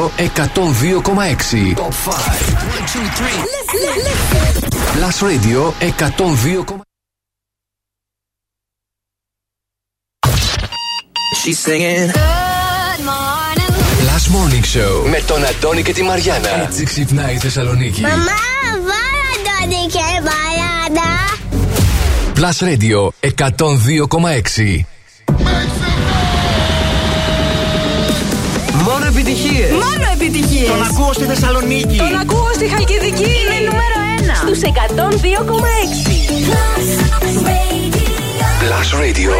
Plus Radio 102,6. Top 5. Plus Radio 102,6. She's singing. Good morning. Last Morning Show με τον Αντώνη και τη Μαριάνα. Έτσι ξυπνάει η Θεσσαλονίκη. Μαμά, βάλα τον και μπαλάτα. Plus Radio 102,6. Επιτυχίες. Μόνο επιτυχίες. Τον ακούω στη Θεσσαλονίκη. Τον ακούω στη Χαλκιδική. Είναι νούμερο 1 στους 102,6. Plus Radio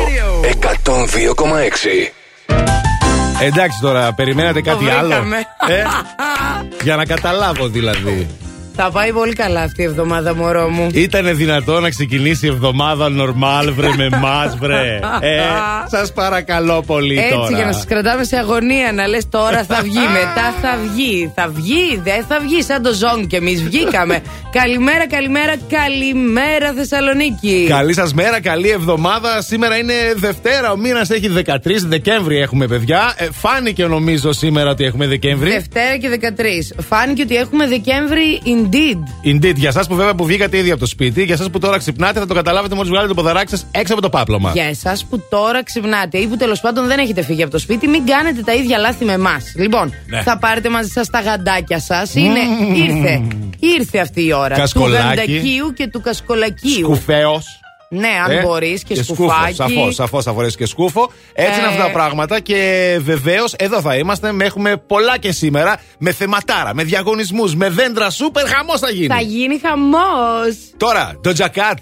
102,6. Εντάξει τώρα, περιμένατε κάτι Το άλλο; βρήκαμε. Ε, για να καταλάβω δηλαδή. Θα πάει πολύ καλά αυτή η εβδομάδα, μωρό μου. Ήτανε δυνατό να ξεκινήσει η εβδομάδα νορμάλ, βρε με εμά, βρε. Ε, Σας παρακαλώ πολύ Έτσι τώρα. για να σας κρατάμε σε αγωνία να λες τώρα θα βγει, μετά θα βγει. Θα βγει, δεν θα βγει. Σαν το ζόγκ και εμείς βγήκαμε. Καλημέρα, καλημέρα, καλημέρα Θεσσαλονίκη. Καλή σας μέρα, καλή εβδομάδα. Σήμερα είναι Δευτέρα, ο μήνας έχει 13 Δεκέμβρη έχουμε παιδιά. Ε, φάνηκε νομίζω σήμερα ότι έχουμε Δεκέμβρη. Δευτέρα και 13. Φάνηκε ότι έχουμε Δεκέμβρη indeed. Indeed, για εσά που βέβαια που βγήκατε ήδη από το σπίτι, για εσά που τώρα ξυπνάτε θα το καταλάβετε μόλις βγάλετε το ποδαράκι σας έξω από το πάπλωμα. Για εσάς που τώρα ξυπνάτε ή που τέλος πάντων δεν έχετε φύγει από το σπίτι, μην κάνετε τα ίδια λάθη με εμάς. Λοιπόν, Ναι. θα πάρετε μαζί σας τα γαντάκια σας. Είναι, ήρθε, ήρθε αυτή η ώρα. Κασκολάκι. Του γαντακίου και του κασκολακίου. Σκουφαίο. Ναι, αν μπορείς και, σκουφάκι. Σαφώς, σαφώς θα φορέσεις και σκούφο. Έτσι είναι Ε. αυτά τα πράγματα και βεβαίως εδώ θα είμαστε. Με έχουμε πολλά και σήμερα. Με θεματάρα, με διαγωνισμούς, με δέντρα σούπερ. Χαμός θα γίνει. Θα γίνει χαμός. Τώρα, το Jacat.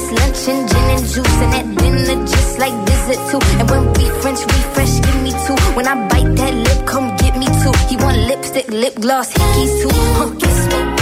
Breakfast, lunch, and gin and juice. And at dinner, just like visit too. And when we French refresh, give me two. When I bite that lip, come get me two. He want lipstick, lip gloss, hickeys too. Huh, kiss me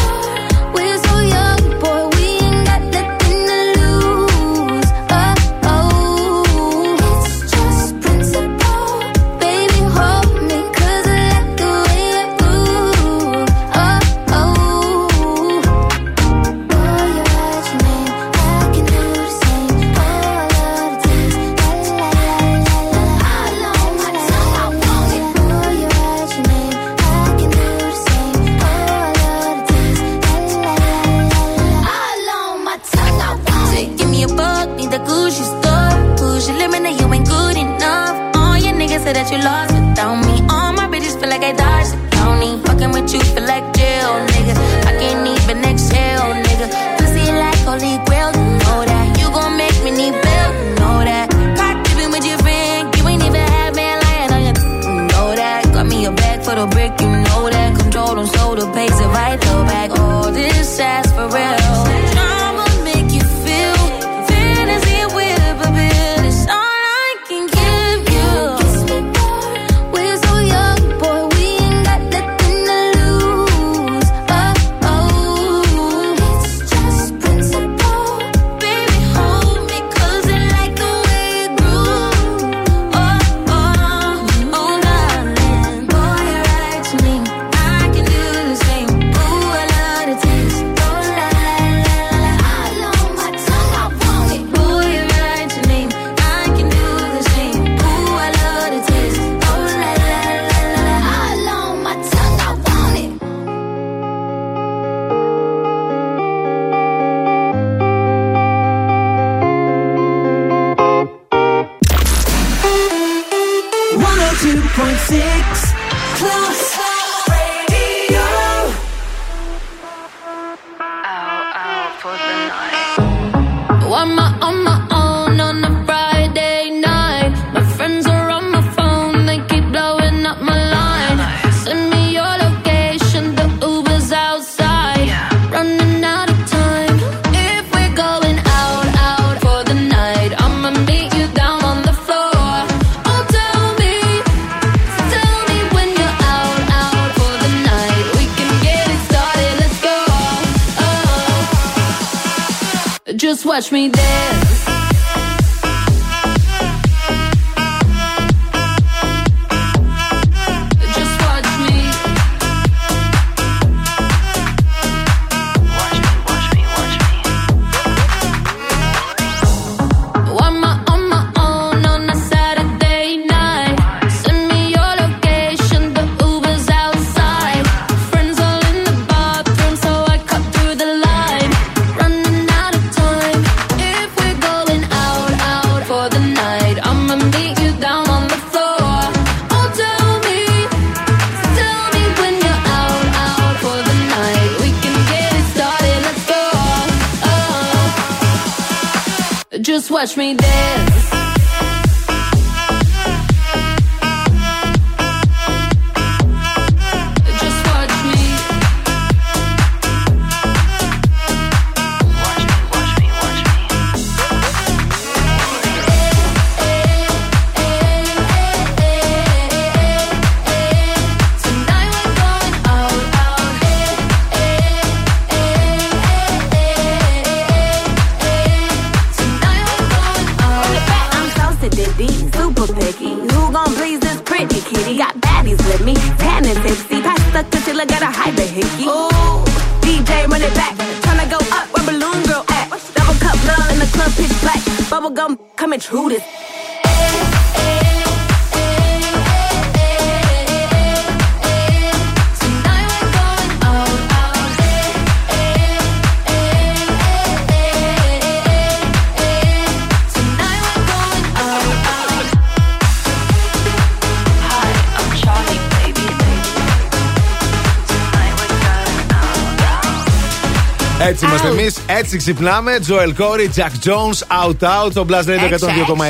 έτσι ξυπνάμε. Joel Corey, Jack Jones, Out Out, το Blast Radio 102,6.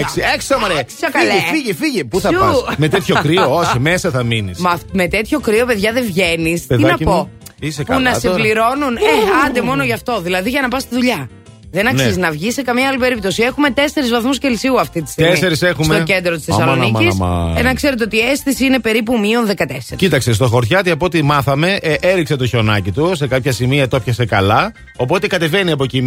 Έξω, Έξω, μωρέ! Έξω, καλέ. Φύγε, φύγε, φύγε. Πού θα Σου. πας, Με τέτοιο κρύο, όχι, μέσα θα μείνεις. Μα με τέτοιο κρύο, παιδιά, δεν βγαίνεις. Τι να Παιδάκι πω; μου, είσαι Που καλά να σε τώρα. πληρώνουν. Ε, άντε μόνο γι' αυτό. Δηλαδή για να πας στη δουλειά. Δεν αξίζει Ναι. να βγεις σε καμία άλλη περίπτωση. Έχουμε 4 βαθμούς Κελσίου αυτή τη στιγμή. Τέσσερις έχουμε. Στο κέντρο της Αμάν, Θεσσαλονίκης. αμάν, αμάν. Ε, να ξέρετε ότι η αίσθηση είναι περίπου μείον 14. Κοίταξε, στο χωριάτι από ό,τι μάθαμε, ε, έριξε το χιονάκι του. Σε κάποια σημεία το έπιασε καλά. Οπότε κατεβαίνει από εκεί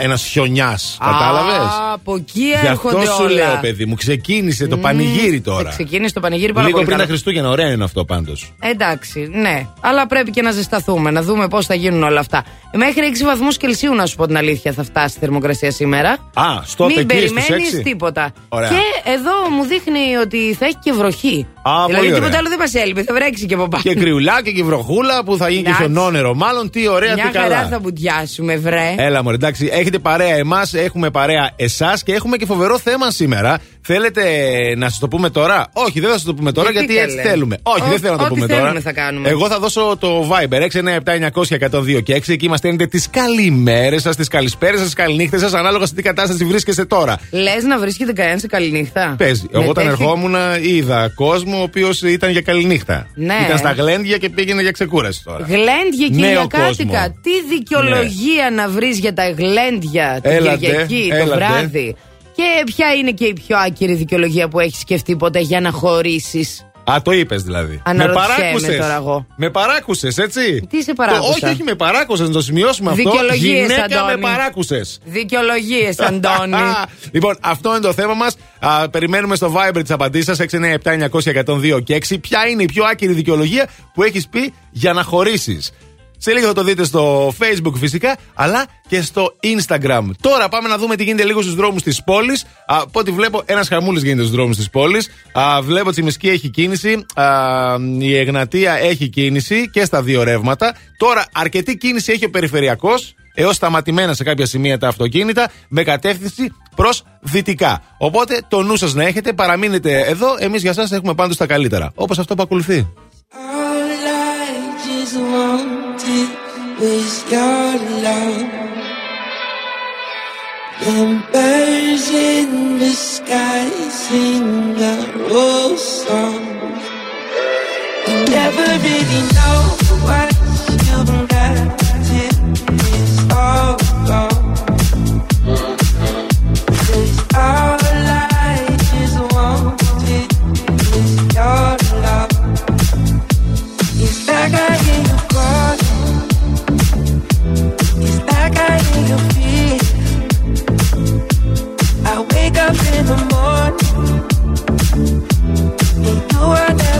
ένας χιονιάς. Κατάλαβες; Α, από εκεί Γι' έρχονται αυτό σου όλα. λέω, παιδί μου, ξεκίνησε το πανηγύρι τώρα. Ξεκίνησε το πανηγύρι πάρα Λίγο πολύ πριν τα καλά. Χριστούγεννα, ωραίο είναι αυτό πάντως. Εντάξει, ναι. Αλλά πρέπει και να ζεσταθούμε, να δούμε πώς θα γίνουν όλα αυτά. Μέχρι 6 βαθμούς Κελσίου, να σου πω την αλήθεια, θα φτάσει η θερμοκρασία σήμερα. Α, στο Μην εκεί στους περιμένεις έξι. τίποτα. Ωραία. Και εδώ μου δείχνει ότι θα έχει και βροχή. Α, δηλαδή πολύ τίποτα ωραία. άλλο δεν μα έλειπε, θα βρέξει και από πάνω. Και κρυουλάκι και βροχούλα που θα γίνει και Εντάξει. χιονόνερο. Μάλλον τι ωραία, Μια τι χαρά καλά. θα μπουτιάσουμε, βρε. Έλα μωρέ, εντάξει, έχετε παρέα εμάς, έχουμε παρέα εσάς και έχουμε και φοβερό θέμα σήμερα. Θέλετε να σας το πούμε τώρα, Όχι, δεν θα σας το πούμε τώρα Γιατί, γιατί, έτσι καλέ; θέλουμε. Όχι, Ό- δεν θέλω να το ό,τι πούμε θέλουμε τώρα. θα κάνουμε. Εγώ θα δώσω το Viber 697-900-102 και 6. Εκεί μας στέλνετε τις καλημέρες σας, τις καλησπέρες σας, τις καληνύχτες σας, ανάλογα σε τι κατάσταση βρίσκεστε τώρα. Λες να βρίσκεται κανένας σε καληνύχτα; Παίζει. Με Εγώ όταν τέτοιο- ερχόμουν είδα κόσμο ο οποίος ήταν για καληνύχτα. Ναι. Ήταν στα γλέντια και πήγαινε για ξεκούραση τώρα. Γλέντια και Νέο για κάτικα. κόσμο. Ναι. Τι δικαιολογία να βρεις για τα γλέντια την Έλατε, Κυριακή το έλατε. βράδυ; Και ποια είναι και η πιο άκυρη δικαιολογία που έχεις σκεφτεί ποτέ για να χωρίσεις; Α, το είπες δηλαδή. Αναρωτιέμαι με παράκουσες. τώρα εγώ. Με παράκουσες, έτσι. Τι σε παράκουσα; Το- όχι, όχι, με παράκουσες, να το σημειώσουμε αυτό. Δικαιολογίες, Γυναίκα Αντώνη. με παράκουσες. Δικαιολογίες, Αντώνη. λοιπόν, αυτό είναι το θέμα μας. Περιμένουμε στο Viber τις απαντήσεις σας 697-900-102 και 6. Ποια είναι η πιο άκυρη δικαιολογία που έχεις πει για να χωρίσεις; Σε λίγο θα το δείτε στο Facebook φυσικά, αλλά και στο Instagram. Τώρα πάμε να δούμε τι γίνεται λίγο στους δρόμους της πόλης. Από ό,τι βλέπω, ένας χαμούλης γίνεται στους δρόμους της πόλης. Βλέπω Τσιμισκή έχει κίνηση. Α, η Εγνατία έχει κίνηση και στα δύο ρεύματα. Τώρα αρκετή κίνηση έχει ο περιφερειακός έως σταματημένα σε κάποια σημεία τα αυτοκίνητα με κατεύθυνση προς δυτικά. Οπότε το νου σας να έχετε, παραμείνετε εδώ. Εμείς για εσά έχουμε πάντως τα καλύτερα. Όπως αυτό που ακολουθεί. All I just was your love. And birds in the sky sing a old song. You never really know what you've got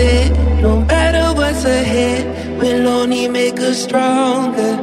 said. No matter what's ahead, we'll only make us stronger.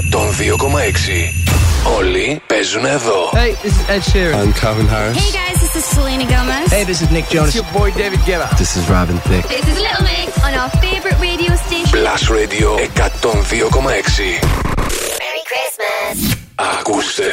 102,6. Όλοι παίζουν εδώ. Hey, this is Ed Sheeran. I'm Calvin Harris. Hey guys, this is Selena Gomez. Hey, this is Nick Jonas. your boy David Guetta. This is Robin Thicke. This is Little Mix on our favorite radio station. Plus Radio 102,6. Merry Christmas. Ακούστε.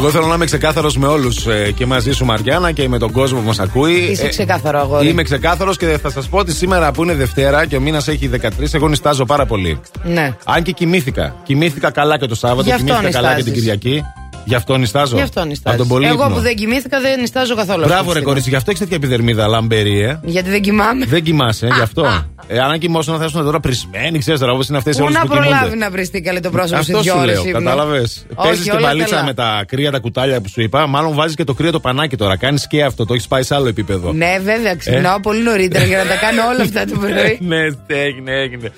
Εγώ θέλω να είμαι ξεκάθαρος με όλους και μαζί σου, Μαριάννα, και με τον κόσμο που μας ακούει. Είσαι Ε, ξεκάθαρο, αγόρι. Είμαι ξεκάθαρος και θα σας πω ότι σήμερα που είναι Δευτέρα και ο μήνας έχει 13, εγώ νιστάζω πάρα πολύ. Ναι. Αν και κοιμήθηκα. Κοιμήθηκα καλά και το Σάββατο, Γι' αυτό κοιμήθηκα καλά και την νιστάζεις. Κυριακή. Γι' αυτό νιστάζω. Γι' αυτό νιστάζεις. Από τον πολύ Εγώ ύπνο. που δεν κοιμήθηκα δεν νιστάζω καθόλου. αυτή Μπράβο, τη ρε στιγμή. κορίτσι, γι' αυτό έχεις τέτοια επιδερμίδα λαμπερή, ε. Γιατί δεν κοιμάμαι. Δεν κοιμάσαι, ε, γι' αυτό. Ε, αν κοιμόσουν θα ήσουν τώρα πρισμένοι, ξέρεις τώρα όπως είναι αυτές οι Πού ώρε να που κοιμούνται. προλάβει να βριστεί καλή το πρόσωπο σε Αυτό δύο σου ώρε. λέω, κατάλαβες. Παίζεις την όλα παλίτσα καλά. με τα κρύα τα κουτάλια που σου είπα. Μάλλον βάζεις και το κρύο το πανάκι τώρα. Κάνεις και αυτό, το έχεις πάει σε άλλο επίπεδο. Ναι, βέβαια, ξυπνάω πολύ νωρίτερα για να τα κάνω όλα αυτά το πρωί. ναι, έγινε, έγινε.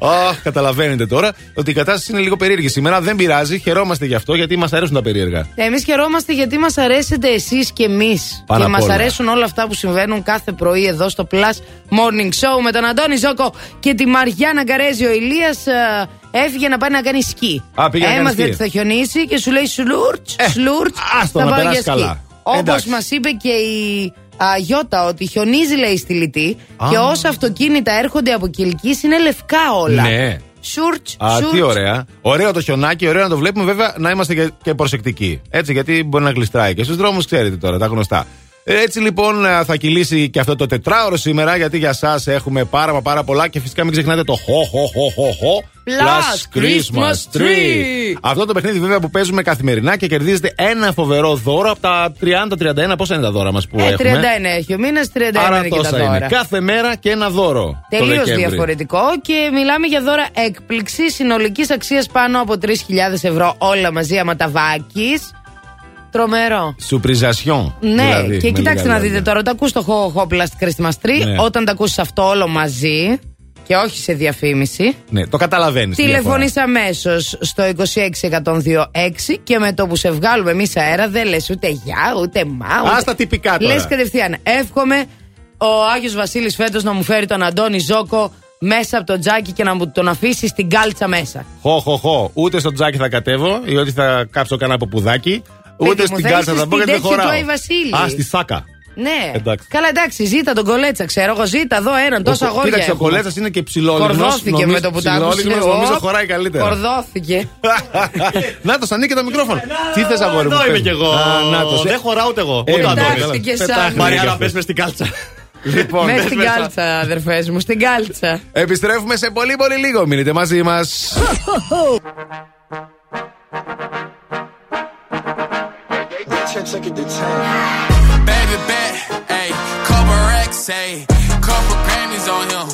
Αχ, καταλαβαίνετε τώρα ότι η κατάσταση είναι λίγο περίεργη σήμερα. Δεν πειράζει, χαιρόμαστε γι' αυτό γιατί μας αρέσουν τα περίεργα. Εμείς χαιρόμαστε γιατί μας αρέσετε εσείς και εμείς. Πάνω Και απ' μας όλα. αρέσουν όλα αυτά που συμβαίνουν κάθε πρωί εδώ στο Plus Morning Show με τον Αντώνη Ζόκο και τη Μαριάννα Γκαρέζη. Ο Ηλίας έφυγε να πάει να κάνει σκι. Α, πήγε να κάνει Έμαθε σκι. ότι θα χιονίσει και σου λέει σλουρτ, Ε, σλουρτ. άστο θα να πάω περάσει για σκι. καλά. Όπως Εντάξει. μας είπε και η α, Γιώτα ότι χιονίζει, λέει στη Λιτή, Α. και όσα αυτοκίνητα έρχονται από Κυλκής είναι λευκά όλα. Ναι. Σουρτ, Α, σουρτ. τι ωραία. Ωραίο το χιονάκι, ωραίο να το βλέπουμε. Βέβαια να είμαστε και, και προσεκτικοί. Έτσι, γιατί μπορεί να γλιστράει και στους δρόμους, ξέρετε τώρα, τα γνωστά. Ε, Έτσι λοιπόν ε, θα κυλήσει και αυτό το τετράωρο σήμερα, γιατί για εσά έχουμε πάρα μα πάρα πολλά και φυσικά μην ξεχνάτε το χω χω χω χω χω Plus Christmas tree. Αυτό το παιχνίδι βέβαια που παίζουμε καθημερινά και κερδίζετε ένα φοβερό δώρο από τα 30-31. Πόσα είναι τα δώρα μας που Ε, 31 έχουμε. έχει ο μήνας, 31 Άρα είναι και τα τόσα δώρα. είναι. Κάθε μέρα και ένα δώρο. το Τελείως Δεκέμβρη. διαφορετικό και μιλάμε για δώρα έκπληξης συνολικής αξίας πάνω από 3.000 ευρώ. Όλα μαζί αματαβάκι. Τρομερό. Σουπριζασιόν. Ναι, δηλαδή, και με κοιτάξτε λίγα να δείτε λόγια. τώρα, το ακούς το Ho Ho Blast Christmas Tree, Ναι. όταν το ακούσεις αυτό όλο μαζί και όχι σε διαφήμιση. Ναι, το καταλαβαίνεις. Τηλεφωνείς αμέσως στο 26126 και με το που σε βγάλουμε εμείς αέρα δεν λες ούτε γεια ούτε μα. Ας τα τυπικά τώρα. Λες κατευθείαν. Εύχομαι ο Άγιος Βασίλης φέτος να μου φέρει τον Αντώνη Ζόκο μέσα από το τζάκι και να μου τον αφήσει στην κάλτσα μέσα. Χω, χω, χω. Ούτε στο τζάκι θα κατέβω ή ότι θα κάψω κανένα ποπουδάκι. Παιδί Ούτε μου, στην θα κάρτα είσαι θα μπω στην γιατί δεν τέτοια του χωράω. Άι Βασίλη. Α, στη σάκα. Ναι. Εντάξει. Καλά, εντάξει, ζήτα τον κολέτσα, ξέρω εγώ. Ζήτα εδώ έναν, τόσο Ο- αγόρια. Κοίταξε, ο έχουμε. κολέτσα είναι και ψηλόλιγνος. Κορδώθηκε Νομίζω- με το που τα άκουσε. ψηλόλιγνος, Νομίζω Ω, χωράει καλύτερα. Κορδώθηκε. Να το ανοίγει το μικρόφωνο. Τι θες, αγόρι μου. Εδώ είμαι πες κι μου. εγώ. Α, να το. Δεν χωράω ούτε εγώ. Ε, Ούτε ο εντάξει, Αντώνης. και Πετάχτηκε σαν. και Μαριάννα, αυτός. πες με στην κάλτσα. Λοιπόν, Μέσα μπες στην μέσα. κάλτσα, αδερφές μου, στην κάλτσα. Επιστρέφουμε σε πολύ πολύ λίγο. Μείνετε μαζί μας. Baby bet, ayy, couple racks, ayy, couple Grammys on him,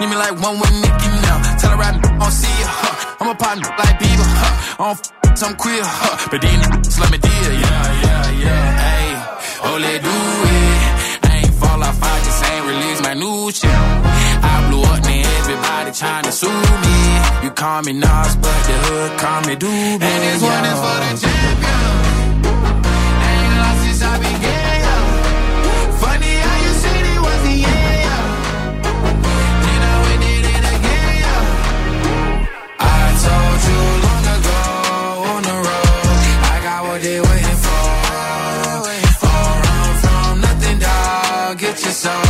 Need me like one with Nicki now. Tell her I don't see ya, huh? I'm a partner like Bieber, huh? I don't f- some queer, huh? But then let me deal, yeah, yeah, yeah. Hey, oh, let do it. I ain't fall off, I just ain't release my new shit. I blew up, man, everybody trying to sue me. You call me Nas, but the hood call me Doobie. And this one is for the champion. Ain't lost since I they waiting for. Run from nothing, dog. Get your soul,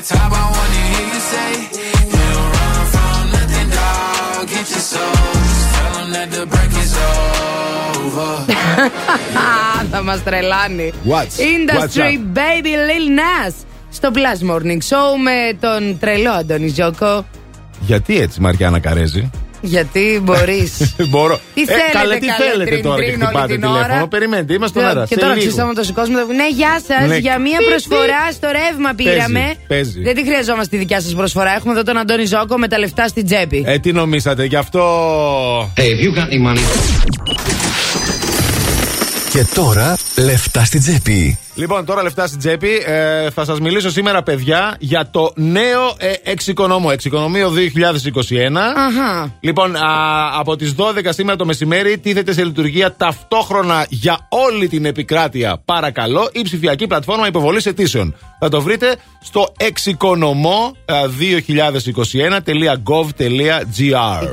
The top, I wanna hear you say, You don't run from nothing, dog. Get your soul, just tell 'em that the break is over. Θα μα τρελάνει. What's- Industry what's Baby Lil Nas. Στο Plus Morning Show με τον τρελό Αντώνη Ζόκο. Γιατί έτσι, Μαριάννα Καρέζη. Γιατί μπορείς. Μπορώ. Τι Ε, θέλετε, καλέ, τι καλέ, θέλετε τρίν, τώρα και τρίν, όλη χτυπάτε την τηλέφωνο. ώρα. Περιμένετε, είμαστε στον αέρα. Και Σε τώρα λίγο. ξύσαμε τόσο κόσμο. Ναι, γεια σας. Ναι. Για μία Πι, προσφορά στο ρεύμα πήραμε. παίζει. Δεν τη χρειαζόμαστε τη δικιά σας προσφορά. Έχουμε εδώ τον Αντώνη Ζόκο με τα λεφτά στην τσέπη. Ε, τι νομίσατε, γι' αυτό. Hey, if you got any money; Και τώρα, λεφτά στην τσέπη. Λοιπόν, τώρα λεφτά στην τσέπη. Ε, θα σας μιλήσω σήμερα, παιδιά, για το νέο ε, εξοικονόμο. Εξοικονομείο 2021. Αχα. Λοιπόν, α, από τις 12 σήμερα το μεσημέρι τίθεται σε λειτουργία ταυτόχρονα για όλη την επικράτεια, παρακαλώ, η ψηφιακή πλατφόρμα υποβολής αιτήσεων. Θα το βρείτε στο εξοικονομώ 2021.gov.gr. 21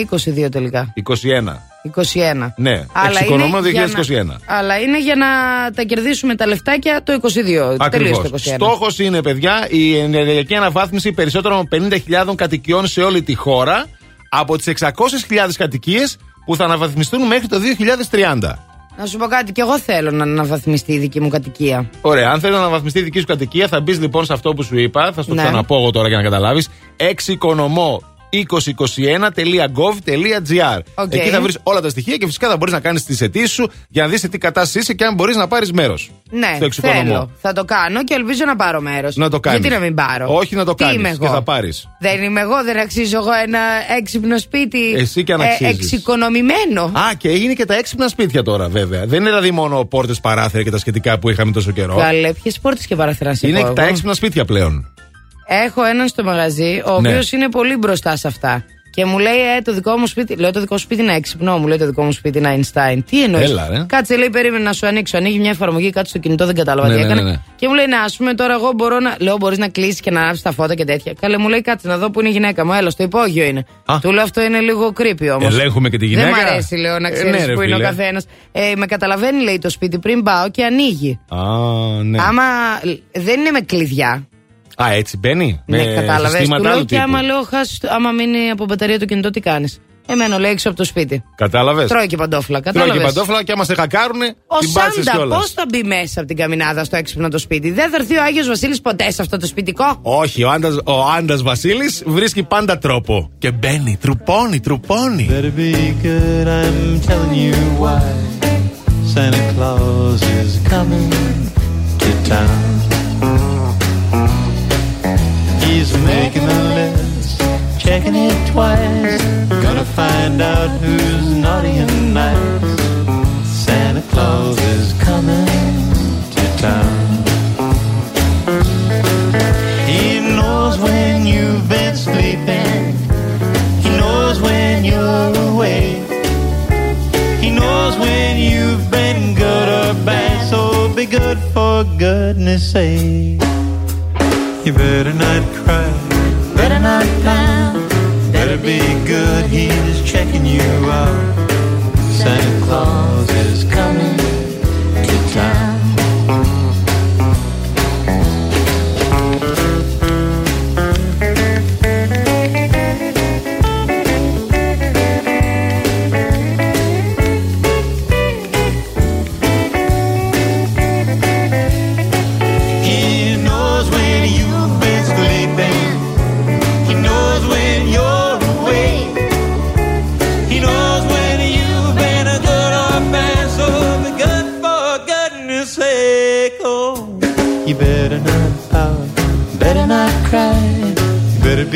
ή 22 τελικά. 21. 21. Ναι, Αλλά εξοικονομώ είναι για 2021. να- Αλλά είναι για να τα κερδίσουμε τα λεφτάκια το 22. Τελείως Ακριβώς. το 21. Στόχος είναι, παιδιά, η ενεργειακή αναβάθμιση περισσότερων από 50.000 κατοικιών σε όλη τη χώρα από τις 600.000 κατοικίες που θα αναβαθμιστούν μέχρι το 2030. Να σου πω κάτι, και εγώ θέλω να αναβαθμιστεί η δική μου κατοικία. Ωραία, αν θέλει να αναβαθμιστεί η δική σου κατοικία, θα μπεις λοιπόν σε αυτό που σου είπα. Θα στο Ναι. ξαναπώ εγώ τώρα για να καταλάβεις. Εξοικονομώ 2021.gov.gr. Οκ. Εκεί θα βρεις όλα τα στοιχεία και φυσικά θα μπορείς να κάνεις τις αιτήσεις σου για να δεις σε τι κατάσταση είσαι και αν μπορείς να πάρεις μέρος. Ναι, στο εξοικονομώ. θέλω. Θα το κάνω και ελπίζω να πάρω μέρος. Να το κάνεις. Γιατί να μην πάρω; Όχι να το Τι κάνεις είμαι και εγώ; θα πάρεις. Δεν είμαι εγώ, δεν αξίζω εγώ ένα έξυπνο σπίτι. Εσύ και αν ε, αξίζεις. εξοικονομημένο. Α, και έγινε και τα έξυπνα σπίτια τώρα, βέβαια. Δεν είναι δηλαδή μόνο πόρτες, παράθυρα και τα σχετικά που είχαμε τόσο καιρό. Καλέ, ποιες πόρτες και παραθυρά σε Είναι πω τα εγώ. έξυπνα σπίτια πλέον. Έχω έναν στο μαγαζί, ο Ναι. οποίος είναι πολύ μπροστά σε αυτά. Και μου λέει, Ε, το δικό μου σπίτι. Λέω, Το δικό σου σπίτι είναι έξυπνο. Μου λέει, Το δικό μου σπίτι είναι Einstein. Τι εννοείς; Έλα, ρε. Κάτσε, λέει, περίμενε να σου ανοίξω. Ανοίγει μια εφαρμογή κάτω στο κινητό, δεν κατάλαβα Ναι, τι ναι, έκανε. ναι, ναι. Και μου λέει, Ναι, ας πούμε τώρα εγώ μπορώ να. Λέω, Μπορείς να κλείσεις και να ανάψει τα φώτα και τέτοια. Καλέ, μου λέει, Κάτσε να δω που είναι η γυναίκα μου. Έλα, στο υπόγειο είναι. Α. Του λέω, Αυτό είναι λίγο creepy όμως. Ελέγχουμε και τη γυναίκα. Δεν μ' αρέσει, λέω, να Ε, ξέρεις ναι, ρε, που είναι ο φίλε. καθένας. Ε, με καταλαβαίνει, λέει, το σπίτι πριν πάω και ανοίγει. Α, ναι. Άμα. Δεν είναι με κλειδιά. Α, έτσι μπαίνει; Ναι, με κατάλαβες. Του συστήματα λέω άλλου και τύπου. άμα λέω χάσει, άμα μείνει από μπαταρία το κινητό, τι κάνεις; Εμένα λέει έξω από το σπίτι. Κατάλαβες. Τρώει και παντόφλα. Τρώει Κατάλαβες. και παντόφλα και άμα σε χακάρουνε, Ο την πάτησες Σάντα κιόλας. πώς θα μπει μέσα από την καμινάδα στο έξυπνο το σπίτι; Δεν θα έρθει ο Άγιος Βασίλης ποτέ σε αυτό το σπιτικό; Όχι, ο Άντας, ο Άντας Βασίλης βρίσκει πάντα τρόπο. Και μπαίνει, τρουπώνει, τρουπώνει. Better be good, I'm telling you why. Santa Claus is coming to town; Making a list, checking it twice. Gonna find out who's naughty and nice. Santa Claus is coming to town. He knows when you've been sleeping. He knows when you're awake. He knows when you've been good or bad. So be good for goodness sake. You better not cry. Better not pout. Better be good. He's checking you out. Santa Claus is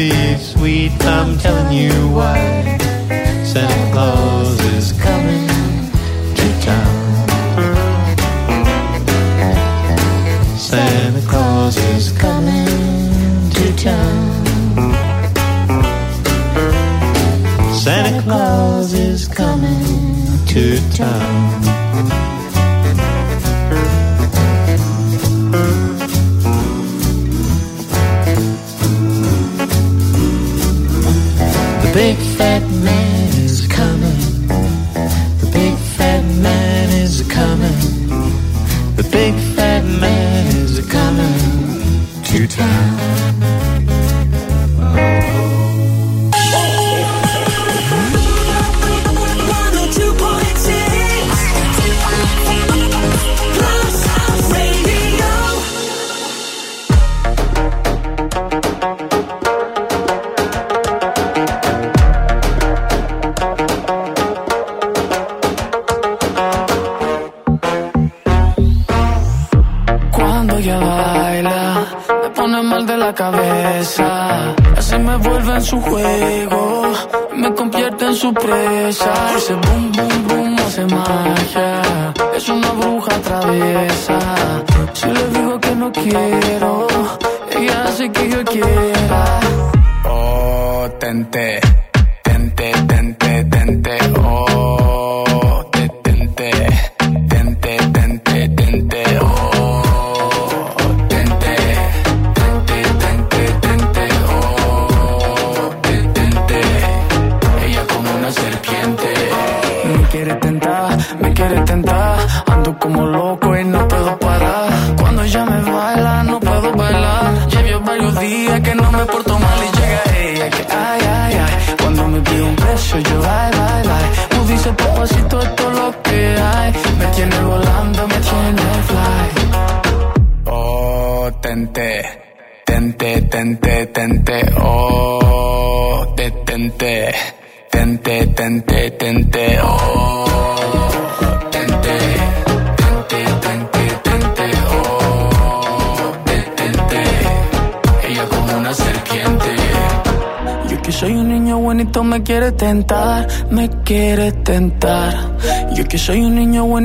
be sweet. I'm telling you why. Santa Claus is coming to town. Santa Claus is coming to town. Santa Claus is coming to town. Big fat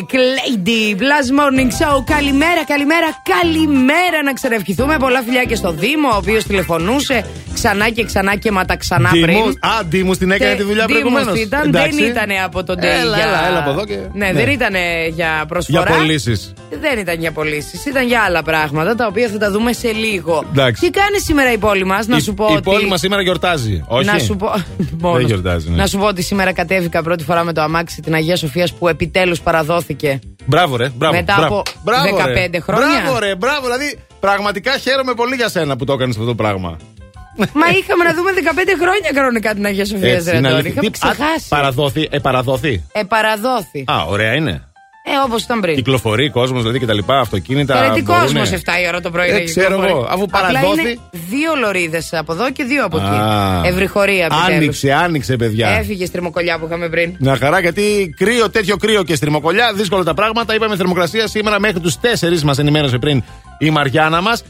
Detende, Lady, Blast Morning Show. Καλημέρα, καλημέρα, καλημέρα να ξαναευχηθούμε. Πολλά φιλιά και στο Δήμο, ο οποίος τηλεφωνούσε ξανά και ξανά και μα τα ξανά πριν. Δήμος, α, Δήμος την έκανε τη δουλειά Δήμος προηγουμένως. ήταν, δεν ήταν από τον Day Έλα, για... έλα, έλα από εδώ και- Ναι, ναι. δεν ήταν για προσφορά. Για πωλήσεις. Δεν ήταν για πωλήσεις, ήταν για άλλα πράγματα τα οποία θα τα δούμε σε λίγο. Εντάξει. Τι κάνει σήμερα η πόλη μας, να σου πω Η ότι. πόλη μας σήμερα γιορτάζει. Όχι; Να σου πω. Μόνος. γιορτάζει, ναι. Να σου πω ότι σήμερα κατέβηκα πρώτη φορά με το αμάξι την Αγία Σοφία που επιτέλους παραδόθηκε. Μπράβο, ρε. Μπράβο, Μετά μπράβο. από Μπράβο, 15 ρε. χρόνια. Μπράβο, ρε. Μπράβο. Δηλαδή, πραγματικά χαίρομαι πολύ για σένα που το έκανες αυτό το πράγμα. Μα είχαμε να δούμε 15 χρόνια κανονικά την Αγία Σοφία, Έτσι, ρε είναι Αντώνη. αλήθεια. Είχαμε Τι- α, ξεχάσει. Παραδόθη. Ε, παραδόθη. Ε, παραδόθη. Α, ωραία είναι. Ε, όπως ήταν πριν. Κυκλοφορεί κόσμος δηλαδή και τα λοιπά, αυτοκίνητα. Τώρα τι μπορούνε. κόσμος 7 η ώρα το πρωί Ε, να ξέρω κυκλοφορεί. εγώ, αφού Απλά παραδόθη- είναι δύο λωρίδες από εδώ και δύο από εκεί. Α. Ευρυχωρία επιτέλους. Άνοιξε, άνοιξε, παιδιά. Έφυγε στριμοκολιά που είχαμε πριν. Μια χαρά γιατί κρύο, τέτοιο κρύο και στριμοκολιά, δύσκολα τα πράγματα. Είπαμε θερμοκρασία σήμερα μέχρι τους 4 μας ενημέρωσε πριν η Μαριάννα μας.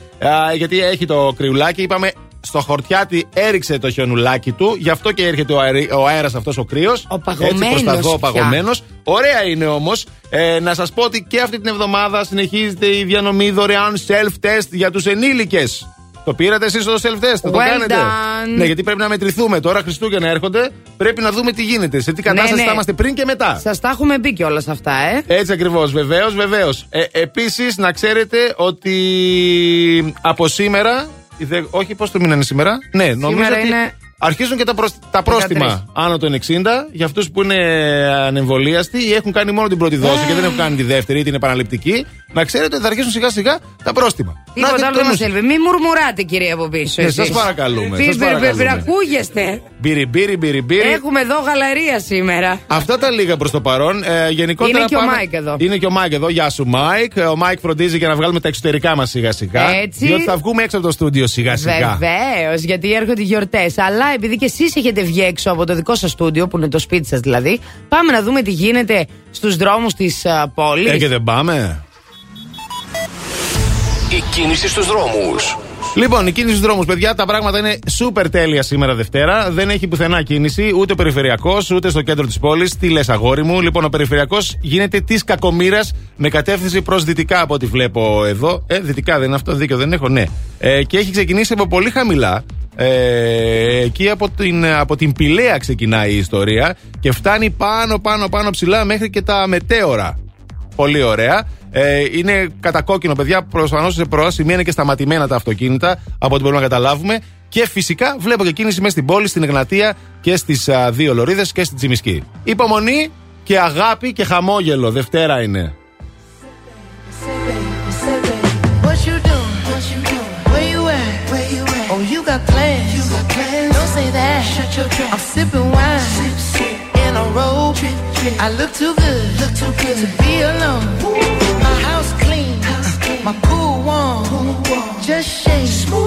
Γιατί έχει το κρυουλάκι. Είπαμε στο χορτιάτι έριξε το χιονουλάκι του. Γι' αυτό και έρχεται ο, αερί, ο αέρας αυτός ο κρύος. Ο παγωμένος Έτσι προς τα δω, πια. παγωμένος. Ωραία είναι όμως ε, να σας πω ότι και αυτή την εβδομάδα συνεχίζεται η διανομή δωρεάν self-test για τους ενήλικες. Το πήρατε εσείς το self-test, θα το Well κάνετε; done. Ναι, γιατί πρέπει να μετρηθούμε. Τώρα Χριστούγεννα έρχονται. Πρέπει να δούμε τι γίνεται. Σε τι κατάσταση ναι. θα είμαστε πριν και μετά. Σας τα έχουμε πει και όλα αυτά, ε. Έτσι ακριβώς, βεβαίως, βεβαίως. Ε, Επίσης, να ξέρετε ότι από σήμερα. Η δε- Όχι, πώς το μήνανε σήμερα; Ναι, νομίζω Σήμερα ότι είναι αρχίζουν και τα, προσ- τα πρόστιμα 13. άνω των 60 για αυτούς που είναι ανεμβολίαστοι ή έχουν κάνει μόνο την πρώτη δόση και δεν έχουν κάνει τη δεύτερη ή την επαναληπτική. Να ξέρετε ότι θα αρχίσουν σιγά σιγά τα πρόστιμα. Τίποτα Να άλλο δείτε δεν το μα έλβει. Μην μουρμουράτε, κυρία από πίσω. Ναι, εσείς. σας παρακαλούμε, Τι σας μπερ- μπερ- παρακαλούμε. μπερ- Ακούγεστε. Μπύρι, μπύρι, μπύρι, μπύρι. Έχουμε εδώ γαλαρία σήμερα. Αυτά τα λίγα προς το παρόν. Ε, γενικότερα Είναι και ο πάμε- Μάικ εδώ. Είναι και ο Μάικ εδώ. Γεια σου, Μάικ. Ε, Ο Μάικ φροντίζει για να βγάλουμε τα εξωτερικά μας σιγά σιγά. Έτσι. Διότι θα βγούμε έξω από το στούντιο σιγά σιγά. Βεβαίως, γιατί έρχονται οι γιορτές. Αλλά επειδή και εσείς έχετε βγει έξω από το δικό σας στούντιο, που είναι το σπίτι σας δηλαδή, πάμε να δούμε τι γίνεται στους δρόμους της πόλης. Ε, και δεν πάμε. Η κίνηση στους δρόμους. Λοιπόν, η κίνηση στους δρόμους, παιδιά, τα πράγματα είναι σούπερ τέλεια σήμερα Δευτέρα. Δεν έχει πουθενά κίνηση, ούτε περιφερειακός, ούτε στο κέντρο της πόλης. Τι λες, αγόρι μου; Λοιπόν, ο περιφερειακός γίνεται της κακομήρα με κατεύθυνση προς δυτικά από ό,τι βλέπω εδώ. Ε, δυτικά δεν είναι αυτό, δίκιο δεν έχω, ναι. Ε, και έχει ξεκινήσει από πολύ χαμηλά. Ε, εκεί από την, από την Πηλαία ξεκινάει η ιστορία και φτάνει πάνω, πάνω, πάνω ψηλά μέχρι και τα μετέωρα. Πολύ ωραία. Ε, είναι κατακόκκινο, παιδιά. Προφανώς σε προά είναι και σταματημένα τα αυτοκίνητα, από ό,τι μπορούμε να καταλάβουμε. Και φυσικά βλέπω και κίνηση μέσα στην πόλη, στην Εγνατία και στις δύο Λωρίδες και στην Τσιμισκή. Υπομονή και αγάπη και χαμόγελο. Δευτέρα είναι. I. Too good to be alone. My house clean. My. Pool warm. Just shake.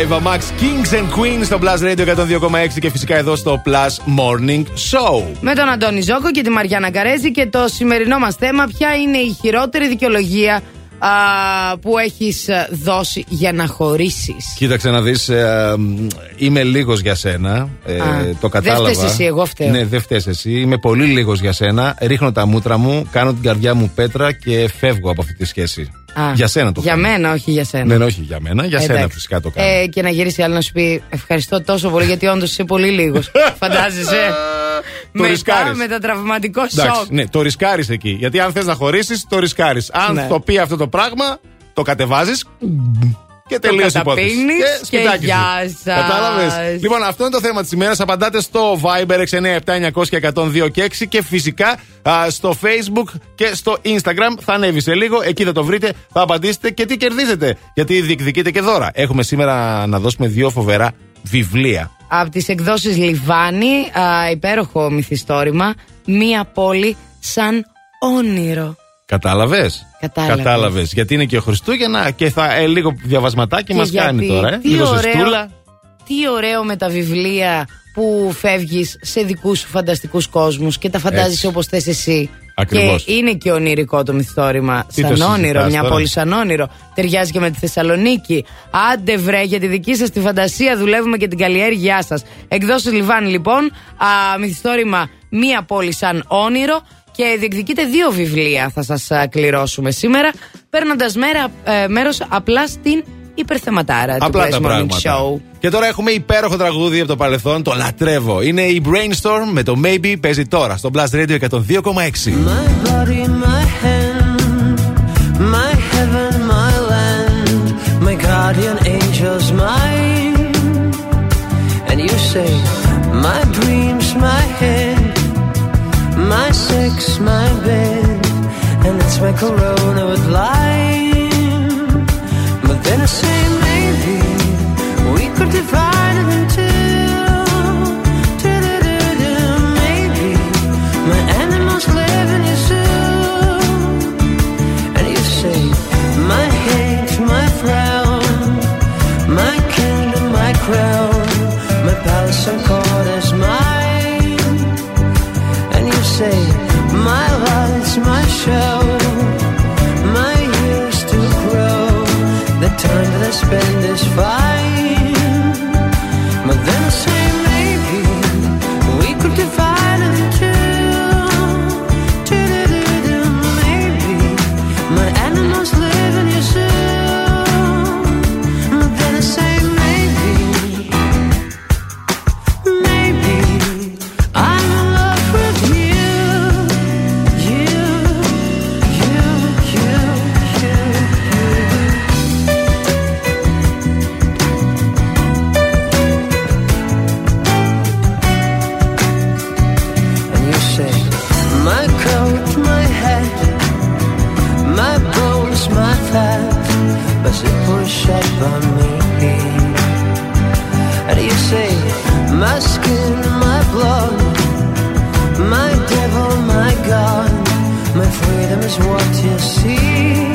Ava Max Kings and Queens στο Plus Radio 102,6 και φυσικά εδώ στο Plus Morning Show. Με τον Αντώνη Ζόκο και τη Μαριάννα Καρέζη και το σημερινό μας θέμα ποια είναι η χειρότερη δικαιολογία α, που έχεις ε, δώσει για να χωρίσεις; Κοίταξε να δεις, είμαι λίγος για σένα. Ε, Α, το δεν κατάλαβα. φταίς εσύ, εγώ φταίω. Ναι, δεν φταίει εσύ. Είμαι πολύ λίγος για σένα. Ρίχνω τα μούτρα μου, κάνω την καρδιά μου πέτρα και φεύγω από αυτή τη σχέση. Α, για σένα το Για κάνω. μένα, όχι για σένα. Ναι, ναι, όχι για μένα. Για σένα Εντάξει. φυσικά το κάνω. Ε, και να γυρίσει άλλη να σου πει Ευχαριστώ τόσο πολύ γιατί όντως είσαι πολύ λίγος. Φαντάζεσαι. Το Μετά ρισκάρεις. με τα τραυματικό Εντάξει, σοκ. ναι, το ρισκάρεις εκεί. Γιατί αν θες να χωρίσεις, το ρισκάρεις. Αν Ναι. το πει αυτό το πράγμα, το κατεβάζεις και τελείωσε η υπόθεση. καταπίνεις και σπιτάκι σου. γεια σας. Κατάλαβες. Λοιπόν, αυτό είναι το θέμα της ημέρας. Απαντάτε στο Viber 697 και 102 και 6 και φυσικά α, στο Facebook και στο Instagram. Θα ανέβει σε λίγο. Εκεί θα το βρείτε. Θα απαντήσετε και τι κερδίζετε. Γιατί διεκδικείτε και δώρα. Έχουμε σήμερα να δώσουμε δύο φοβερά βιβλία. Από τις εκδόσεις Λιβάνι, α, υπέροχο μυθιστόρημα, μία πόλη σαν όνειρο. Κατάλαβες; Κατάλαβες. Κατάλαβες. Γιατί είναι και ο Χριστούγεννα και θα ε, λίγο διαβασματάκι μας κάνει γιατί, τώρα. Ε. τι λίγο ωραίο, ζεστούλα. Τι ωραίο με τα βιβλία που φεύγεις σε δικούς σου φανταστικούς κόσμους και τα φαντάζεσαι Έτσι. όπως θες εσύ. Ακριβώς. Και είναι και ονειρικό το μυθιστόρημα. Τι το σαν συζητάς όνειρο, μια τώρα; πόλη σαν όνειρο. Ταιριάζει και με τη Θεσσαλονίκη. Άντε βρε, για τη δική σας τη φαντασία δουλεύουμε και την καλλιέργειά σας. Εκδόσεις Λιβάνι λοιπόν, α, μυθιστόρημα Μια πόλη σαν όνειρο. Και διεκδικείτε δύο βιβλία θα σας α, κληρώσουμε σήμερα, παίρνοντας μέρα, ε, μέρος απλά στην υπερθεματάρα του Απλά Plus τα Morning πράγματα. Show. Και τώρα έχουμε υπέροχο τραγούδι από το παρελθόν, το λατρεύω. Είναι η Brainstorm με το Maybe παίζει τώρα στο Blast Radio 102,6. My body, my hand, my heaven, my land, my guardian angel's mine. And you say, my dreams, my head, my sex, my bed, and it's my corona with lime. But then I say, maybe we could divide it in two. Maybe my animals live in your zoo. And you say, my hate, my frown, my kingdom, my crown, my palace and say, my lights, my show, my years to grow, the time that I spend is fine. Up me. And you say, my skin, my blood, my devil, my God, my freedom is what you see.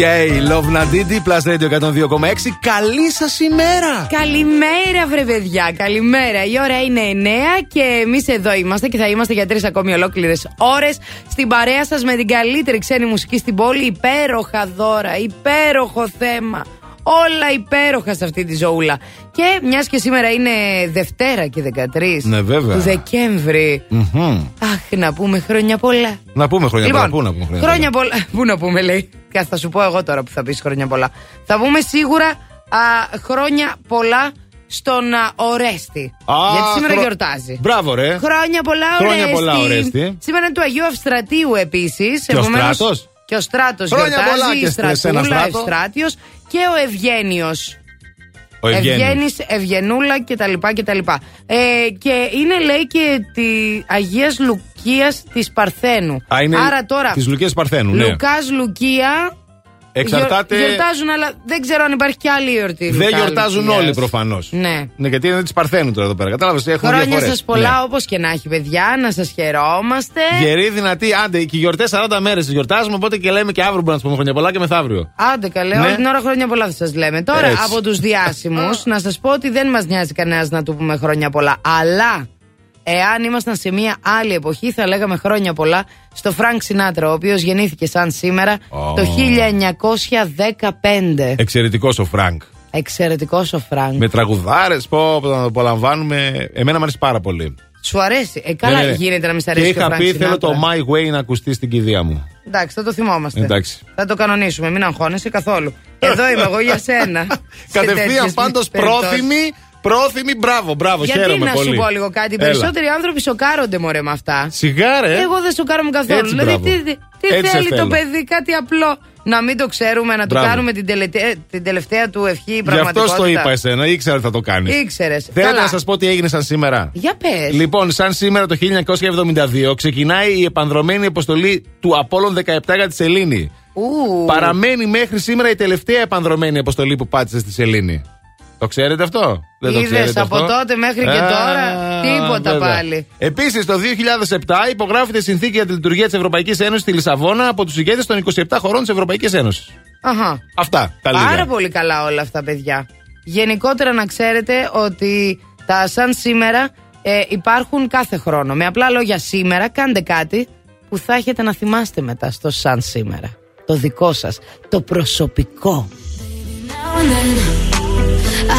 CK, Love Nadidi, Plus Radio 102,6. Καλή σας ημέρα! Καλημέρα, βρε παιδιά. Καλημέρα. Η ώρα είναι 9 και εμείς εδώ είμαστε και θα είμαστε για τρεις ακόμη ολόκληρες ώρες στην παρέα σας με την καλύτερη ξένη μουσική στην πόλη. Υπέροχα δώρα, υπέροχο θέμα. Όλα υπέροχα σε αυτή τη ζωούλα. Και μιας και σήμερα είναι Δευτέρα και 13 Ναι, βέβαια. του Δεκέμβρη. Μμμ. Αχ, να πούμε χρόνια πολλά. Να πούμε χρόνια Λοιπόν, πολλά. Πού να πούμε χρόνια, Χρόνια πολλά. Πού να πούμε, λέει. Και θα σου πω εγώ τώρα που θα πεις χρόνια πολλά. Θα πούμε σίγουρα α, χρόνια πολλά στον α, Ορέστη. Α, Γιατί σήμερα χρο- γιορτάζει. Μπράβο, ρε. Χρόνια πολλά, Χρόνια Ορέστη. πολλά, Ορέστη. Σήμερα είναι του Αγίου Αυστρατείου επίσης. Και ο Στράτος; Και ο Στράτος Χρόνια γιορτάζει. πολλά και η σε- σε ένα Στρατούλα, Στράτο. Ευστράτιος και ο Ευγένιος. Ο Ευγένιος. Ευγένης, Ευγενούλα κτλ. κτλ. Ε, και είναι λέει και τη Αγίας Λουκίας της Παρθένου. Α, είναι Άρα τώρα Της Λουκίας Παρθένου, ναι. Λουκάς Λουκία Εξαρτάται. γιορ- γιορτάζουν αλλά δεν ξέρω αν υπάρχει και άλλη εορτή. Δεν Λουκά γιορτάζουν Λουκίας. όλοι προφανώς. Ναι. Ναι, γιατί είναι της Παρθένου τώρα εδώ πέρα. Κατάλαβες, έχουν Χρόνια διαφορές. σας πολλά Ναι. όπως και να έχει παιδιά Να σας χαιρόμαστε Γεροί, δυνατοί, άντε, και οι γιορτές 40 μέρες τις γιορτάζουμε, οπότε και λέμε και αύριο μπορούμε να του πούμε χρόνια πολλά και μεθαύριο. Άντε καλέ, Ναι. όλη την ώρα χρόνια πολλά θα σας λέμε. Τώρα Έτσι. από τους διάσημους, να σας πω ότι δεν μας νοιάζει κανένας να του πούμε χρόνια πολλά. Αλλά εάν ήμασταν σε μια άλλη εποχή, θα λέγαμε χρόνια πολλά στο Φρανκ Σινάτρα, ο οποίος γεννήθηκε σαν σήμερα το 1915. Εξαιρετικός ο Φρανκ. Εξαιρετικός ο Φρανκ. Με τραγουδάρες, πω, που τον απολαμβάνουμε. Εμένα μου αρέσει πάρα πολύ. Σου αρέσει. Ε, καλά Ναι, ναι, ναι. γίνεται να μην σ' Και αρέσει. και ο είχα Frank πει, θέλω Sinatra. το My Way να ακουστεί στην κηδεία μου. Εντάξει, θα το θυμόμαστε. Εντάξει. Θα το κανονίσουμε, μην αγχώνεσαι καθόλου. Εδώ είμαι εγώ για σένα. Σε Κατευθείαν τέτοιες πάντως περιπτώσεις. Πρόθυμοι Πρόθυμη, μπράβο, μπράβο, Γιατί χαίρομαι να πολύ. σου πω λίγο κάτι. Οι Έλα. περισσότεροι άνθρωποι σοκάρονται μωρέ με αυτά. Σιγά, ρε. Εγώ δεν σοκάρομαι καθόλου. Έτσι, δηλαδή, μπράβο. τι, τι, τι Έτσι σε θέλει το θέλω. παιδί, κάτι απλό. Να μην το ξέρουμε, να του Μπράβο. κάνουμε την, τελετέ- την τελευταία του ευχή Γι' αυτό πραγματικότητα. το είπα εσένα, ήξερα ότι θα το κάνεις. Ήξερες. Θέλετε Καλά. να σας πω τι έγινε σαν σήμερα. Για πες. Λοιπόν, σαν σήμερα το 1972 ξεκινάει η επανδρομένη αποστολή του Απόλλων 17 για τη Σελήνη. Ου. Παραμένει μέχρι σήμερα η τελευταία επανδρομένη αποστολή που πάτησε στη Σελήνη. Το ξέρετε αυτό; Δεν το Είδες, ξέρετε από αυτό; τότε μέχρι και Α, τώρα, τίποτα βέβαια. πάλι. Επίσης, το 2007 υπογράφεται η συνθήκη για τη λειτουργία της Ευρωπαϊκής Ένωσης στη Λισαβόνα από τους ηγέτες των 27 χωρών της Ευρωπαϊκής Ένωσης. Αχα. Αυτά. Τα λίγα. Πάρα πολύ καλά όλα αυτά, παιδιά. Γενικότερα να ξέρετε ότι τα σαν σήμερα ε, υπάρχουν κάθε χρόνο. Με απλά λόγια σήμερα κάντε κάτι που θα έχετε να θυμάστε μετά στο σαν σήμερα. Το δικό σας, το προσωπικό.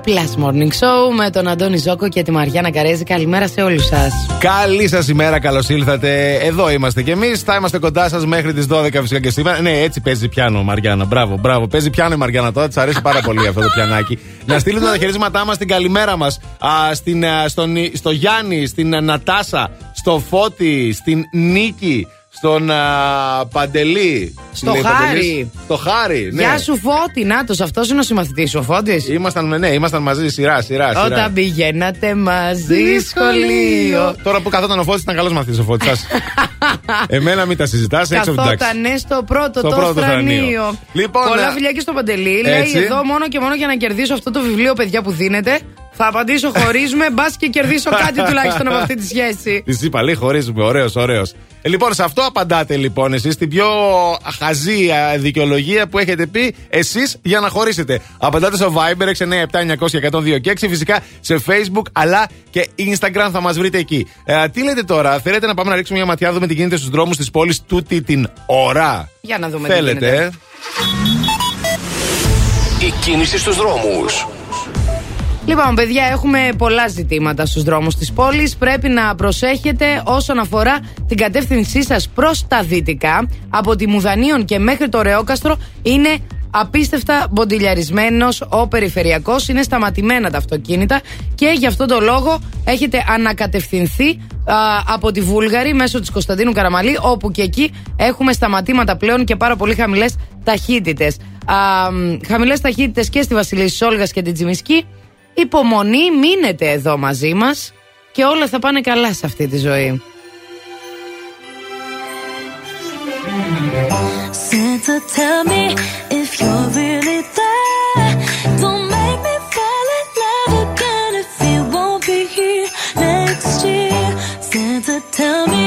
στο Plus Morning Show με τον Αντώνη Ζόκο και τη Μαριάννα Καρέζη. Καλημέρα σε όλους σας. Καλή σας ημέρα, καλώς ήλθατε. Εδώ είμαστε κι εμείς. Θα είμαστε κοντά σας μέχρι τις 12 φυσικά και σήμερα. Ναι, έτσι παίζει πιάνο, Μαριάννα. Μπράβο, μπράβο. Παίζει πιάνο η Μαριάννα τώρα. Της αρέσει πάρα πολύ αυτό το πιανάκι. Να στείλετε τα χαιρίσματά μας την καλημέρα μας στο Γιάννη, στην α, Νατάσα, στο Φώτη, στην Νίκη, στον α, Παντελή. Στο Λέει Χάρη. Παντελής. Στο Χάρη, ναι. Γεια σου Φώτη, νάτος, αυτός είναι ο συμμαθητής σου, ο Φώτης. Ήμασταν, ναι, ήμασταν μαζί σειρά, σειρά. σειρά. Όταν πηγαίνατε μαζί σχολείο. Τώρα που καθόταν ο Φώτης ήταν καλός μαθητής ο Φώτης. Εμένα μην τα συζητάς, έξω από την τάξη. Καθότανε στο πρώτο Στο το πρώτο θρανείο. θρανείο. Λοιπόν, Πολλά ε, φιλιά και στο Παντελή. έτσι. Λέει εδώ μόνο και μόνο για να κερδίσω αυτό το βιβλίο, παιδιά που δίνετε. Θα απαντήσω χωρίζουμε, μπας και κερδίσω κάτι τουλάχιστον από αυτή τη σχέση. Τη είπα, λέει χωρίζουμε. Ωραίος, ωραίος. Ε, λοιπόν, σε αυτό απαντάτε λοιπόν εσείς την πιο χαζή α, δικαιολογία που έχετε πει εσείς για να χωρίσετε. Απαντάτε στο Viber 697-900-1026 και φυσικά σε Facebook αλλά και Instagram θα μας βρείτε εκεί. Ε, τι λέτε τώρα, θέλετε να πάμε να ρίξουμε μια ματιά, δούμε τι γίνεται στους δρόμους της πόλης τούτη την ώρα; Για να δούμε τι Θέλετε, γίνεται. ε; Η κίνηση στους δρόμους. Λοιπόν, παιδιά, έχουμε πολλά ζητήματα στους δρόμους της πόλης. Πρέπει να προσέχετε όσον αφορά την κατεύθυνσή σας προς τα δυτικά. Από τη Μουδανίων και μέχρι το Ρεόκαστρο είναι απίστευτα μποντιλιαρισμένος ο περιφερειακός. Είναι σταματημένα τα αυτοκίνητα και γι' αυτόν τον λόγο έχετε ανακατευθυνθεί α, από τη Βούλγαρη μέσω της Κωνσταντίνου Καραμαλή, όπου και εκεί έχουμε σταματήματα πλέον και πάρα πολύ χαμηλές ταχύτητες. Χαμηλές ταχύτητες και στη Βασιλίση Όλγα και την Τζιμισκή. Υπομονή, μείνετε εδώ μαζί μας και όλα θα πάνε καλά σε αυτή τη ζωή. Santa, tell me if you're really there. Don't make me fall in love again if you won't be here next year. Santa, tell me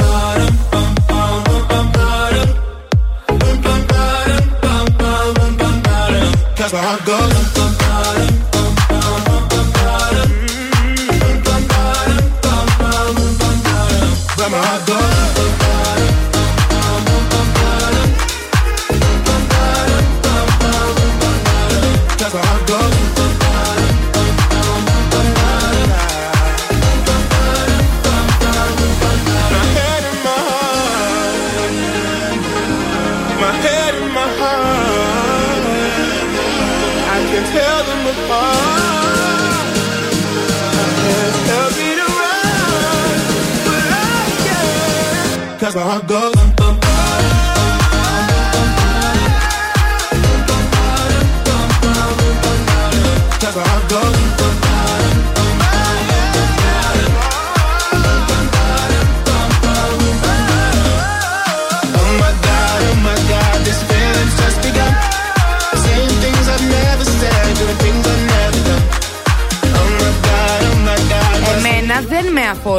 Cause my heart goes. that's where I go.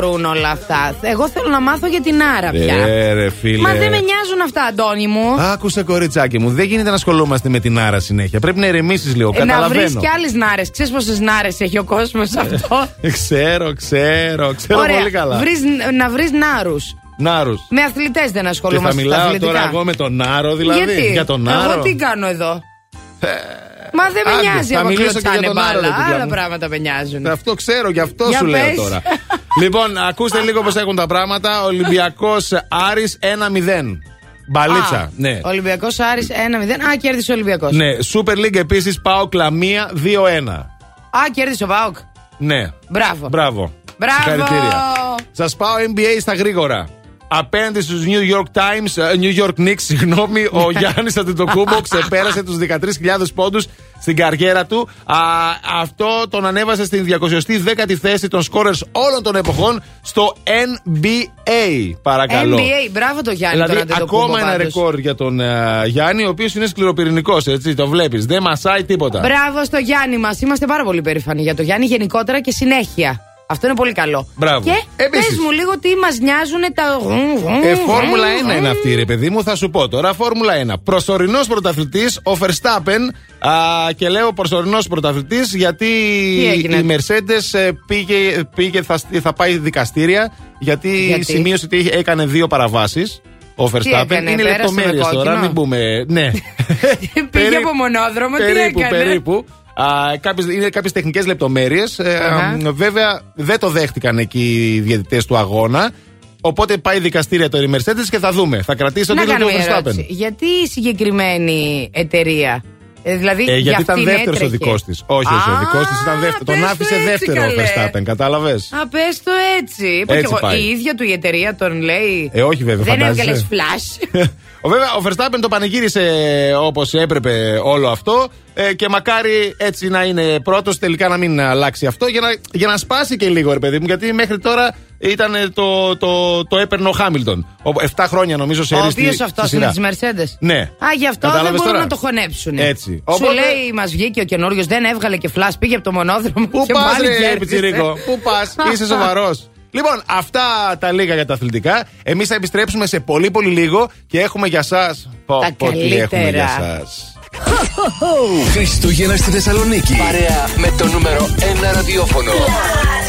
Αφορούν όλα αυτά. Εγώ θέλω να μάθω για την Άρα πια. Ε, ρε φίλε. Μα δεν με νοιάζουν αυτά, Αντώνη μου. Άκουσε κοριτσάκι μου, δεν γίνεται να ασχολούμαστε με την άρα συνέχεια. Πρέπει να ηρεμήσει λίγο. Ε, να βρεις Καταλαβαίνω. κι άλλες νάρες. Ξέρεις πόσες νάρες έχει ο κόσμος αυτό; Ε, ξέρω, ξέρω, ξέρω πολύ καλά. Βρεις, να βρεις νάρους. Νάρους. Με αθλητές δεν Και θα ασχολούμαστε. στα μιλάω αθλητικά. τώρα εγώ με τον Νάρο, δηλαδή. Γιατί; Για τον Νάρο. Εγώ τι κάνω εδώ; Μα δεν με άντε, νοιάζει θα άμα μιλήσω και κλωτσάνε για τον Άρο, ρε μπάλα. παιδιά Άλλα μου. πράγματα με νοιάζουν. Αυτό ξέρω, γι' αυτό Για σου λέω πες. τώρα. λοιπόν, ακούστε λίγο πώς έχουν τα πράγματα. Ολυμπιακός Άρης 1-0. Μπαλίτσα. Ναι. Ολυμπιακός Άρης 1-0. Α, κέρδισε ο Ολυμπιακός. Ναι, Super League επίσης πάω κλαμία 2-1. Α, κέρδισε ο Πάοκ. Ναι. Μπράβο. Μπράβο. Μπράβο. Συγχαρητήρια. Σας πάω NBA στα γρήγορα. Απέναντι στους New York Times, ε, New York Knicks, συγγνώμη, ο Γιάννης Αντιτοκούμπο ξεπέρασε τους 13.000 πόντους στην καριέρα του. Α, αυτό τον ανέβασε στην 210η θέση των σκόρερς όλων των εποχών στο NBA. Παρακαλώ. NBA, μπράβο το Γιάννη. Δηλαδή, τον Αντετοκούμπο ακόμα ένα πάντως. ρεκόρ για τον ε, Γιάννη, ο οποίος είναι σκληροπυρηνικός, έτσι, το βλέπεις. Δεν μασάει τίποτα. Μπράβο στο Γιάννη μας. Είμαστε πάρα πολύ περήφανοι για το Γιάννη γενικότερα και συνέχεια. Αυτό είναι πολύ καλό. Μπράβο. Και Επίσης. πες μου λίγο τι μας νοιάζουν τα. Ε, Φόρμουλα 1 είναι αυτή, ρε παιδί μου, θα σου πω τώρα. Φόρμουλα 1. Προσωρινός πρωταθλητής, ο Verstappen. Α, και λέω προσωρινός πρωταθλητής γιατί Τι έγινε; η Mercedes ε, πήγε, πήγε θα, θα πάει δικαστήρια γιατί, Γιατί; σημείωσε ότι είχε- έκανε δύο παραβάσεις. Ο Verstappen έκανε, είναι πέρασε με λεπτομέρειες τώρα, κόκκινο; μην πούμε. Ναι. Πήγε Περί- από μονόδρομο, τι περίπου, έκανε; περίπου. Α, κάποιες, είναι κάποιες τεχνικές λεπτομέρειες. Αχα. βέβαια δεν το δέχτηκαν εκεί οι διαιτητές του αγώνα. Οπότε πάει δικαστήρια το η Mercedes και θα δούμε. Θα κρατήσει τον Να τίτλο του κάνω μια Verstappen. ερώτηση. Γιατί η συγκεκριμένη εταιρεία Ε, δηλαδή, Ε, για γιατί ήταν αυτήν δεύτερος ο έτρεχε. δικός της. Όχι, όχι, ο Α, δικός της ήταν δεύτερος. Τον πες το άφησε έτσι, δεύτερο ο καλέ. Verstappen, κατάλαβες; Α, πες το έτσι. Είπα Έτσι κι εγώ, πάει. η ίδια του η εταιρεία τον λέει. Ε, όχι βέβαια, Δεν φαντάζεσαι. έβγαλες flash. Ο, βέβαια, ο Verstappen το πανηγύρισε όπως έπρεπε όλο αυτό ε, και μακάρι έτσι να είναι πρώτος, τελικά να μην αλλάξει αυτό για να, για να σπάσει και λίγο, ρε παιδί μου. Γιατί μέχρι τώρα ήταν ε, το, το, το έπαιρνε ο Χάμιλτον. 7 χρόνια νομίζω σε Ο ρίστη οποίος αυτός είναι της Mercedes. Ναι. Α, γι' αυτό Κατάλαβες δεν μπορούν τώρα; να το χωνέψουν. Έτσι. Σου Οπότε- λέει, μας βγήκε ο καινούριος, δεν έβγαλε και flash, πήγε από το μονόδρομο. Πού και πας, πάλι ρε κέρδισε. Πιτσιρίκο, πού πας, είσαι σοβαρός. Λοιπόν, αυτά τα λίγα για τα αθλητικά. Εμείς θα επιστρέψουμε σε πολύ πολύ λίγο και έχουμε για εσά. Τα Πω, τι έχουμε καλύτερα. για εσά. Χριστούγεννα στη Θεσσαλονίκη. Παρέα με το νούμερο 1 ραδιόφωνο.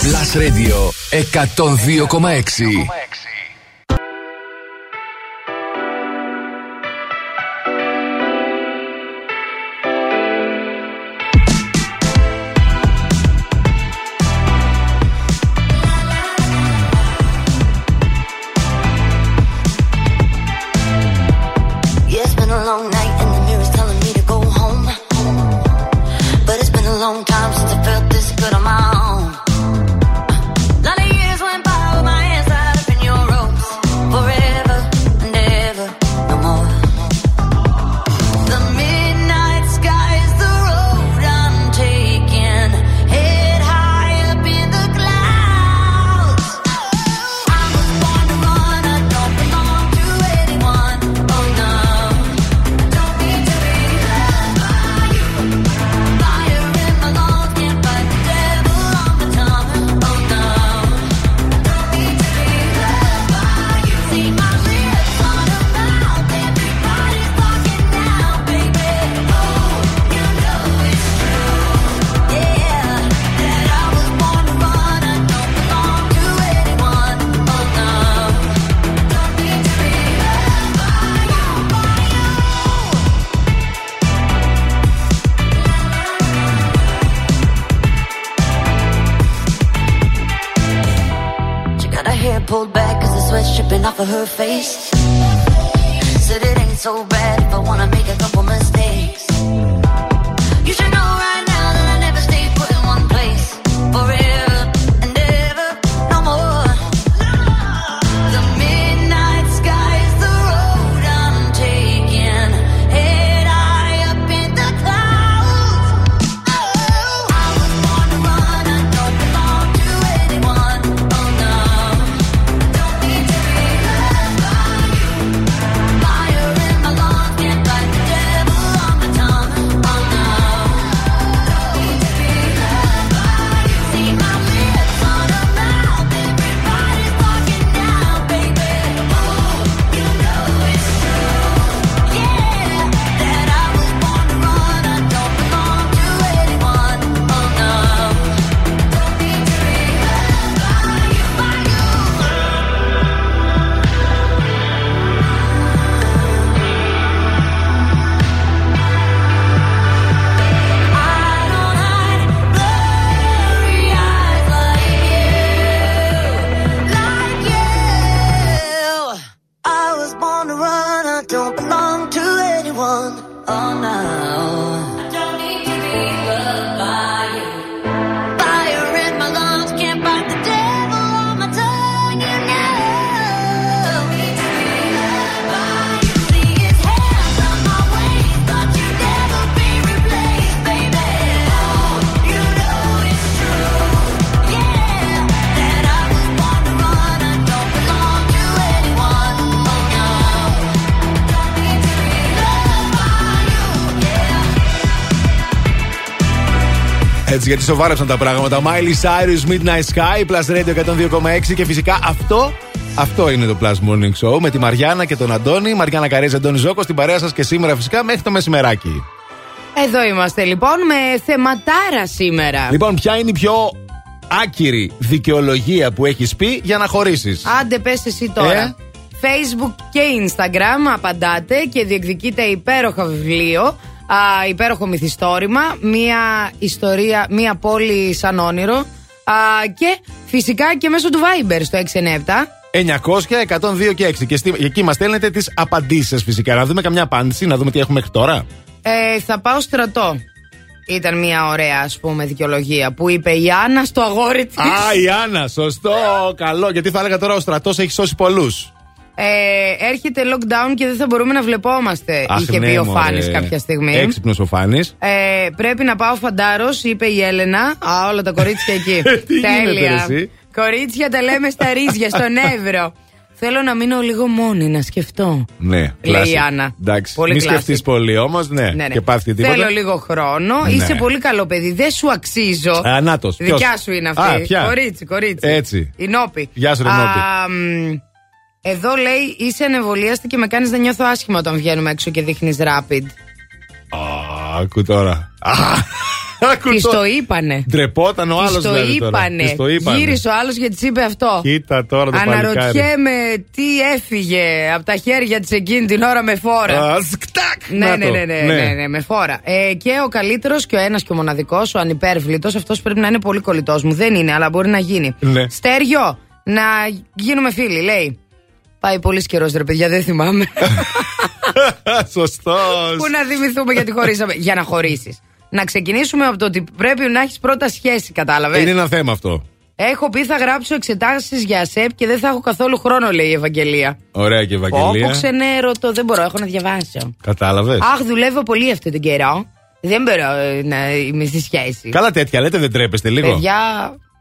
Plus Radio 102,6. Face. Έτσι, γιατί σοβάρεψαν τα πράγματα. Miley Cyrus, Midnight Sky, Plus Radio 102,6 και φυσικά αυτό. Αυτό είναι το Plus Morning Show με τη Μαριάννα και τον Αντώνη. Μαριάννα Καρέζα, Αντώνη Ζώκος στην παρέα σας και σήμερα φυσικά μέχρι το μεσημεράκι. Εδώ είμαστε λοιπόν με θεματάρα σήμερα. Λοιπόν, ποια είναι η πιο άκυρη δικαιολογία που έχεις πει για να χωρίσεις; Άντε πες εσύ τώρα. Ε; Facebook και Instagram απαντάτε και διεκδικείτε υπέροχο βιβλίο, α, υπέροχο μυθιστόρημα, μία ιστορία, μία πόλη σαν όνειρο α, και φυσικά και μέσω του Viber στο 697. 900, 102 και 6. Και στη- εκεί μας στέλνετε τις απαντήσεις σα φυσικά. Να δούμε καμιά απάντηση, να δούμε τι έχουμε μέχρι τώρα. Ε, θα πάω στρατό. Ήταν μια ωραία, ας πούμε, δικαιολογία που είπε η Άννα στο αγόρι της. Α, η Άννα, σωστό, καλό. Γιατί θα έλεγα τώρα ο στρατός έχει σώσει πολλούς. Ε, έρχεται lockdown και δεν θα μπορούμε να βλεπόμαστε, είχε πει ο Φάνης κάποια στιγμή. Έξυπνος ο Φάνης. Ε, πρέπει να πάω φαντάρος, είπε η Έλενα. Α, όλα τα κορίτσια εκεί. Τι γίνεται, ρε, Τέλεια. εσύ; Κορίτσια τα λέμε στα ρίζια, στον Εύρο. Θέλω να μείνω λίγο μόνη, να σκεφτώ. Ναι, Λέει η Άννα. Εντάξει, Πολύ μην classic. σκεφτείς πολύ όμως, ναι. Ναι, ναι. Και πάθεις τίποτα. Θέλω λίγο χρόνο. Ναι. Είσαι πολύ καλό παιδί. Δεν σου αξίζω. Α, νάτος. Δικιά Ποιος; σου είναι Α, αυτή. ποια; Κορίτσι, κορίτσι. Έτσι. Η Νόπη. Γεια σου, ρε Α, Νόπη. Μ, Εδώ λέει είσαι ανεβολίαστη και με κάνεις να νιώθω άσχημα όταν βγαίνουμε έξω και δείχνεις rapid. Α, Άκου τώρα. Α, Άκου Της τώρα. το είπανε. Ντρεπόταν ο Της άλλος το δηλαδή τώρα. είπανε. Της το είπανε. Γύρισε ο άλλος και της είπε αυτό. Κοίτα τώρα το παλικάρι. Αναρωτιέμαι τι έφυγε από τα χέρια της εκείνη την ώρα με φόρα. Α, σκτάκ. Ναι, Να ναι, το. ναι, ναι, Ναι. ναι, ναι, με φόρα. Ε, και ο καλύτερος και ο ένας και ο μοναδικός, ο ανυπέρβλητος, αυτός πρέπει να είναι πολύ κολλητός μου. Δεν είναι, αλλά μπορεί να γίνει. Ναι. Στέργιο, να γίνουμε φίλοι, λέει. Πάει πολύ καιρός, ρε παιδιά, δεν θυμάμαι. Σωστός. Πού να θυμηθούμε γιατί χωρίσαμε. Για να χωρίσεις. Να ξεκινήσουμε από το ότι πρέπει να έχεις πρώτα σχέση, κατάλαβες; Είναι ένα θέμα αυτό. Έχω πει θα γράψω εξετάσεις για ΑΣΕΠ και δεν θα έχω καθόλου χρόνο, λέει η Ευαγγελία. Ωραία και Ευαγγελία. Όπω ξενέρωτο, δεν μπορώ, έχω να διαβάσω. Κατάλαβες. Αχ, δουλεύω πολύ αυτόν τον καιρό. Δεν μπορώ ε, να είμαι στη σχέση. Καλά τέτοια λέτε, δεν τρέπεστε λίγο; Παιδιά,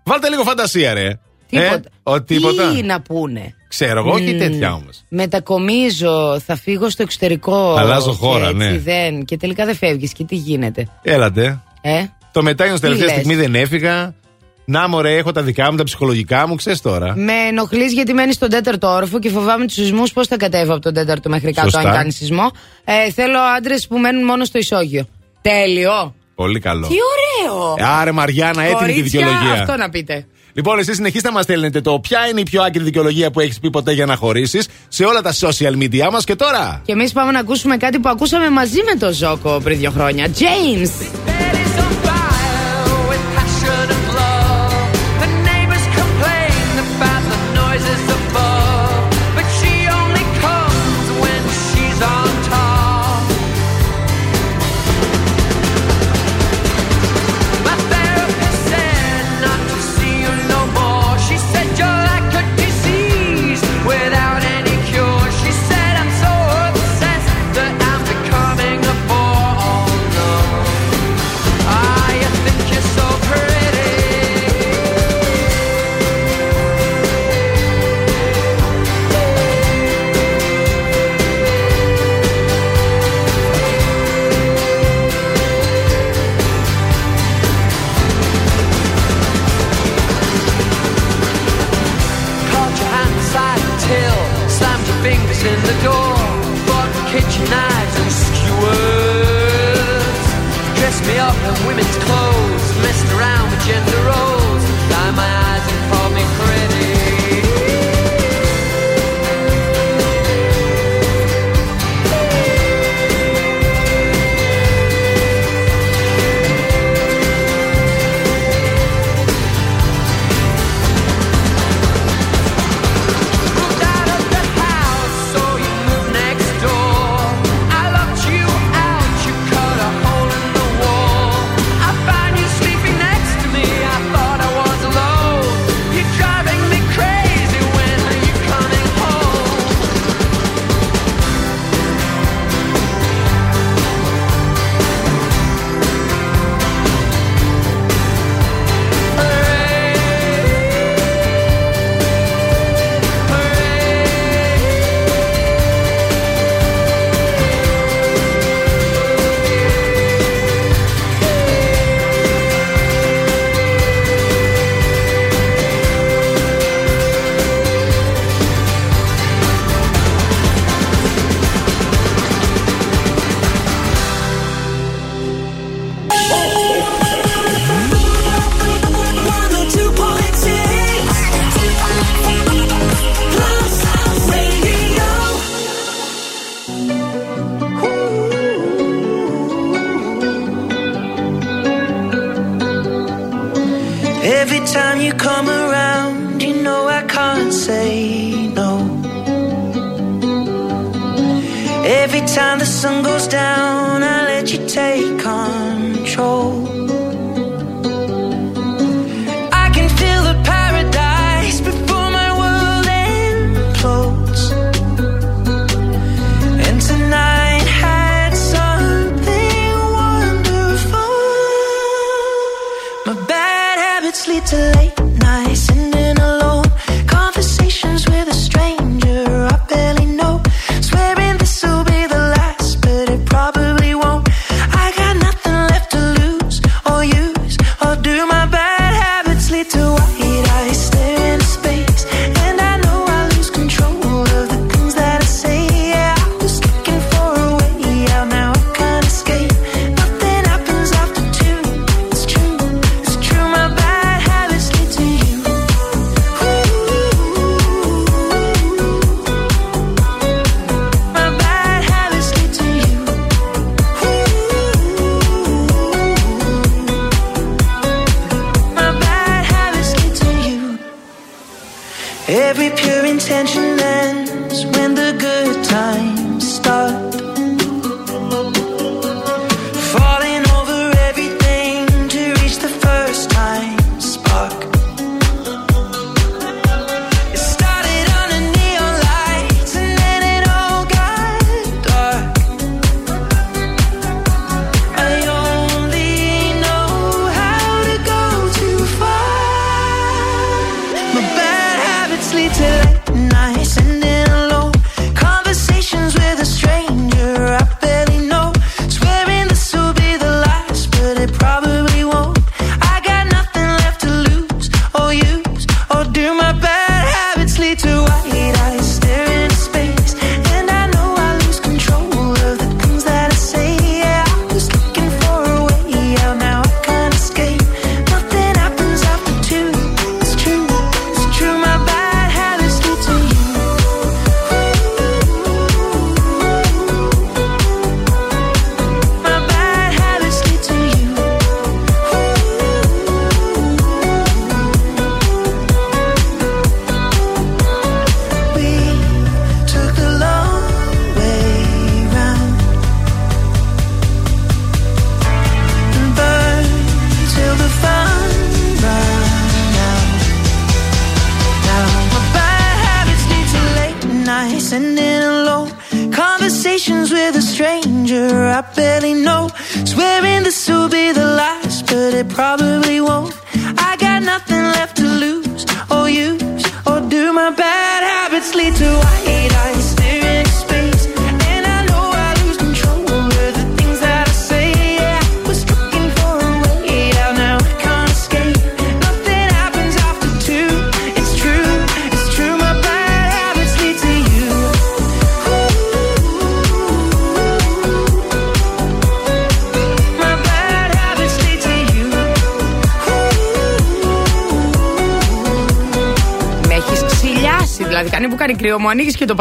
Βάλτε λίγο φαντασία, ρε. τίποτα. Ε, ο, τίποτα. Τι να πούνε. Ξέρω εγώ, όχι Μμμ. τέτοια όμως. Μετακομίζω, θα φύγω στο εξωτερικό. Αλλάζω και χώρα, έτσι ναι. Δεν, και τελικά δεν φεύγεις. Και τι γίνεται; Έλατε. Ε; Το μετά είναι τελευταία λες; στιγμή δεν έφυγα. Να μωρέ, έχω τα δικά μου, τα ψυχολογικά μου, ξέρεις τώρα. Με ενοχλείς γιατί μένεις στον τέταρτο όροφο και φοβάμαι τους σεισμούς. Πώς θα κατέβω από τον τέταρτο μέχρι κάτω, Σωστά. αν κάνει σεισμό. Ε, θέλω άντρες που μένουν μόνο στο ισόγειο. Τέλειο. Πολύ καλό. Τι ωραίο. Ε, Άρε Μαριάννα, έτοιμη και Κορίτσια, δικαιολογία. Αυτό να πείτε. Λοιπόν, εσείς συνεχίστε να μας στέλνετε το ποια είναι η πιο άκρη δικαιολογία που έχεις πει ποτέ για να χωρίσεις σε όλα τα social media μας και τώρα. Και εμείς πάμε να ακούσουμε κάτι που ακούσαμε μαζί με τον Ζόκο πριν δύο χρόνια. James.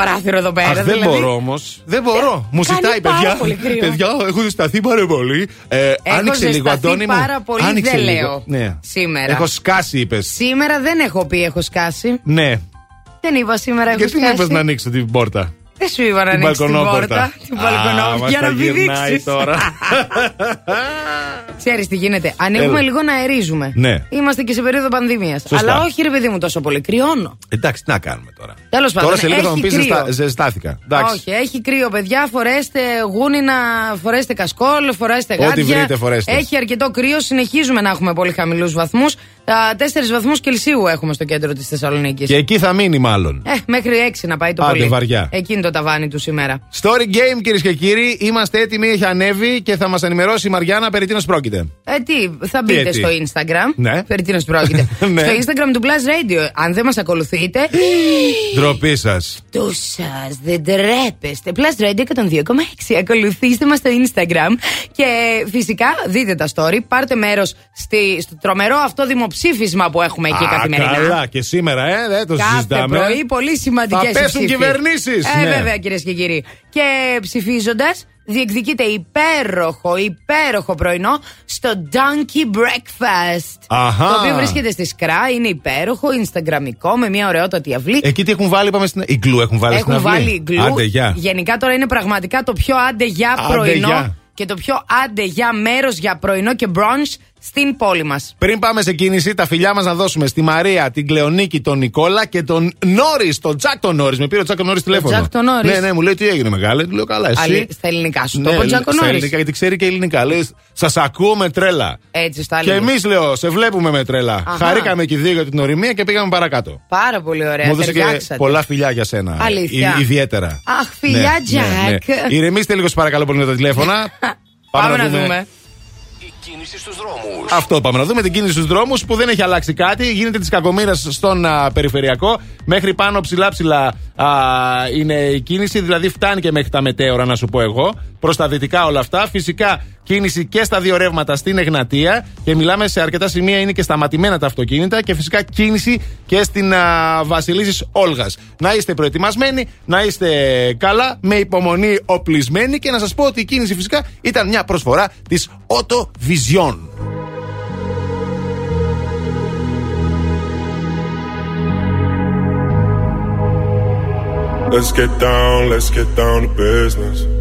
Παράθυρο εδώ πέρα. Αχ, δεν δηλαδή. μπορώ όμως. Δεν μπορώ. Μου κάνει ζητάει, πάρα παιδιά. πολύ κρύο. Παιδιά, έχω ζεσταθεί πάρα πολύ. Ε, Έχω άνοιξε λίγο, ζεσταθεί Αντώνη μου. πάρα πολύ, άνοιξε δεν λίγο. λέω. Ναι. Σήμερα. Έχω σκάσει, είπες. Σήμερα δεν έχω πει έχω σκάσει. Ναι. Δεν είπα σήμερα έχω Γιατί μου σκάσει. είπε να ανοίξω την πόρτα; Δεν σου είπα να Την ανοίξεις την μπαλκονόπορτα. πόρτα. Την Α, μπαλκονό. μας Για τα να γυρνάει πηδήξει. τώρα. Ξέρεις τι γίνεται. Ανοίγουμε Έλα. λίγο να αερίζουμε. Ναι. Είμαστε και σε περίοδο πανδημίας. Σωστά. Αλλά όχι, ρε παιδί μου, τόσο πολύ. Κρυώνω. Εντάξει, τι να κάνουμε τώρα. Τέλος πάντων. Τώρα σε λίγο θα μου έχει πεις κρύο. ζεστάθηκα. Εντάξει. Όχι, έχει κρύο, παιδιά. Φορέστε γούνινα, φορέστε κασκόλ, φορέστε Ό,τι γάντια. βρείτε, φορέστε. Έχει αρκετό κρύο. Συνεχίζουμε να έχουμε πολύ χαμηλούς βαθμούς. Τέσσερις βαθμούς Κελσίου έχουμε στο κέντρο της Θεσσαλονίκης. Και εκεί θα μείνει μάλλον. Ε, μέχρι έξι να πάει το Άντε, πολύ. βαριά. Εκείνη το ταβάνι του σήμερα. Story game, κυρίες και κύριοι. Είμαστε έτοιμοι, έχει ανέβει και θα μας ενημερώσει η Μαριάννα περί τίνος πρόκειται. Ε, τι, θα Τι, μπείτε ε, τι. στο Instagram. Ναι. Περί τίνος πρόκειται. Ναι. Στο Instagram του Plus Radio. Αν δεν μας ακολουθείτε. Ντροπή σας. Τους σας, δεν τρέπεστε. Plus Radio 102,6. Ακολουθήστε μας στο Instagram. Και φυσικά δείτε τα story. Πάρτε μέρος στο τρομερό αυτό δημοψήφισμα που έχουμε εκεί καθημερινά. Καλά, και σήμερα, ε, δεν το Κάθε συζητάμε. πρωί πολύ σημαντικές Θα πέσουν κυβερνήσεις. Ε, βέβαια, κυρίες και κύριοι. Και ψηφίζοντας, διεκδικείται υπέροχο, υπέροχο πρωινό στο Donkey Breakfast. Αχα. Το οποίο βρίσκεται στη Σκρά, είναι υπέροχο, Instagramικό, με μια ωραιότατη αυλή. Εκεί τι έχουν βάλει, είπαμε στην. Ιγκλού έχουν βάλει στην Έχουν αυλή. βάλει γκλου. Άντε, γεια. Γενικά τώρα είναι πραγματικά το πιο άντε για Άντε, πρωινό γεια. και το πιο άντε για μέρος για πρωινό και brunch στην πόλη μας. Πριν πάμε σε κίνηση, τα φιλιά μας να δώσουμε στη Μαρία, την Κλεονίκη, τον Νικόλα και τον Νόρις, τον Τζακ τον Νόρις. Με πήρε ο Τζακ τον Νόρις τηλέφωνο. Τζακ τον Νόρις. Ναι, ναι, μου λέει τι έγινε μεγάλε. Του λέω καλά, εσύ. Αλή, στα ελληνικά σου. Ναι, το πω Τζάκο στα Νόρις. ελληνικά, γιατί ξέρει και ελληνικά. Λέει, σας ακούω με τρέλα. Έτσι, στα Και έλεγε. εμείς, λέω, σε βλέπουμε με τρέλα. Αχα. Χαρήκαμε και οι δύο για την οριμία και πήγαμε παρακάτω. Πάρα πολύ ωραία. Μου έδωσε και ταιριάξατε. πολλά φιλιά για σένα. Αλήθεια. Ε, ιδιαίτερα. Αχ, φιλιά, Ναι, ναι, Τζακ. ναι. Ηρεμήστε λίγο, σας παρακαλώ πολύ με τα τηλέφωνα. Πάμε να δούμε. Κίνηση στους δρόμους. Αυτό πάμε να δούμε την κίνηση στους δρόμους που δεν έχει αλλάξει κάτι. Γίνεται της κακομοίρας στον α, περιφερειακό. Μέχρι πάνω ψηλά ψηλά α, είναι η κίνηση. Δηλαδή φτάνει και μέχρι τα μετέωρα, να σου πω εγώ. Προς τα δυτικά όλα αυτά. Φυσικά κίνηση και στα δύο ρεύματα στην Εγνατία. Και μιλάμε σε αρκετά σημεία είναι και σταματημένα τα αυτοκίνητα. Και φυσικά κίνηση και στην Βασιλίση Όλγας. Να είστε προετοιμασμένοι, να είστε καλά, με υπομονή οπλισμένοι. Και να σας πω ότι η κίνηση φυσικά ήταν μια προσφορά της Auto Vision. Let's get down, let's get down to business.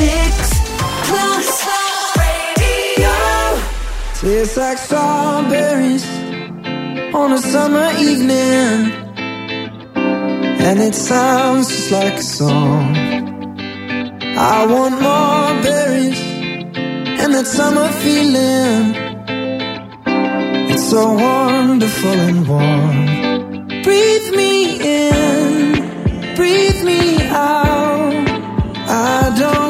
102.6 Plus Radio. Tastes like strawberries on a summer evening. And it sounds just like a song. I want more berries and that summer feeling. It's so wonderful and warm. Breathe me in, breathe me out. I don't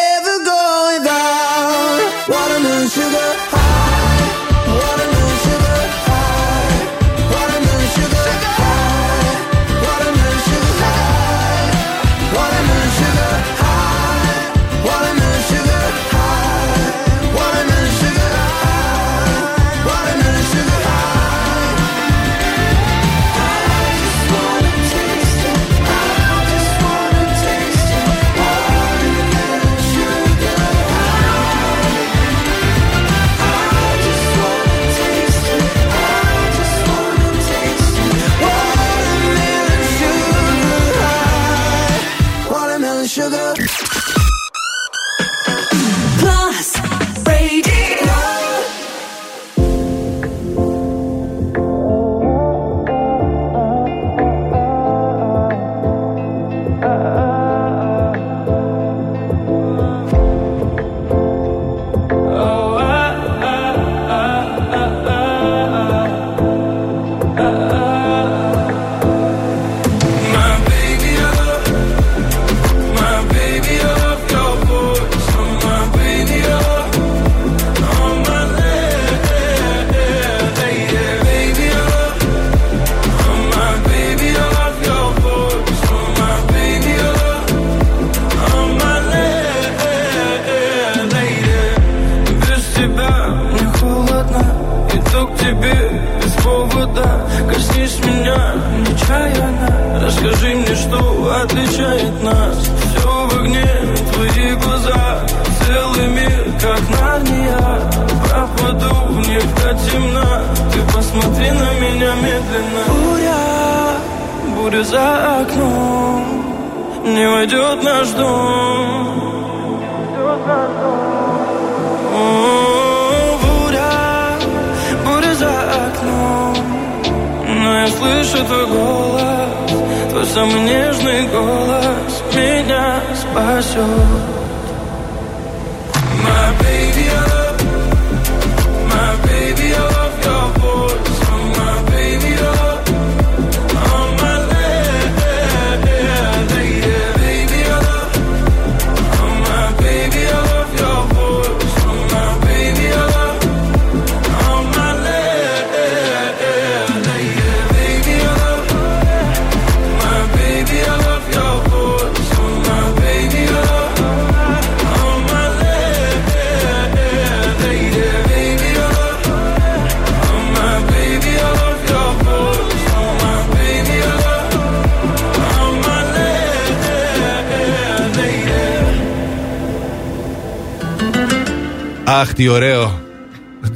lady, Αχ, τι ωραίο.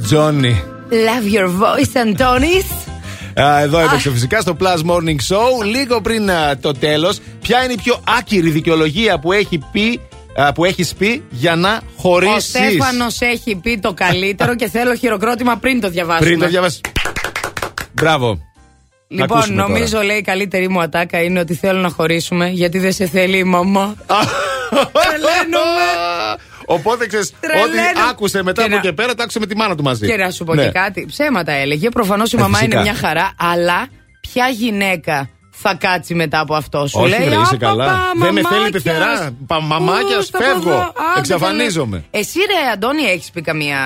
Τζόνι. Love your voice, Antonis. Α, Εδώ έπαιξε φυσικά στο Plus Morning Show. Λίγο πριν α, το τέλος, ποια είναι η πιο άκυρη δικαιολογία που έχει πει. α, Που έχεις πει για να Ο χωρίσεις Στέφανος έχει πει το καλύτερο και θέλω χειροκρότημα πριν το διαβάσουμε. Πριν το διαβάσει. Μπράβο. Να Λοιπόν, ακούσουμε τώρα. νομίζω λέει η καλύτερη μου ατάκα είναι ότι θέλω να χωρίσουμε γιατί δεν σε θέλει η μαμά. Τρελαίνομαι. Οπότε ξέρεις, ό,τι Τρελαίνω. άκουσε μετά Και από να- εκεί και πέρα, το άκουσε με τη μάνα του μαζί. Και να σου πω Ναι. και κάτι. Ψέματα έλεγε. Προφανώς η Ε, μαμά φυσικά. είναι μια χαρά, αλλά ποια γυναίκα θα κάτσει μετά από αυτό. Σου Όχι, λέει βρε, είσαι «Α, καλά. παπά, Δεν με θέλει μαμάκιας. πεθερά. Πα- μαμάκιας, Ου, στα φεύγω. ποδά. Άντε, Εξαφανίζομαι. καλέ. Εσύ, ρε Αντώνη, έχεις πει καμία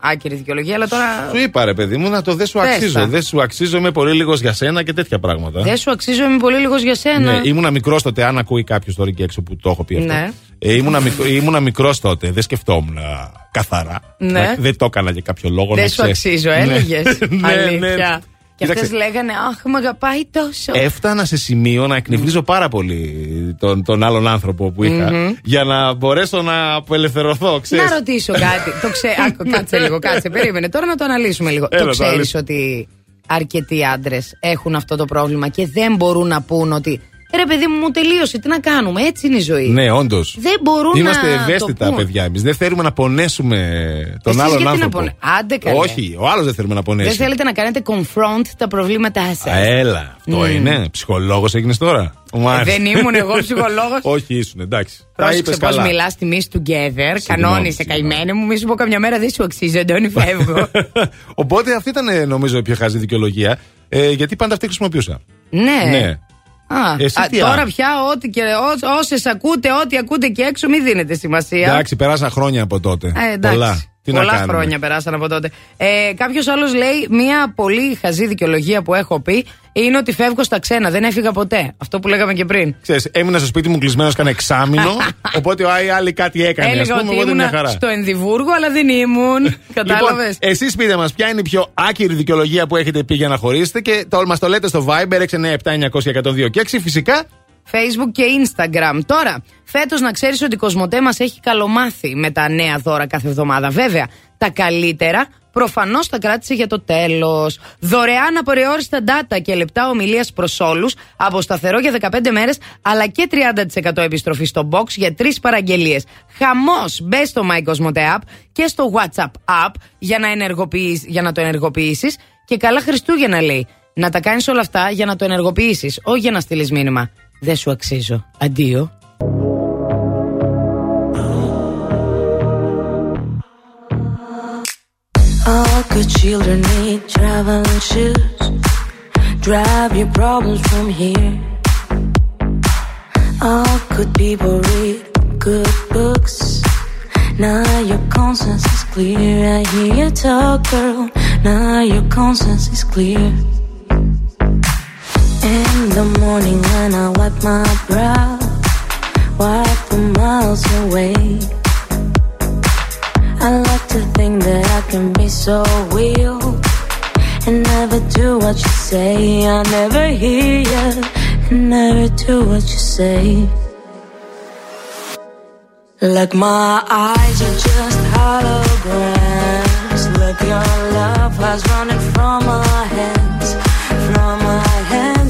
άκυρη δικαιολογία, αλλά τώρα. Σου είπα ρε παιδί μου να το δεν σου Πες αξίζω. τα. Δεν σου αξίζω, είμαι πολύ λίγος για σένα και τέτοια πράγματα. Δεν σου αξίζω, είμαι πολύ λίγος για σένα. Ναι, ήμουνα μικρός τότε, αν ακούει κάποιος τώρα εκεί έξω που το έχω πει αυτό. Ναι. Ε, ήμουνα, μικ- ήμουνα μικρός τότε, δεν σκεφτόμουν α, καθαρά. Ναι. Να- Δεν το έκανα για κάποιο λόγο. Δεν να σου ξέρεις. αξίζω, Ναι. έλεγες. ναι, ναι. Αλήθεια. Και Κοίταξε, αυτές λέγανε Αχ, με αγαπάει τόσο. Έφτανα σε σημείο να εκνευρίζω πάρα πολύ τον, τον άλλον άνθρωπο που είχα Μμμ. για να μπορέσω να απελευθερωθώ. Ξέρεις. Να ρωτήσω κάτι. το ξέ... Άκου, κάτσε λίγο, κάτσε. Περίμενε. Τώρα να το αναλύσουμε λίγο. Έλα, το το ξέρεις αναλύσουμε. ότι αρκετοί άντρες έχουν αυτό το πρόβλημα και δεν μπορούν να πούν ότι ρε παιδί μου, μου τελείωσε. Τι να κάνουμε. Έτσι είναι η ζωή. Ναι, όντως. Δεν μπορούν Είμαστε να ευαίσθητα το πούν. παιδιά εμείς. Δεν θέλουμε να πονέσουμε τον Εσείς άλλον γιατί να άνθρωπο. πονε- Άντε καλέ. Όχι, ο άλλος δεν θέλουμε να Δεν πονέσει. θέλετε να κάνετε confront τα προβλήματά σας. Α, έλα, αυτό Μμ. είναι. Ψυχολόγος έγινες τώρα. Μου άρεσε. Ε, δεν ήμουν εγώ ψυχολόγος. Όχι, ήσουν, εντάξει. Τα Πρόσεξε είπες πώς καλά. μιλάς στη Miss Together. Συγγνώμη, Κανόνισε, καημένη μου. Μη σου πω καμιά μέρα δεν σου αξίζει, Αντώνη, φεύγω. Οπότε αυτή ήταν ε, νομίζω η πιο χαζή δικαιολογία. Ε, γιατί πάντα αυτή χρησιμοποιούσα. ναι. Ναι. Α, Εσύ α, τι τώρα α; πια ό,τι και όσες ακούτε, ό,τι ακούτε και έξω, μην δίνετε σημασία. Εντάξει, περάσαν χρόνια από τότε. Ε, εντάξει. Πολλά. Τι Πολλά να κάνουμε; χρόνια περάσαν από τότε. Ε, Κάποιος άλλος λέει: Μία πολύ χαζή δικαιολογία που έχω πει είναι ότι φεύγω στα ξένα. Δεν έφυγα ποτέ. Αυτό που λέγαμε και πριν. Ξέρεις, έμεινα στο σπίτι μου κλεισμένος κάνα εξάμεινο. οπότε ο Άι άλλοι κάτι έκανε. ας Έλεγα πούμε, ότι οπότε μια ήμουν χαρά. στο Ενδιβούργο, αλλά δεν ήμουν. Κατάλαβες; Λοιπόν, εσείς πείτε μας, ποια είναι η πιο άκυρη δικαιολογία που έχετε πει για να χωρίσετε και το, μας το λέτε στο Viber 697-900-1026. και 6. Φυσικά, Facebook και Instagram. Τώρα, φέτος να ξέρεις ότι η Κοσμοτέ μας έχει καλομάθει με τα νέα δώρα κάθε εβδομάδα. Βέβαια, τα καλύτερα προφανώς τα κράτησε για το τέλος. Δωρεάν απορεόριστα data και λεπτά ομιλίας προς όλους, από σταθερό για 15 μέρες, αλλά και 30% επιστροφή στο box για τρεις παραγγελίες. Χαμός! Μπε στο My Cosmote App και στο WhatsApp App για να, ενεργοποιήσεις, για να το ενεργοποιήσεις. Και καλά Χριστούγεννα λέει. Να τα κάνεις όλα αυτά για να το ενεργοποιήσεις, όχι για να στείλεις μήνυμα. Δεν σου αξίζω. Αντίο. All good children need traveling shoes. Drive your problems from here. All good people read good books. Now your conscience is clear. I hear you talk, girl. Now your conscience is clear. In the morning when I wipe my brow, wipe the miles away. I like to think that I can be so real and never do what you say. I never hear you, never do what you say. Like my eyes are just holograms. Look, your love was running from my hands, from my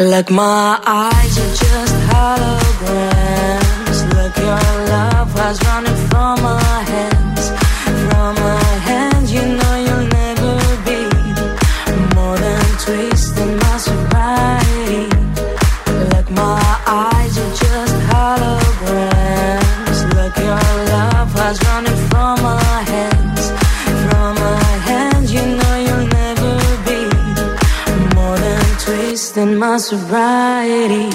Like my eyes are just holograms. Look, your love was running from my hands, from my my sobriety.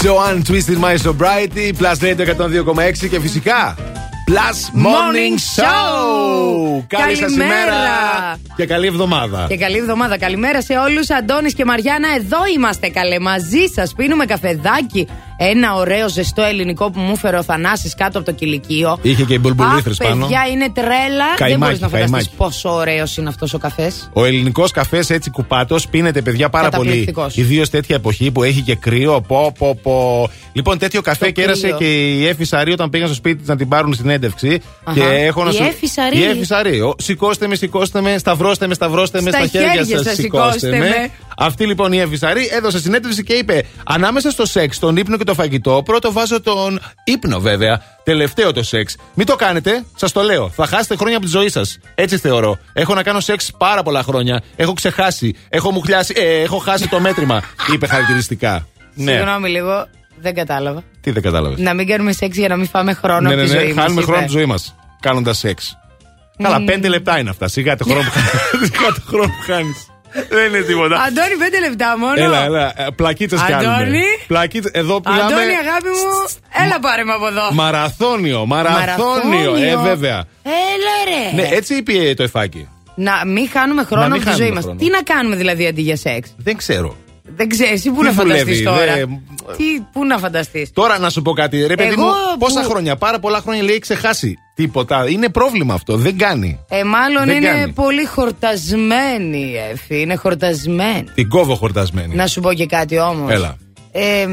Joanne Twisted My Sobriety, Plus Radio 102,6 και φυσικά Plus Morning Show! Καλή σας Καλημέρα. ημέρα και καλή εβδομάδα. Και καλή εβδομάδα. Καλημέρα σε όλους. Αντώνης και Μαριάννα, εδώ είμαστε καλέ. Μαζί σας πίνουμε καφεδάκι. Ένα ωραίο ζεστό ελληνικό που μου έφερε ο Θανάσης κάτω από το κηλικείο. Είχε και οι μπουλμπουλήθρες Αχ, πάνω. παιδιά, είναι τρέλα. Δεν Καημάκι, μπορείς να φανταστείς καημάκι. πόσο ωραίος είναι αυτός ο καφές. Ο ελληνικός καφές έτσι κουπάτος πίνεται, παιδιά, πάρα πολύ. Καταπληκτικός. Ιδίως τέτοια εποχή που έχει και κρύο. Πω, πω, πω. Λοιπόν, τέτοιο καφέ Το κέρασε κρύο. και η Εφη Σαρή όταν πήγαν στο σπίτι τη να την πάρουν συνέντευξη. Αχα. Και έχω να Η σου... Εφη Σαρή. Η Εφη Σαρή. Ο, Σηκώστε με, σηκώστε με, σταυρώστε με, σταυρώστε με, Στα στα χέρια χέρια σας. σας Σηκώστε σηκώστε με. με. Αυτή λοιπόν η Εφη Σαρή έδωσε συνέντευξη και είπε: Ανάμεσα στο σεξ, τον ύπνο και το φαγητό, πρώτο βάζω τον ύπνο βέβαια. Τελευταίο το σεξ. Μην το κάνετε, σας το λέω. Θα χάσετε χρόνια από τη ζωή σας. Έτσι θεωρώ. Έχω να κάνω σεξ πάρα πολλά χρόνια. Έχω ξεχάσει. Έχω, μουχλιάσει, ε, έχω χάσει το μέτρημα. είπε χαρακτηριστικά. Ναι. Συγγνώμη λίγο, δεν κατάλαβα. Τι δεν κατάλαβες; Να μην κάνουμε σεξ για να μην φάμε χρόνο Ναι, από ναι, τη ναι. ζωή μας, Χάνουμε είπε. χρόνο από τη ζωή μας. Κάνοντας σεξ. Καλά, πέντε λεπτά είναι αυτά. Σιγά το χρόνο που χάνεις. Σιγά το χρόνο που χάνει. Δεν είναι τίποτα. Αντώνη, πέντε λεπτά μόνο. Έλα, έλα. Πλακίτσε κάνουμε. Αντώνη. Πλακίτσες. Εδώ μιλάμε. Αντώνη, αγάπη μου, έλα πάρε με από εδώ. Μαραθώνιο, μαραθώνιο. Ε, Μαραθώνιο. βέβαια. Έλα ρε. Ναι, έτσι είπε το εφάκι. Να μην χάνουμε χρόνο Να μην από τη ζωή χάνουμε μας. χρόνο. Τι να κάνουμε δηλαδή αντί για σεξ; Δεν ξέρω. Δεν ξέρεις, εσύ πού Τι να φανταστείς δουλεύει, τώρα; δεν- Τι, πού να φανταστείς; Τώρα να σου πω κάτι. Ρε, παιδί Εγώ μου, που- πόσα χρόνια, πάρα πολλά χρόνια λέει έχει ξεχάσει τίποτα. Είναι πρόβλημα αυτό. Δεν κάνει. Ε, μάλλον Δεν είναι κάνει. πολύ χορτασμένη η Εφη. Είναι χορτασμένη. Την κόβω χορτασμένη. Να σου πω και κάτι όμως. Έλα. Ε,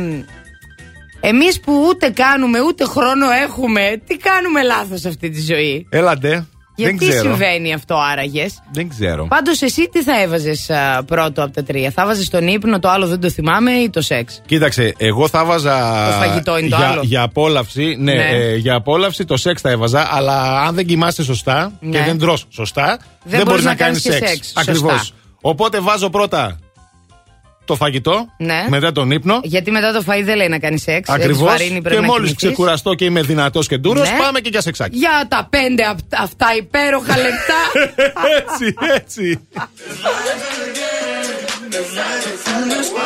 Εμείς που ούτε κάνουμε ούτε χρόνο έχουμε, τι κάνουμε λάθος σε αυτή τη ζωή; Έλατε. Γιατί δεν ξέρω. συμβαίνει αυτό άραγες; Δεν ξέρω. Πάντως, εσύ τι θα έβαζες πρώτο από τα τρία; Θα βάζε τον ύπνο, το άλλο δεν το θυμάμαι ή το σεξ; Κοίταξε, εγώ θα βάζα. Το φαγητό είναι το για, άλλο. Για απόλαυση, ναι, Ναι. ε, για απόλαυση το σεξ θα έβαζα, αλλά αν δεν κοιμάσαι σωστά και Ναι. δεν τρως σωστά, δεν, μπορείς μπορείς να, να κάνεις κάνεις και σεξ. σεξ, Ακριβώς. σωστά. Οπότε βάζω πρώτα το φαγητό, Ναι. μετά τον ύπνο. Γιατί μετά το φαΐ δεν λέει να κάνει σεξ. Ακριβώς. έχεις βαρύνει, πρέπει Και να μόλι κοιμηθείς. ξεκουραστώ και είμαι δυνατός και ντούρος, Ναι. πάμε και για σεξάκι. Για τα πέντε απ- αυτά υπέροχα λεπτά. έτσι, έτσι.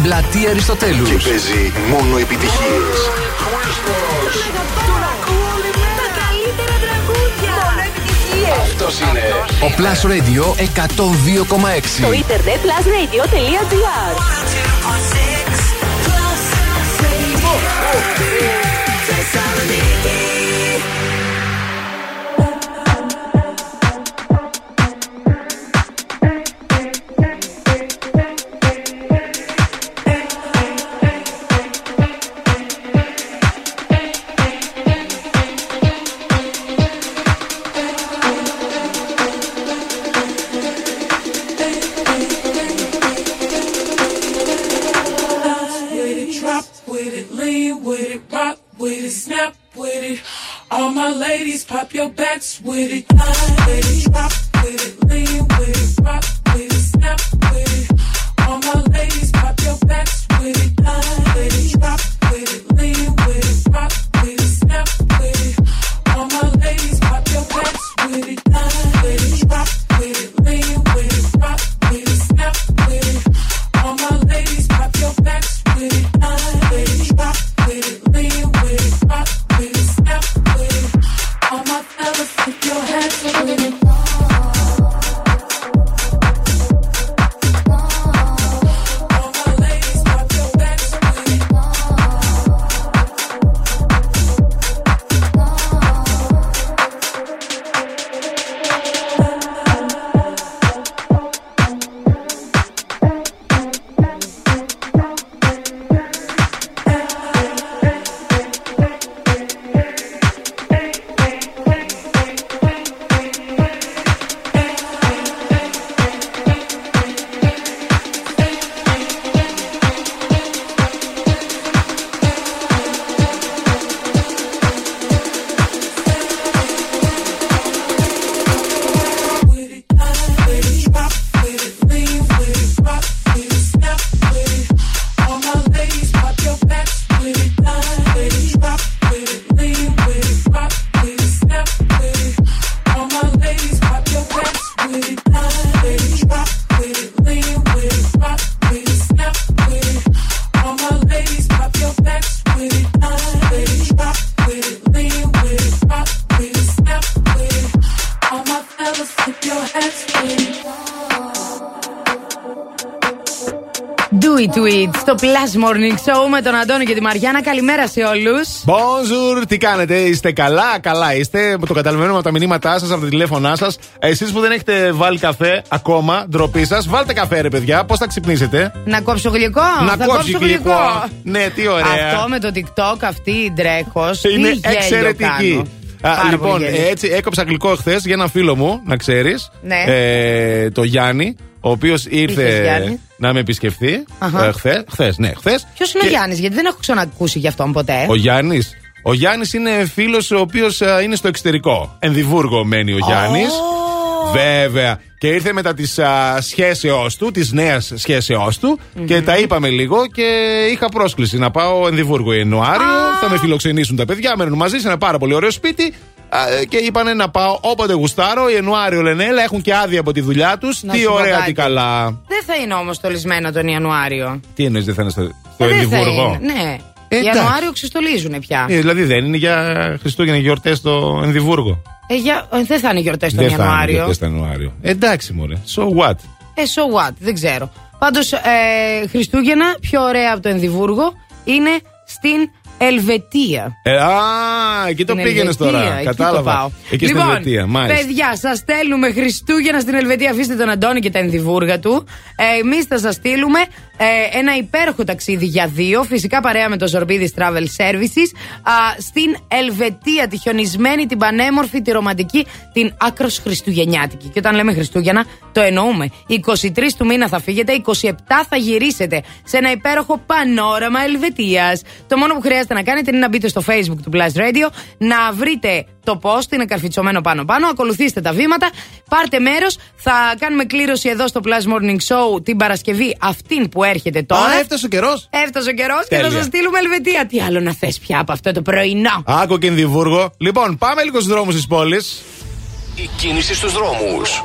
Στην πλατεία Αριστοτέλους. Και παίζει μόνο επιτυχίες. Τα καλύτερα τραγούδια. Μόνο επιτυχίες. Αυτός είναι ο Plus Radio 102,6. Στο ίντερνετ plusradio.gr with Plus Morning Show με τον Αντώνη και τη Μαριάννα. Καλημέρα σε όλους. Bonjour, τι κάνετε, είστε καλά, καλά είστε. Το καταλαβαίνουμε από τα μηνύματά σας, από τα τηλέφωνά σας. Εσείς που δεν έχετε βάλει καφέ ακόμα, ντροπή σας, βάλτε καφέ, ρε παιδιά, πώς θα ξυπνήσετε; Να κόψω γλυκό. Να θα κόψει κόψω γλυκό. Ναι, τι ωραία. Αυτό με το TikTok, αυτή η ντρέχος. Είναι εξαιρετική. Α, λοιπόν, έτσι έκοψα γλυκό χθες για ένα φίλο μου, να ξέρεις. Ναι. Ε, το Γιάννη, ο οποίος ήρθε Είχες Γιάννη; Να με επισκεφθεί. Αχα. Ε, χθες, χθες, ναι, χθες. Ποιος είναι ο Γιάννης, γιατί δεν έχω ξανακούσει γι' αυτόν ποτέ. Ο Γιάννης. Ο Γιάννης είναι φίλος ο οποίος είναι στο εξωτερικό. Ενδιβούργο μένει ο Γιάννης. Βέβαια. Και ήρθε μετά τη σχέσεώς του, τη νέα σχέσεώς του, και τα είπαμε λίγο και είχα πρόσκληση να πάω Ενδιβούργο Ιανουάριο. Θα με φιλοξενήσουν τα παιδιά, μένουν μαζί σε ένα πάρα πολύ ωραίο σπίτι. Α, Και είπανε να πάω όποτε γουστάρω. Ιανουάριο λένε, έλα, έχουν και άδεια από τη δουλειά τους. Να Τι σου πω ωραία, κάτι. τι καλά. Δεν θα είναι όμως στολισμένο τον Ιανουάριο. Τι εννοείς, δεν θα είναι στο, στο Ε, δεν θα Ενδιβούργο. είναι. Ναι. Ε, εντάξει. Ιανουάριο ξεστολίζουν πια. Ε, δηλαδή δεν είναι για Χριστούγεννα γιορτές στο Ενδιβούργο. Ε, για... ε, δεν θα είναι γιορτές τον Δεν θα είναι Ιανουάριο. γιορτές τον Ιανουάριο. Εντάξει, μωρέ. So what; Ε, so what, δεν ξέρω. Πάντως, ε, Χριστούγεννα, πιο ωραία από το Ενδιβούργο είναι στην Ελβετία. Ε, α, εκεί το Στην πήγαινες Ελβετία, τώρα. εκεί Κατάλαβα. το πάω. Εκεί λοιπόν, στην Ελβετία, μάλιστα. Παιδιά, σας στέλνουμε Χριστούγεννα στην Ελβετία. Αφήστε τον Αντώνη και τα ενδιβούργα του. Ε, Εμείς θα σας στείλουμε ε, ένα υπέροχο ταξίδι για δύο. Φυσικά παρέα με το Ζορμπίδη Travel Services. Α, στην Ελβετία, τη χιονισμένη, την πανέμορφη, τη ρομαντική, την άκρος Χριστουγεννιάτικη. Και όταν λέμε Χριστούγεννα, το εννοούμε. 23 του μήνα θα φύγετε, 27 θα γυρίσετε σε ένα υπέροχο πανόραμα Ελβετίας. Το μόνο που χρειάζεται να κάνετε είναι να μπείτε στο Facebook του Plus Radio, να βρείτε το post, είναι καρφιτσωμένο πάνω-πάνω, ακολουθήστε τα βήματα, πάρτε μέρος. Θα κάνουμε κλήρωση εδώ στο Plus Morning Show την Παρασκευή, αυτήν που έρχεται τώρα. Α, έφτασε ο καιρός. Έφτασε ο καιρός και θα Τέλεια. σας στείλουμε Ελβετία. Τι άλλο να θες πια από αυτό το πρωινό; Άκου και Ενδιβούργο. Λοιπόν, πάμε λίγο στους δρόμους της πόλης. Η κίνηση στους δρόμους.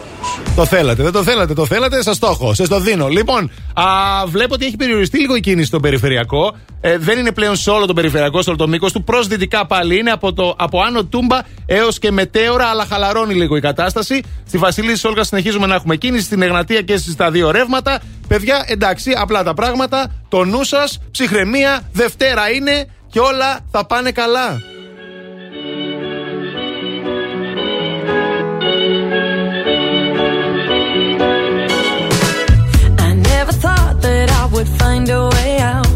Το θέλατε, δεν το θέλατε, το θέλατε, σας το έχω, σας το δίνω. Λοιπόν, α, βλέπω ότι έχει περιοριστεί λίγο η κίνηση στο περιφερειακό. Ε, δεν είναι πλέον σε όλο το περιφερειακό, σε όλο το μήκος του. Προ δυτικά πάλι είναι από, το, από Άνω Τούμπα έως και Μετέωρα, αλλά χαλαρώνει λίγο η κατάσταση. Στη Βασιλή Σόλγα συνεχίζουμε να έχουμε κίνηση, στην Εγνατία και στα δύο ρεύματα. Παιδιά, εντάξει, απλά τα πράγματα. Το νου σας, ψυχραιμία, Δευτέρα είναι και όλα θα πάνε καλά. Find a way out.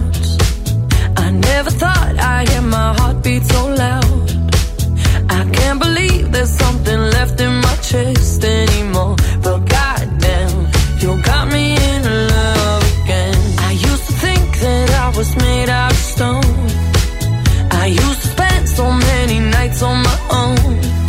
I never thought I'd hear my heartbeat so loud. I can't believe there's something left in my chest anymore. But goddamn, you got me in love again. I used to think that I was made out of stone. I used to spend so many nights on my own.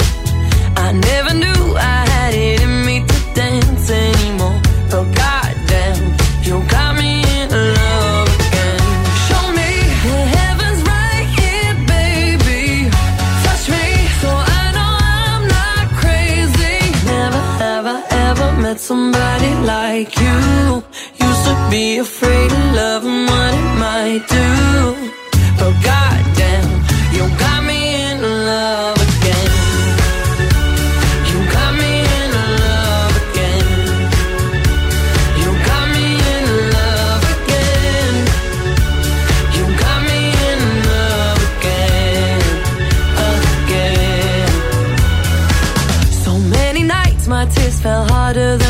Like you. Used to be afraid of love and what it might do. But goddamn, you got me in love again. You got me in love again. You got me in love again. You got me in love again, again. So many nights my tears fell harder than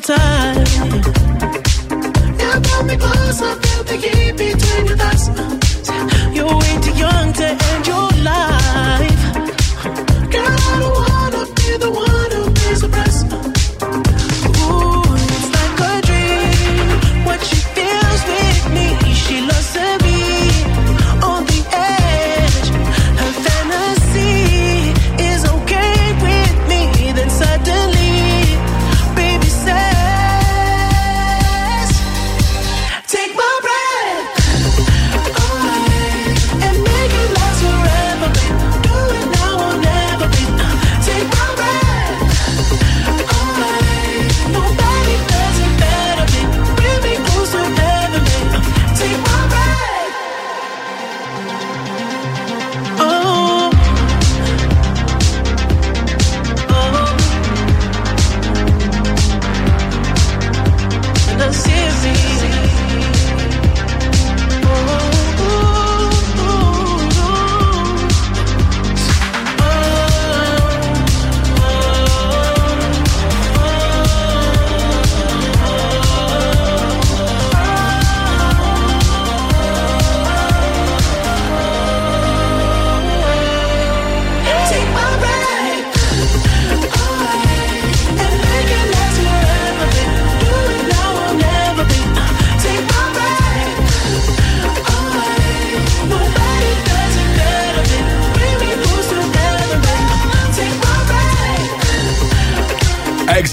time. You pull me closer, feel the heat between your thighs. You're way too young to end your life.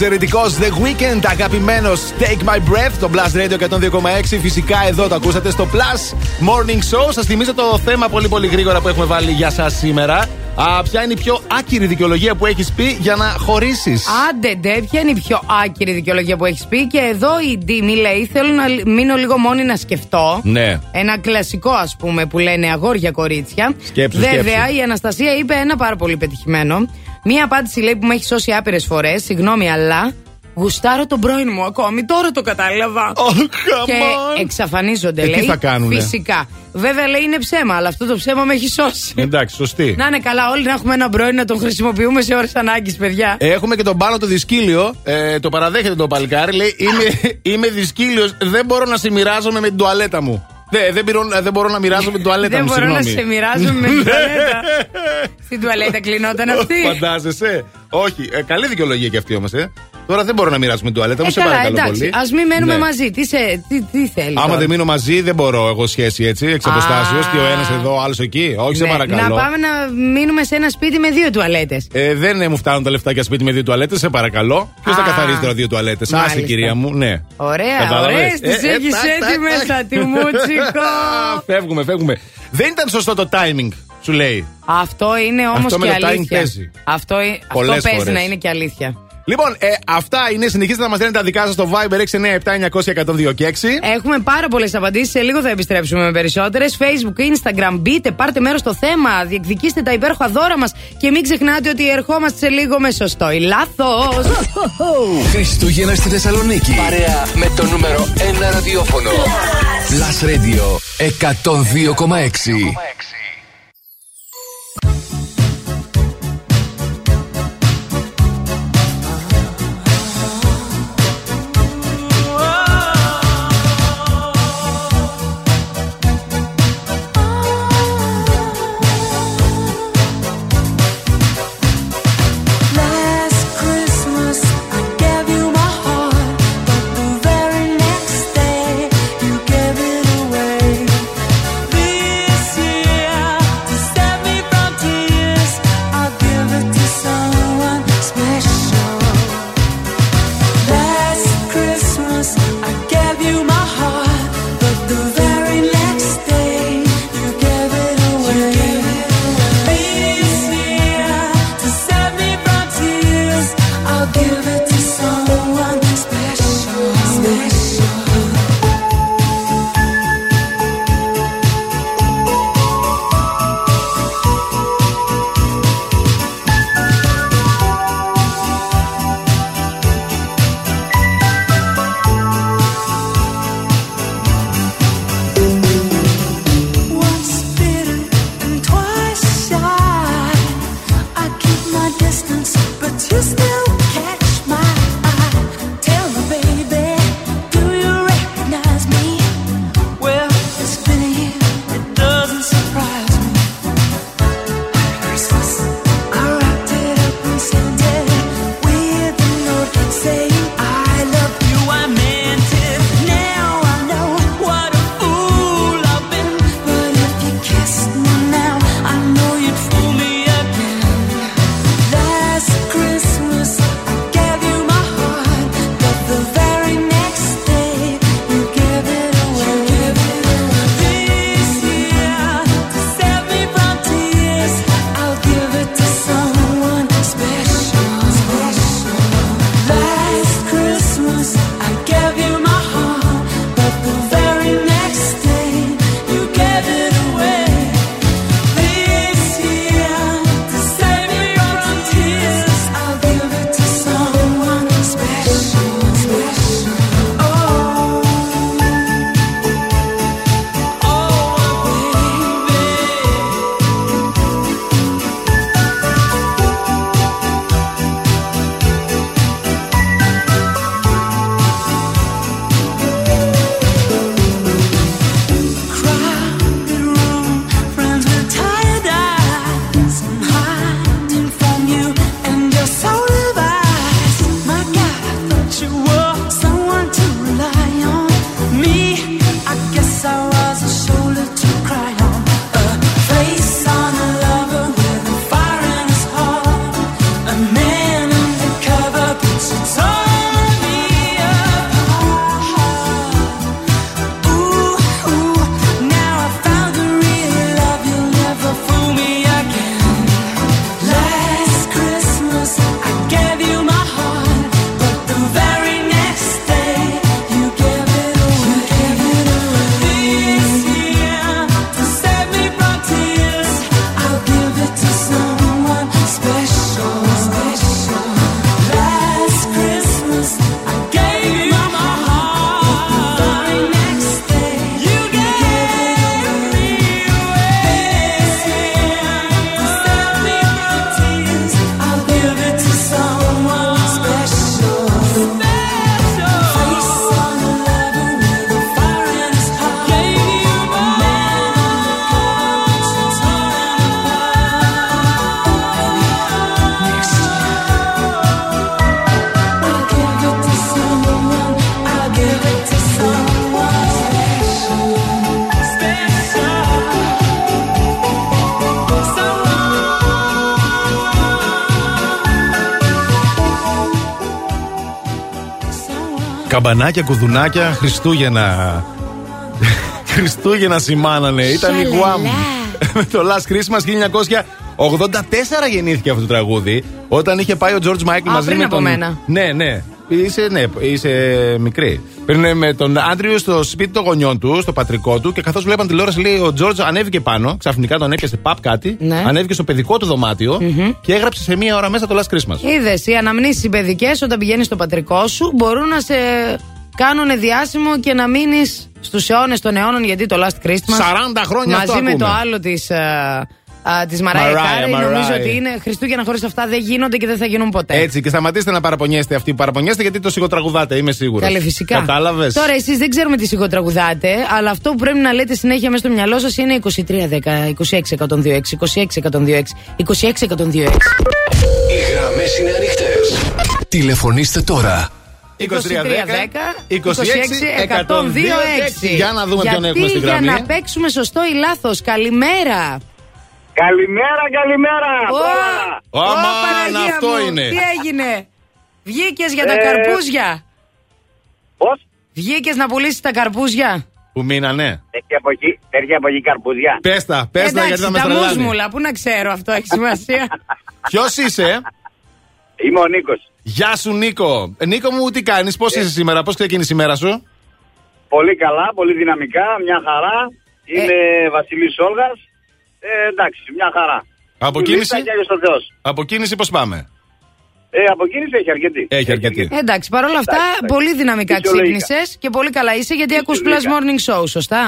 Εξαιρετικός The Weekend, αγαπημένος Take My Breath, το Blast Radio 102,6. Φυσικά εδώ το ακούσατε στο Plus Morning Show. Σας θυμίζω το θέμα πολύ πολύ γρήγορα που έχουμε βάλει για σας σήμερα. Α, ποια είναι η πιο άκυρη δικαιολογία που έχεις πει για να χωρίσεις; Άντε, ντε, ποια είναι η πιο άκυρη δικαιολογία που έχεις πει; Και εδώ η Ντίμη λέει: Θέλω να μείνω λίγο μόνη να σκεφτώ. Ναι. Ένα κλασικό, ας πούμε, που λένε αγόρια κορίτσια. Σκέψου, Βέβαια, σκέψου. η Αναστασία είπε ένα πάρα πολύ πετυχημένο. Μία απάντηση λέει που με έχει σώσει άπειρες φορές. Συγγνώμη, αλλά γουστάρω τον πρώην μου ακόμη. Τώρα το κατάλαβα. και εξαφανίζονται, Ε, τι λέει. θα κάνουνε; Φυσικά. Βέβαια, λέει είναι ψέμα, αλλά αυτό το ψέμα με έχει σώσει. Εντάξει, σωστή. Να είναι καλά, όλοι να έχουμε ένα πρώην να τον χρησιμοποιούμε σε ώρες ανάγκης, παιδιά. Έχουμε και τον πάνω το δυσκύλιο. Ε, το παραδέχεται το παλικάρι. Λέει: Είμαι, είμαι δυσκύλιος. Δεν μπορώ να σε μοιράζομαι με την τουαλέτα μου. Δεν, δεν, μπορώ, δεν μπορώ να μοιράζομαι με την τουαλέτα Δεν μου. μπορώ να συγγνώμη. σε μοιράζομαι με την τουαλέτα. Στην τουαλέτα κλεινόταν αυτή. Φαντάζεσαι. Όχι, ε, καλή δικαιολογία και αυτή όμως. Ε. Τώρα δεν μπορώ να μοιράζομαι την τουαλέτα μου, Ε, σε καλά, παρακαλώ εντάξει. πολύ. Α μην μένουμε Ναι. μαζί. Τι, σε, τι, τι θέλεις. Άμα τώρα; δεν μείνω μαζί, δεν μπορώ εγώ σχέση έτσι, εξ Α. αποστάσεως και ο ένας εδώ, ο άλλος εκεί. Όχι, σε Ναι, παρακαλώ. Να πάμε να μείνουμε σε ένα σπίτι με δύο τουαλέτες. Ε, δεν ε, μου φτάνουν τα λεφτά για σπίτι με δύο τουαλέτες, σε παρακαλώ. Ποιος θα Α. καθαρίζει τώρα δύο τουαλέτες; Άσε, Μάλιστα. κυρία μου, ναι. Ωραία, Κατάλαβες; ωραία. Ε, Τι ε, έχεις τάκ, τάκ, έτοιμες, τάκ. θα τη μουτσικό. Φεύγουμε, φεύγουμε. Δεν ήταν σωστό το timing, σου λέει. Αυτό είναι όμως Αυτό με και το timing αλήθεια. παίζει. Αυτό, ε- αυτό Πολλές παίζει φορές. να είναι και αλήθεια. Λοιπόν, ε, αυτά είναι. Συνεχίστε να μας λένε τα δικά σας στο Viber 697-900-1026. Έχουμε πάρα πολλές απαντήσεις. Σε λίγο θα επιστρέψουμε με περισσότερες. Facebook, Instagram, μπείτε, πάρτε μέρος στο θέμα. Διεκδικήστε τα υπέροχα δώρα μας. Και μην ξεχνάτε ότι ερχόμαστε σε λίγο με σωστό ή λάθος. Χριστούγεννα στη Θεσσαλονίκη. Παρέα με το νούμερο 1 ραδιόφωνο. Plus Radio 102,6. Καμπανάκια, κουδουνάκια, Χριστούγεννα. Χριστούγεννα σημάνανε. Ήταν η Γουάμ. Με το Last Christmas 1984 γεννήθηκε αυτό το τραγούδι. Όταν είχε πάει ο George Michael Α, μαζί πριν με από τον. μένα. Ναι, ναι. Είσαι, ναι, είσαι μικρή. Πριν με τον Άντριου στο σπίτι των γονιών του, στο πατρικό του, και καθώς βλέπαν τηλεόραση, λέει ο Τζόρτζ ανέβηκε πάνω. Ξαφνικά τον έπιασε παπ κάτι. Ναι. Ανέβηκε στο παιδικό του δωματιο και έγραψε σε μία ώρα μέσα το Last Christmas. Είδες, οι αναμνήσεις οι παιδικές όταν πηγαίνεις στο πατρικό σου μπορούν να σε κάνουν διάσημο και να μείνεις στους αιώνες των αιώνων γιατί το Last Christmas. 40 χρόνια Μαζί αυτό με το ακούμε. άλλο της. Της Μαράια Mariah, Κάρι, νομίζω Mariah. ότι είναι Χριστούγεννα χωρίς αυτά δεν γίνονται και δεν θα γίνουν ποτέ. Έτσι, και σταματήστε να παραπονιέστε αυτοί που παραπονιέστε γιατί το σιγοτραγουδάτε, είμαι σίγουρος. Καλέ, φυσικά. Κατάλαβες; Τώρα, εσείς δεν ξέρουμε τι σιγοτραγουδάτε, αλλά αυτό που πρέπει να λέτε συνέχεια μέσα στο μυαλό σας είναι 23, 10, 26, 126, 26, 126, 26, 26, 126. Οι γραμμές είναι ανοιχτές. Τηλεφωνήστε τώρα. 2310 26 102 Για να δούμε ποιον Γιατί έχουμε στην για γραμμή. να παίξουμε σωστό ή λάθος. Καλημέρα. Καλημέρα, καλημέρα. Ω, Ω, ω, αμάν, Παναγία αυτό μου, είναι. Τι έγινε; Βγήκες για τα Ε, καρπούζια; Πώς; Βγήκες να πουλήσεις τα καρπούζια; Που μείνανε. Έχει από εκεί, έχει από εκεί καρπούζια. Πες τα, πες τα Εντάξει, γιατί θα μας τα τρελάνεις. μουσμουλα, πού να ξέρω αυτό έχει σημασία. Ποιος είσαι, Είμαι ο Νίκος. Γεια σου Νίκο. Ε, Νίκο μου, τι κάνεις, πώς είσαι σήμερα, πώς ξεκίνησε η μέρα σου; Πολύ καλά, πολύ δυναμικά, μια χαρά. Είμαι Βασιλής Όλγας. Ε, εντάξει, μια χαρά. Από Του κίνηση; Λίστα και Άγιος ο Θεός. Από κίνηση πώς πάμε; Ε, από κίνηση έχει αρκετή. Έχει αρκετή. Εντάξει, παρόλα αυτά, Εντάξει, εντάξει. πολύ δυναμικά Φυσιολογικά. ξύπνησες και πολύ καλά είσαι γιατί ακούς Plus Φυσιολογικά. Morning Show, σωστά;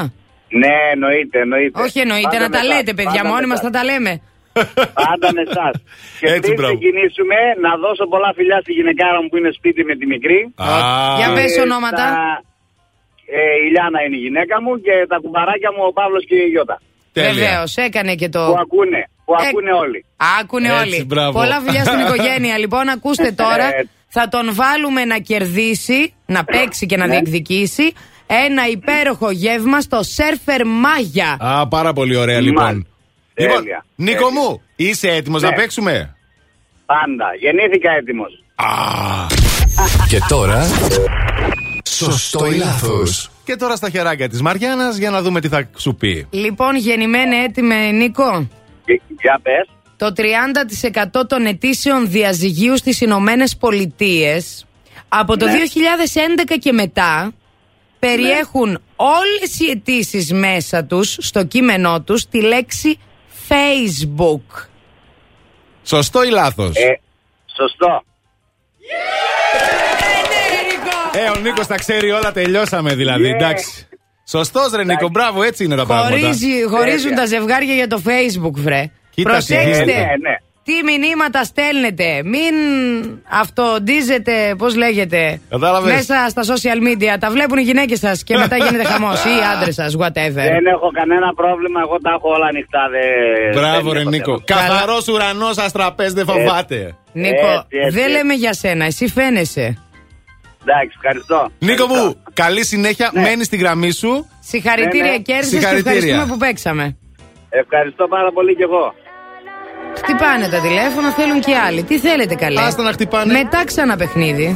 Ναι, εννοείται, εννοείται. Όχι εννοείται, Πάντα να τα με λέτε, εσάς, παιδιά, πάντα μόνοι με μας θα εσάς. τα λέμε. Πάντα με εσάς. Και Έτσι, πριν μπράβο. ξεκινήσουμε, να δώσω πολλά φιλιά στη γυναικάρα μου που είναι σπίτι με τη μικρή. Α, Για πες Ε, ονόματα. τα- Ε, η Λιάνα είναι η γυναίκα μου και τα κουμπαράκια μου ο Παύλος και η Γιώτα. Τέλεια. Βεβαίως, έκανε και το. Που ακούνε, που Ε, ακούνε όλοι. Άκουνε Έτσι, όλοι. μπράβο. Πολλά φιλιά στην οικογένεια. Λοιπόν, ακούστε τώρα. Έτσι. θα τον βάλουμε να κερδίσει, να παίξει και να Ναι. διεκδικήσει ένα υπέροχο γεύμα στο Σέρφερ Μάγια. Α, πάρα πολύ ωραία λοιπόν. Μάλιστα. Λοιπόν, Τέλεια. Νίκο Τέλεια. μου, είσαι έτοιμος Ναι. να παίξουμε; Πάντα. Γεννήθηκα έτοιμος. Και τώρα. Σωστό ή λάθος; Και τώρα στα χεράκια της Μαριάννας για να δούμε τι θα σου πει. Λοιπόν, γεννημένε έτοιμε, Νίκο. Και- Για πες. Το 30% των αιτήσεων διαζυγίου στις Ηνωμένες Πολιτείες από το Ναι. 2011 και μετά περιέχουν όλες οι αιτήσεις μέσα τους, στο κείμενό τους, τη λέξη Facebook. Σωστό ή λάθος; Ε, σωστό. Ε, ο Νίκος τα ξέρει όλα, τελειώσαμε δηλαδή. Yeah. Εντάξει. Σωστός, ρε Νίκο, μπράβο, έτσι είναι τα πράγματα. Χωρίζει, χωρίζουν Τέλεια. τα ζευγάρια για το Facebook, βρε. Κοίτα τι Προσέξτε. γίνεται. Ναι, ναι. Τι μηνύματα στέλνετε. Μην αυτοντίζετε, πώς λέγεται. Κατάλαβες. Μέσα στα social media. Τα βλέπουν οι γυναίκες σας και μετά γίνεται χαμός. ή οι άντρες σας, whatever. Δεν έχω κανένα πρόβλημα, εγώ τα έχω όλα ανοιχτά. Δε, Μπράβο, δεν ρε έχω Νίκο. θέμα. Καθαρός ουρανός αστραπές, δεν φοβάται. Νίκο, Έτσι, έτσι, δεν έτσι. λέμε για σένα. Εσύ φαίνεσαι. Εντάξει, ευχαριστώ. Νίκο Ευχαριστώ. μου, καλή συνέχεια. Ναι. Μένεις στη γραμμή σου. Συγχαρητήρια, Ναι, ναι. κέρδισες και Συγχαρητήρια. ευχαριστούμε που παίξαμε. Ευχαριστώ πάρα πολύ κι εγώ. Χτυπάνε τα τηλέφωνα, θέλουν και άλλοι. Τι θέλετε καλέ; Άστα να χτυπάνε. Μετά ξανά παιχνίδι.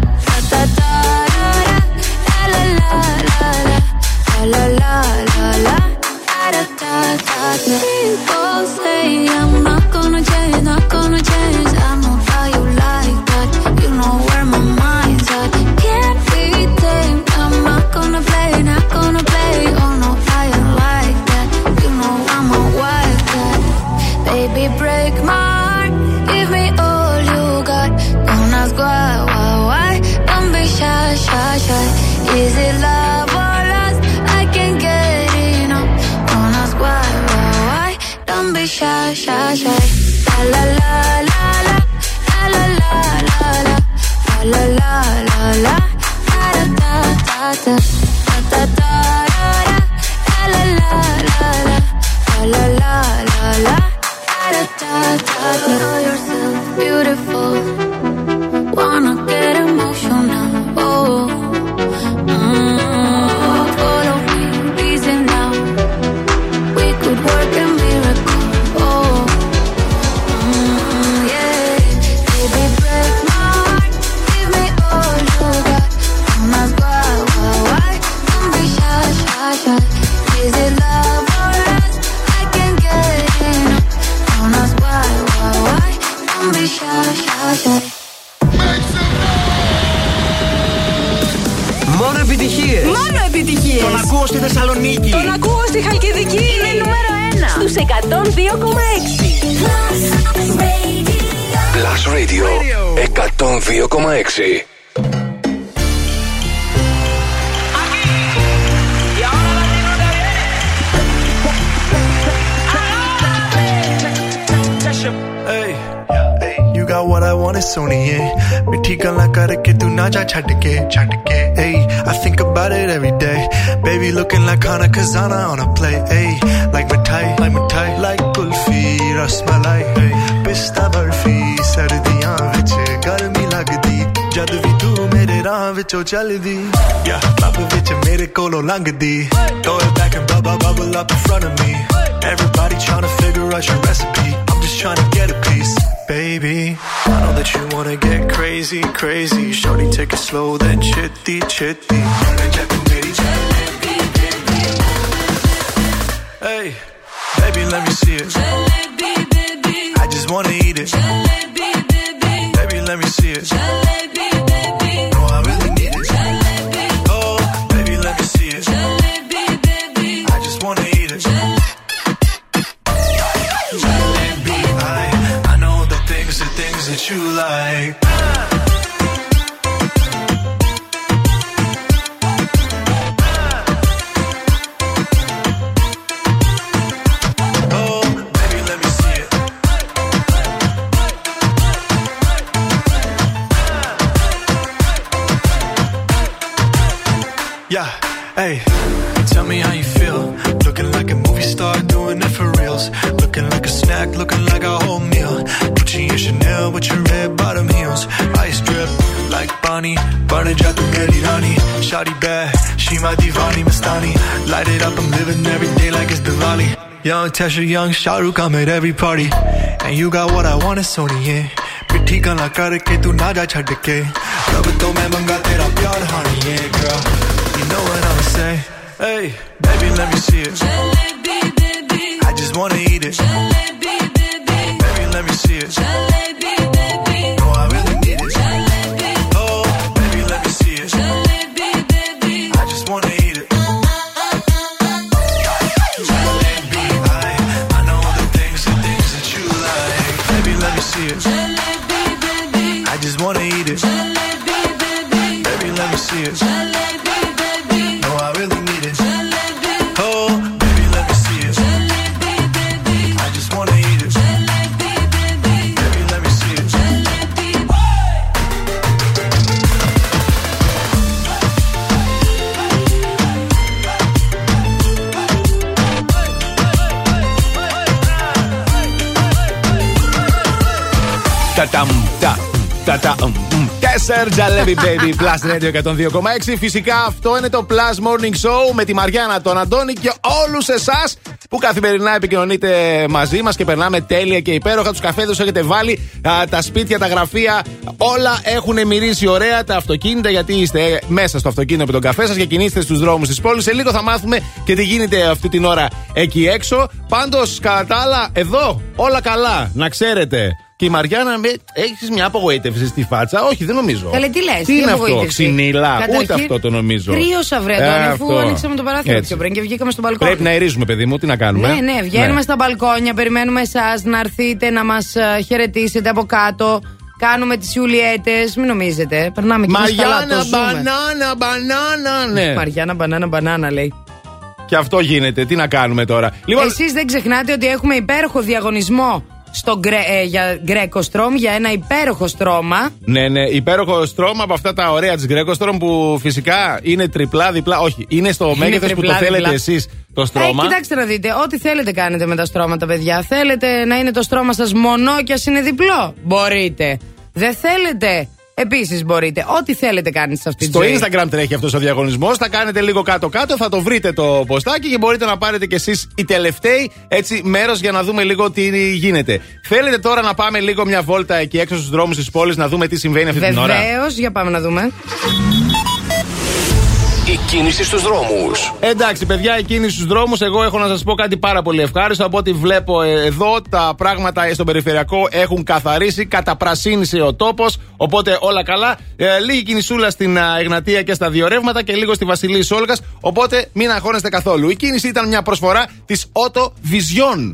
ਜਾ ਛੱਡ ਕੇ ਛੱਡ i think about it every day. Baby looking like Hana Kazana on a play ey like mithai like mithai like kulfi rasmalai ey pista barfi ਸਰਦੀਆਂ vich, garmi lagdi, ਜਦ ਵੀ ਤੂੰ ਮੇਰੇ ਰਾਹ ਵਿੱਚੋਂ ਚੱਲਦੀ Yeah, ਲੱਭ vich mere ਕੋਲੋਂ ਲੰਘਦੀ go back and bubble bubble up in front of me. Everybody trying to figure out your recipe. I'm just trying to get a piece baby. I know that you wanna get crazy crazy. Shorty take it slow then chitty chitty Young Tesha, young Shahrukh, I'm at every party. And you got what I want, it's Sony, yeah. मिठी गल्ला करके तू ना जा छड़ के रब तो मैं मंगा तेरा प्यार हानी yeah girl you know what I'ma say Τέσσερ Τζαλέβι Baby Plus Radio 102,6. Φυσικά αυτό είναι το Plus Morning Show με τη Μαριάννα, τον Αντώνη και όλους εσάς που καθημερινά επικοινωνείτε μαζί μας και περνάμε τέλεια και υπέροχα. Τους καφέδες έχετε βάλει, α, τα σπίτια, τα γραφεία, όλα έχουν μυρίσει ωραία. Τα αυτοκίνητα, γιατί είστε μέσα στο αυτοκίνητο με τον καφέ σας και κινείστε στους δρόμους της πόλης. Σε λίγο θα μάθουμε και τι γίνεται αυτή την ώρα εκεί έξω. Πάντως, κατά τα άλλα, εδώ όλα καλά, να ξέρετε. Και η Μαριάννα, έχεις μια απογοήτευση στη φάτσα; Όχι, δεν νομίζω. Καλέ, τι λες, Τι τι είναι αυτό, απογοήτευση; ξυνήλα. Ούτε Καταρχήν, αυτό το νομίζω. Κρύωσα βρε Ε, Αντώνη, αφού αυτό. άνοιξαμε το παράθυρο Έτσι. πιο πριν και βγήκαμε στο μπαλκόνι. Πρέπει να ερίζουμε, παιδί μου, τι να κάνουμε; Ναι, ναι, βγαίνουμε στα μπαλκόνια, περιμένουμε εσάς να έρθετε να μας χαιρετήσετε από κάτω. Κάνουμε τις Ιουλιέτες, μην νομίζετε. Περνάμε και εμείς καλά, το Μαριάννα, ζούμε. μπανάνα, μπανάνα, ναι. Μαριάννα, μπανάνα, μπανάνα λέει. Και αυτό γίνεται. Τι να κάνουμε τώρα; Λοιπόν, Εσείς δεν ξεχνάτε ότι έχουμε υπέροχο διαγωνισμό στο γκρε, ε, για Γκρέκο Στρώμ για ένα υπέροχο στρώμα. Ναι, ναι, υπέροχο στρώμα από αυτά τα ωραία της Γκρέκοστρομ που φυσικά είναι τριπλά, διπλά. Όχι, είναι στο Είναι μέγεθος που το τριπλά, θέλετε διπλά. εσείς το Ε, στρώμα. κοιτάξτε να δείτε, ό,τι θέλετε κάνετε με τα στρώματα, παιδιά. Θέλετε να είναι το στρώμα σας μονό και ας είναι διπλό. Μπορείτε. Δεν θέλετε. Επίσης μπορείτε. Ό,τι θέλετε κάνετε σε αυτή Στο τη ζωή. Instagram τρέχει αυτός ο διαγωνισμός. Θα κάνετε λίγο κάτω-κάτω, θα το βρείτε το ποστάκι και μπορείτε να πάρετε κι εσείς οι τελευταίοι έτσι μέρος για να δούμε λίγο τι γίνεται. Θέλετε τώρα να πάμε λίγο μια βόλτα εκεί έξω στους δρόμους της πόλης να δούμε τι συμβαίνει αυτή την ώρα; Βεβαίως, για πάμε να δούμε. Η κίνηση στους δρόμους. Εντάξει, παιδιά, η κίνηση στους δρόμους. Εγώ έχω να σας πω κάτι πάρα πολύ ευχάριστο. Από ό,τι βλέπω ε, εδώ, τα πράγματα στον περιφερειακό έχουν καθαρίσει, καταπρασίνησε ο τόπος. Οπότε όλα καλά. Ε, λίγη κινησούλα στην α, Εγνατία και στα δύο ρεύματα και λίγο στη Βασιλής Σόλγα. Οπότε μην αγχώνεστε καθόλου. Η κίνηση ήταν μια προσφορά της Auto Vision.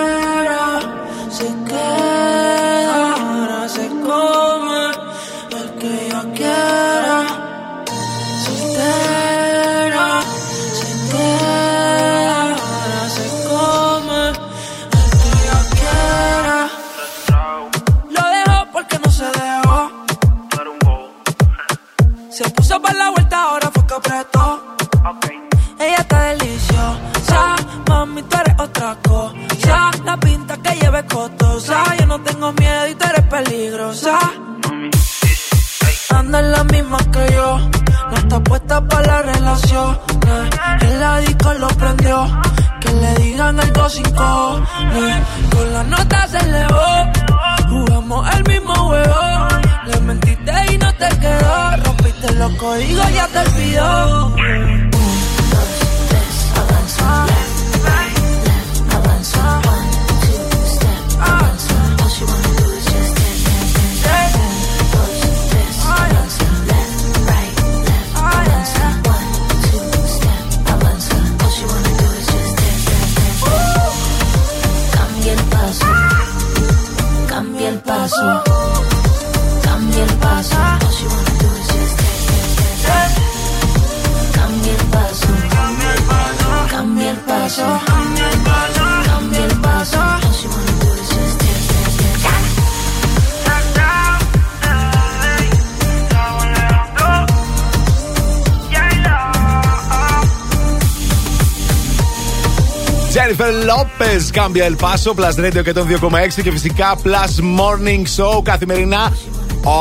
Κάμπια El Paso, Plus Radio και τον 2,6 και φυσικά Plus Morning Show καθημερινά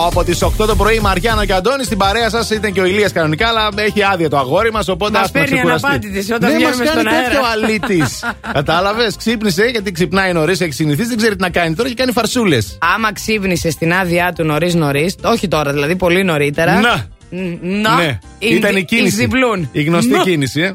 από τις 8 το πρωί η Μαριάννα και ο Αντώνη στην παρέα σας ήταν και ο Ηλίας κανονικά, αλλά έχει άδεια το αγόρι μας. Οπότε Μας ας τον παίρνει ξεκουραστεί. αναπάντητης όταν Δεν βγαίνουμε μας κάνει στον αέρα. τέτοιο αλήτης. Κατάλαβες, ξύπνησε γιατί ξυπνάει νωρίς, έχει συνηθίσει, δεν ξέρει τι να κάνει τώρα και κάνει φαρσούλες. Άμα ξύπνησε στην άδειά του νωρίς νωρίς, όχι τώρα δηλαδή, πολύ νωρίτερα. Να. Μ, Να. Ναι, In ήταν the- η κίνηση. in the bloom. Η γνωστή Να. κίνηση, ε.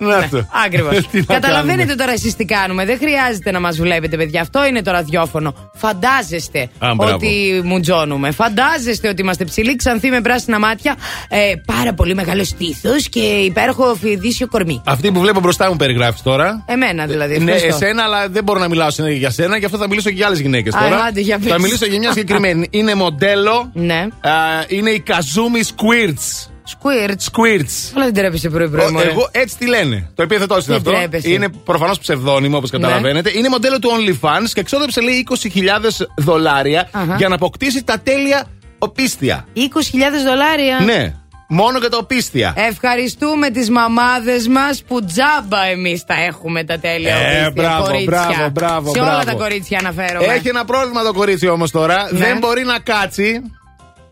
Μμ, Να αυτό. Ακριβώς. Τι να Καταλαβαίνετε κάνουμε. τώρα εσείς τι κάνουμε. Δεν χρειάζεται να μας βλέπετε, παιδιά. Αυτό είναι το ραδιόφωνο. Φαντάζεστε Α, μπράβο. ότι μουτζώνουμε. Φαντάζεστε ότι είμαστε ψηλοί, ξανθοί με πράσινα μάτια, ε, πάρα πολύ μεγάλος στήθος και υπέροχο φιδίσιο κορμί. Αυτή που βλέπω μπροστά μου περιγράφεις τώρα. Εμένα δηλαδή. Ναι, ευχαριστώ. εσένα, αλλά δεν μπορώ να μιλάω σε- για σένα, γι' αυτό θα μιλήσω και για άλλες γυναίκες Α, τώρα. άντε, για πες. θα μιλήσω για μια συγκεκριμένη. Είναι μοντέλο. Ναι. Α, είναι η Kazumi Squirts. Squirt. Squirts. Όλα δεν τρέπεσαι πρωί-πρωί. Ο- μωρέ. Εγώ έτσι τη λένε. Το επίθετό είναι Δεν αυτό. τρέπεσαι. Ναι. Είναι προφανώς ψευδόνυμο όπως καταλαβαίνετε. Είναι μοντέλο του OnlyFans και εξόδεψε λέει 20.000 δολάρια Αχα. για να αποκτήσει τα τέλεια οπίστια. 20.000 δολάρια. Ναι. Μόνο για τα οπίστια. Ευχαριστούμε τις μαμάδες μας που τζάμπα εμείς τα έχουμε τα τέλεια Ε, οπίστια, μπράβο, κορίτσια. μπράβο, μπράβο, Σε όλα μπράβο. τα κορίτσια αναφέρομαι. Έχει ένα πρόβλημα το κορίτσι όμως τώρα. Ναι. Δεν μπορεί να κάτσει.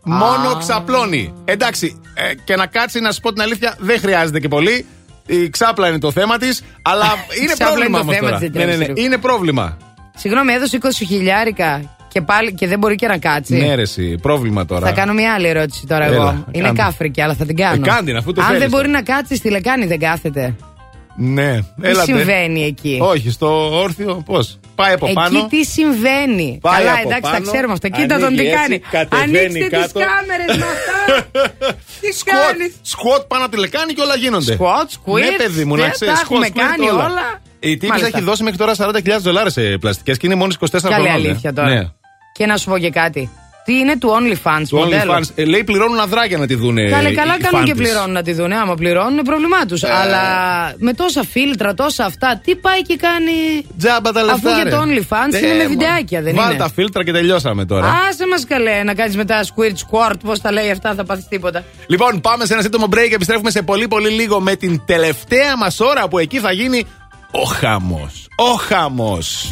Μόνο ξαπλώνει. Εντάξει, ε, και να κάτσει, να σου πω την αλήθεια, δεν χρειάζεται και πολύ. Η ξάπλα είναι το θέμα της. Αλλά είναι ξάπλα πρόβλημα είναι το όμως θέμα τώρα. της, δεν Ναι, ναι, ναι. τρέπεσαι. Είναι πρόβλημα. Συγγνώμη, έδωσε 20 χιλιάρικα και, πάλι, και δεν μπορεί και να κάτσει. Ναι, ρε, εσύ, πρόβλημα τώρα. Θα κάνω μια άλλη ερώτηση τώρα Έλα, εγώ. Είναι κάντε. κάφρικη, αλλά θα την κάνω. Ε, κάντε, αφού το Αν θέλεις δεν μπορεί τώρα. να κάτσει στη λεκάνη, δεν κάθεται. Ναι, Τι έλατε. συμβαίνει εκεί; Όχι, στο όρθιο πώς. Πάει από πάνω. Εκεί τι συμβαίνει; Πάει Καλά, από εντάξει, τα πάνω, ξέρουμε αυτά. Κοίτα τον ανοίγει τι έτσι, κάνει. κατεβαίνει Ανοίξτε τις κάτω. κάμερες με αυτά. τι Σκουότ, κάνει; σκουότ πάνω από τη λεκάνη και όλα γίνονται. Σκουότ, σκουίτ, Ναι, παιδί μου, να δεν ξέρεις. τα έχουμε κάνει όλα. Η τύπη Μάλιστα. έχει δώσει μέχρι τώρα 40.000 δολάρια σε πλαστικές και είναι μόλι 24 Καλή χρόνια. αλήθεια τώρα. Ναι. Και να σου πω και κάτι. Τι είναι του OnlyFans Το μοντέλο; OnlyFans. Ε, λέει πληρώνουν αδράκια να τη δούνε. Καλέ, οι- καλά οι κάνουν και φάντες. πληρώνουν να τη δουν. Άμα πληρώνουν, είναι πρόβλημά τους. Ε. Αλλά με τόσα φίλτρα, τόσα αυτά, τι πάει και κάνει. Τζάμπα τα λεφτά. Αφού για ρε. το OnlyFans Ε, είναι με μα- βιντεάκια, δεν Βάλ είναι; τα φίλτρα και τελειώσαμε τώρα. Άσε μας καλέ να κάνεις μετά squirt squirt, πώς τα λέει αυτά, θα πάθεις τίποτα. Λοιπόν, πάμε σε ένα σύντομο break. Επιστρέφουμε σε πολύ πολύ λίγο με την τελευταία μας ώρα που εκεί θα γίνει ο χαμός. Ο χαμός.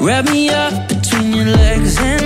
Wrap me up between your legs and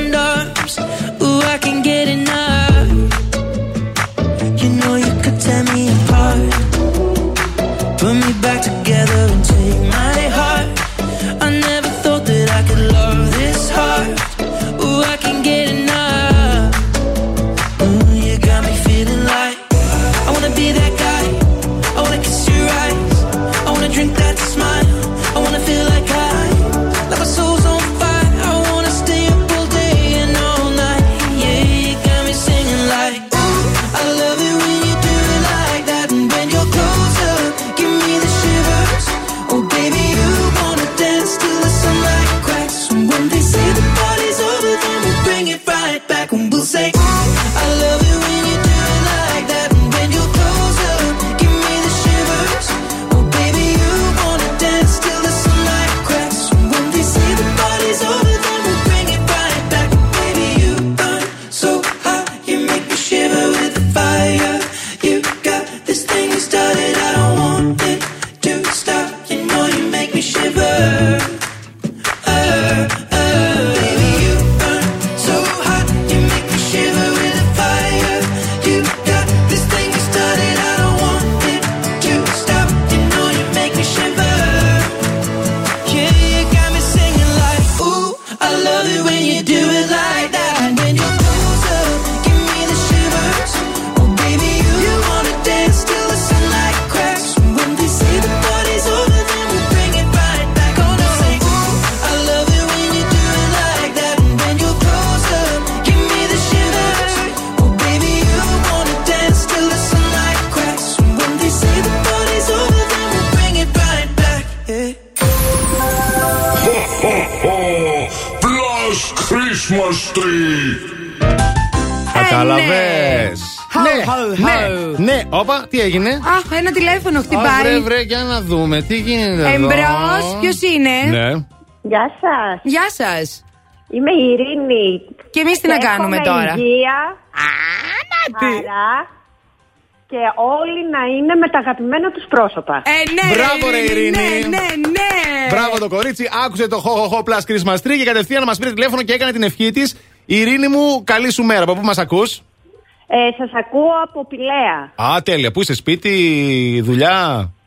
τηλέφωνο Α, βρε, χτυπάει. βρε, για να δούμε τι γίνεται εδώ. Εμπρός, ποιος είναι; Ναι. Γεια σας. Γεια σας. Είμαι η Ειρήνη. Και εμείς τι να κάνουμε Εύχομαι τώρα; Υγεία, χαρά και όλοι να είναι με τα αγαπημένα τους πρόσωπα. Ε, ναι, Μπράβο, ρε, Ειρήνη. Ναι, ναι, ναι. Μπράβο το κορίτσι, άκουσε το χω, χω, χω plus Christmas tree και κατευθείαν μας πήρε τηλέφωνο και έκανε την ευχή της. Ειρήνη μου, καλή σου μέρα. Από πού μας ακούς; Ε, Σας ακούω από Πηλαία. Α, τέλεια. Πού είσαι, σπίτι, δουλειά;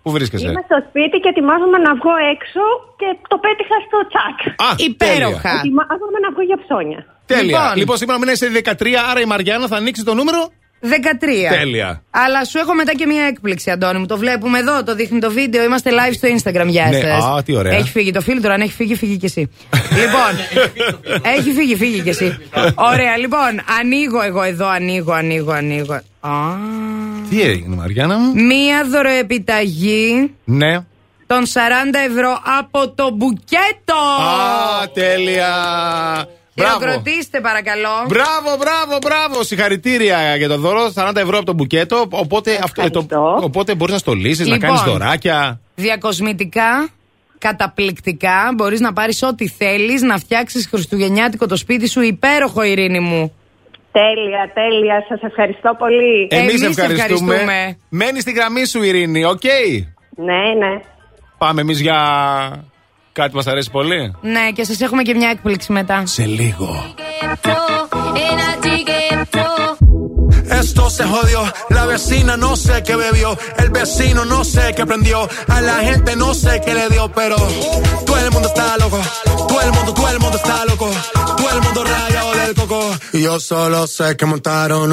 Πού βρίσκεσαι; Είμαι στο σπίτι και ετοιμάζομαι να βγω έξω και το πέτυχα στο τσακ. Α, Υπέροχα. τέλεια. Ετοιμάζομαι να βγω για ψώνια. Τέλεια. Λοιπόν. Λοιπόν, σήμερα μήνα είσαι 13, άρα η Μαριάννα θα ανοίξει το νούμερο. 13. Τέλεια. Αλλά σου έχω μετά και μια έκπληξη, Αντώνη μου. Το βλέπουμε εδώ, το δείχνει το βίντεο. Είμαστε live στο Instagram. Γεια Ναι, σας. α, τι ωραία. Έχει φύγει το φίλτρο, αν έχει φύγει, φύγει κι εσύ. λοιπόν. έχει φύγει, φύγει κι εσύ. Ωραία, λοιπόν. Ανοίγω εγώ εδώ, ανοίγω, ανοίγω, ανοίγω. Α, Τι έγινε, Μαριάννα μου; μία δωροεπιταγή Ναι. των 40 ευρώ από το μπουκέτο. Α, τέλεια. Μπράβο. Χειροκροτήστε παρακαλώ. Μπράβο, μπράβο, μπράβο. Συγχαρητήρια για το δώρο. 40 ευρώ από το μπουκέτο. Οπότε, αυτό, ε, το, οπότε μπορείς να στολίσεις, να Λοιπόν. κάνεις δωράκια. Διακοσμητικά, καταπληκτικά. Μπορείς να πάρεις ό,τι θέλεις, να φτιάξεις χριστουγεννιάτικο το σπίτι σου. Υπέροχο, Ειρήνη μου. Τέλεια, τέλεια. Σας ευχαριστώ πολύ. Εμείς Εμείς ευχαριστούμε. ευχαριστούμε. Μένει στη γραμμή σου, Ειρήνη, οκ; Ναι, ναι. Πάμε εμείς για κάτι που μα αρέσει πολύ. Ναι, και σα έχουμε και μια έκπληξη μετά. Σε λίγο. Esto se jodió, la vecina no sé qué bebió, el vecino no sé qué prendió, a la gente no sé qué le dio, pero todo el mundo está loco, todo el mundo, todo el mundo está loco, todo el mundo rayado del coco. Y yo solo sé que montaron.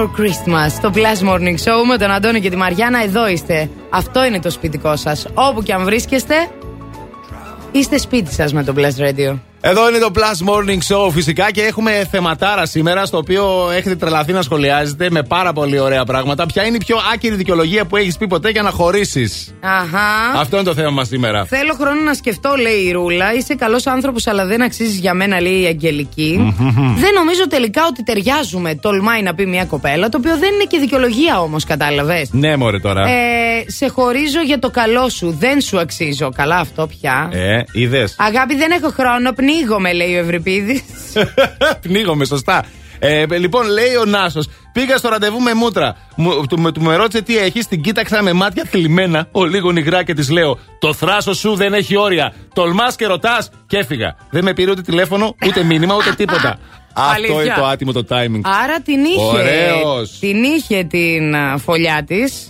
For Christmas. Το Plus Morning Show με τον Αντώνη και τη Μαριάννα. Εδώ είστε. Αυτό είναι το σπιτικό σας. Όπου και αν βρίσκεστε, είστε σπίτι σας με το Plus Radio. Εδώ είναι το Plus Morning Show φυσικά και έχουμε θεματάρα σήμερα στο οποίο έχετε τρελαθεί να σχολιάζετε με πάρα πολύ ωραία πράγματα. Ποια είναι η πιο άκυρη δικαιολογία που έχεις πει ποτέ για να χωρίσεις; Αχα. Αυτό είναι το θέμα μας σήμερα. Θέλω χρόνο να σκεφτώ, λέει η Ρούλα. Είσαι καλός άνθρωπος, αλλά δεν αξίζεις για μένα, λέει η Αγγελική. δεν νομίζω τελικά ότι ταιριάζουμε, τολμάει να πει μια κοπέλα. Το οποίο δεν είναι και δικαιολογία όμω, κατάλαβε. Ναι, μωρέ τώρα. Ε, σε χωρίζω για το καλό σου. Δεν σου αξίζω. Καλά, αυτό πια. Ε, είδες. Αγάπη, δεν έχω χρόνο. Πνίγομαι, λέει ο Ευρυπίδης. Πνίγομαι, σωστά. Ε, λοιπόν, λέει ο Νάσος, πήγα στο ραντεβού με μούτρα. Μου, του, με, του με ρώτησε τι έχεις, την κοίταξα με μάτια θλιμμένα, ο λίγο νυγρά και της λέω: Το θράσος σου δεν έχει όρια. Τολμάς και ρωτάς και έφυγα. Δεν με πήρε ούτε τηλέφωνο, ούτε μήνυμα, ούτε τίποτα. Αυτό Αλήθεια. είναι το άτιμο το timing. Άρα την είχε. Ωραίος. Την είχε την α, φωλιά της.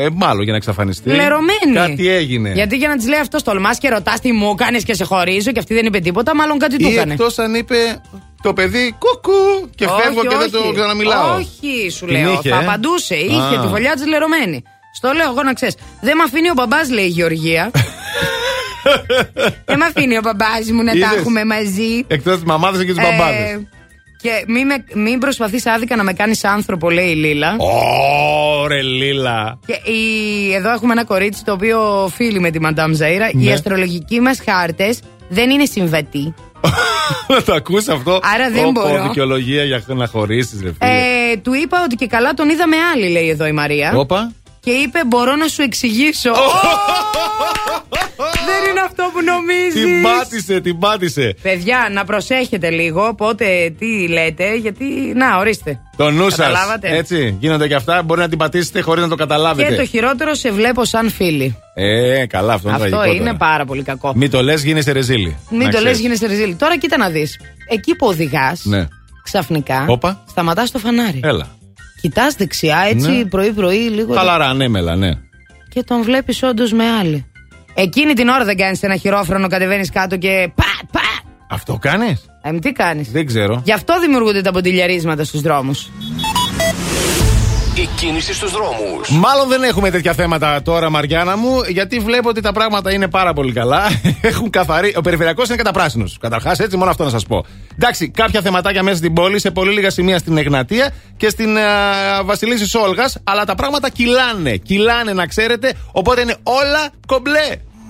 Ε, μάλλον για να εξαφανιστεί. Λερωμένη. Κάτι έγινε. Γιατί για να της λέει αυτός, τολμάς και ρωτάς τι μου έκανε και σε χωρίζω και αυτή δεν είπε τίποτα, μάλλον κάτι του Ή έκανε. εκτός αν είπε το παιδί κουκού και Όχι, φεύγω και δεν το όχι. ξαναμιλάω. Όχι, σου Την λέω. είχε, θα ε; απαντούσε. Είχε Α. τη φωλιά της λερωμένη. Στο λέω εγώ να ξέρεις. Δεν με αφήνει ο μπαμπάς, λέει η Γεωργία. Δεν με αφήνει ο μπαμπάς μου να τα Είδες; έχουμε μαζί. Εκτός της μαμάδε και του μπαμπάδε. Ε, και μην, με, μην προσπαθείς άδικα να με κάνεις άνθρωπο, λέει η Λίλα. Ωρε Λίλα. Και η, εδώ έχουμε ένα κορίτσι το οποίο φίλει με τη Μαντάμ Ζαΐρα. Οι Ναι. αστρολογικοί μας χάρτες δεν είναι συμβατοί. Να το ακούσει αυτό. Άρα δεν Πω, πω, μπορώ. δικαιολογία για να χωρίσεις, ρε φίλε. Ε, του είπα ότι και καλά τον είδα με άλλη, λέει εδώ η Μαρία. Όπα. Και είπε: Μπορώ να σου εξηγήσω. Δεν είναι αυτό που νομίζεις. Την πάτησε, την πάτησε. Παιδιά, να προσέχετε λίγο πότε τι λέτε, γιατί. Να, ορίστε. Το νου σας. Καταλάβατε. Έτσι. Γίνονται και αυτά. Μπορεί να την πατήσετε χωρίς να το καταλάβετε. Και το χειρότερο, σε βλέπω σαν φίλη. Ε, καλά, αυτό είναι Αυτό τραγικό. είναι τώρα. πάρα πολύ κακό. Μην το λες, γίνεσαι ρεζίλη. Μην Να το λες, ξέρεις. γίνεσαι ρεζίλη. Τώρα κοίτα να δεις. Εκεί που οδηγάς, Ναι. ξαφνικά Όπα. σταματάς το φανάρι. Έλα. Κοιτάς δεξιά, έτσι Ναι. πρωί-πρωί, λίγο. Χαλαρά, ανέμελα, ναι. Και τον βλέπεις όντως με άλλη. Εκείνη την ώρα δεν κάνεις ένα χειρόφρονο, κατεβαίνεις κάτω και. Πα, πα! Αυτό κάνεις; Ε, τι κάνεις; Δεν ξέρω. Γι' αυτό δημιουργούνται τα ποντιλιαρίσματα στους δρόμους. Η κίνηση στους δρόμους. Μάλλον δεν έχουμε τέτοια θέματα τώρα, Μαριάννα μου, γιατί βλέπω ότι τα πράγματα είναι πάρα πολύ καλά. Έχουν καθαρί. Ο περιφερειακός είναι καταπράσινος. Καταρχάς, έτσι, μόνο αυτό να σας πω. Εντάξει, κάποια θεματάκια μέσα στην πόλη, σε πολύ λίγα σημεία στην Εγνατία και στην ε, Βασιλίση Σόλγα, αλλά τα πράγματα κυλάνε. Κυλάνε, να ξέρετε, οπότε είναι όλα κομπλέ.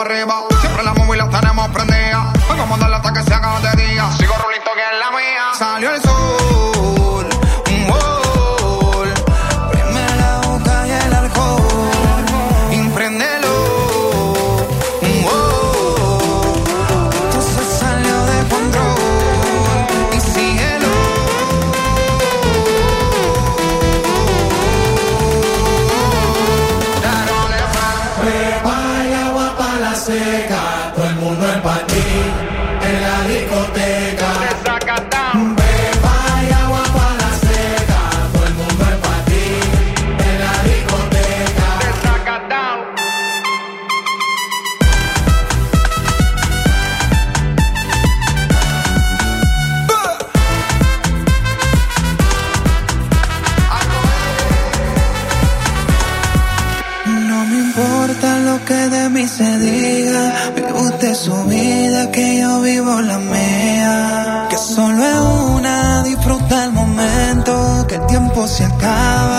horreeba power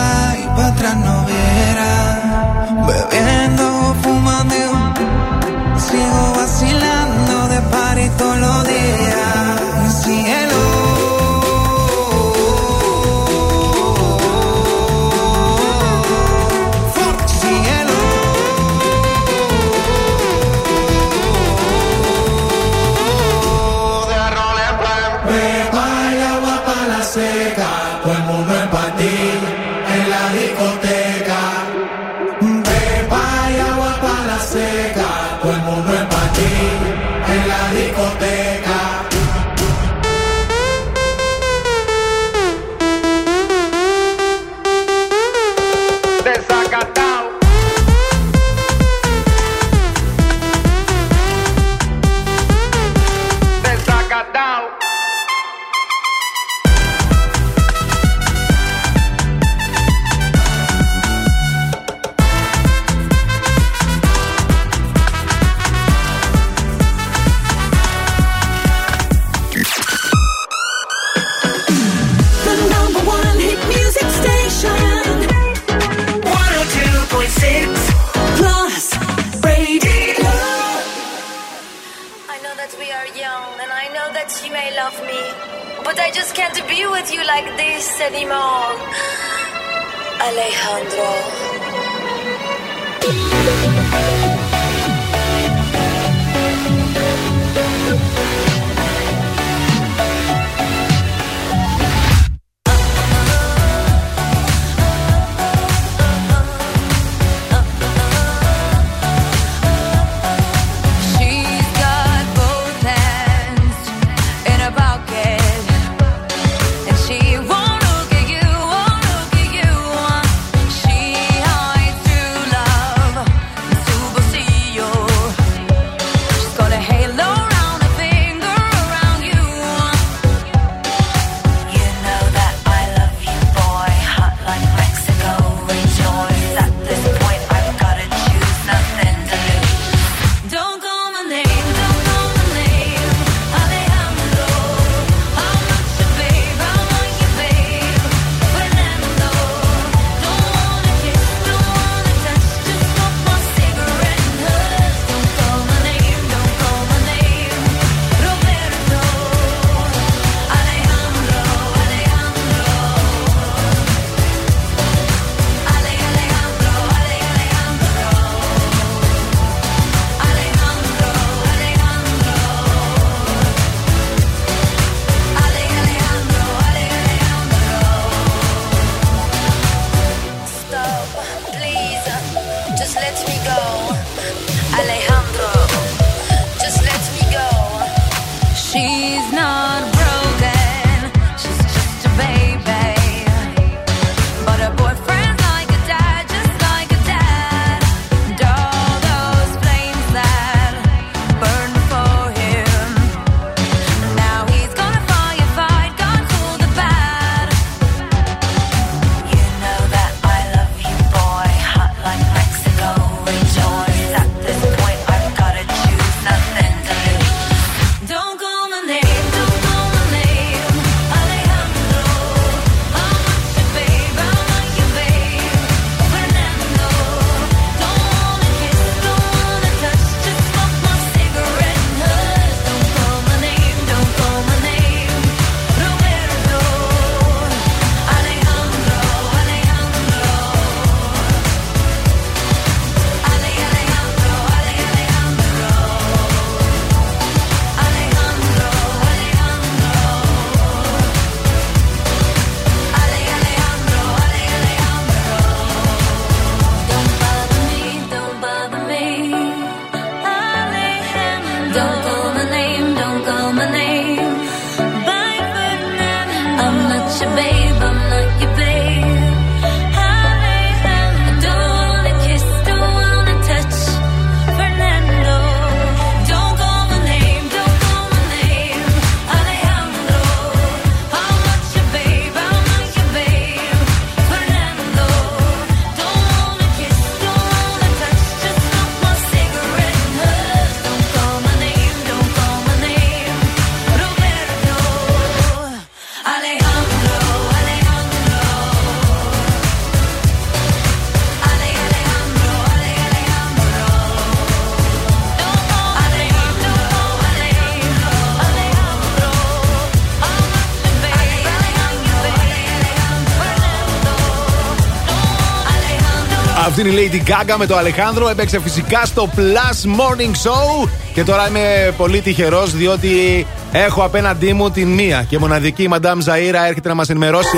Αυτή είναι η Lady Gaga με το Αλεχάνδρο. Έπαιξε φυσικά στο Plus Morning Show. Και τώρα είμαι πολύ τυχερός διότι έχω απέναντί μου την μία και μοναδική Madame Ζαΐρα έρχεται να μας ενημερώσει.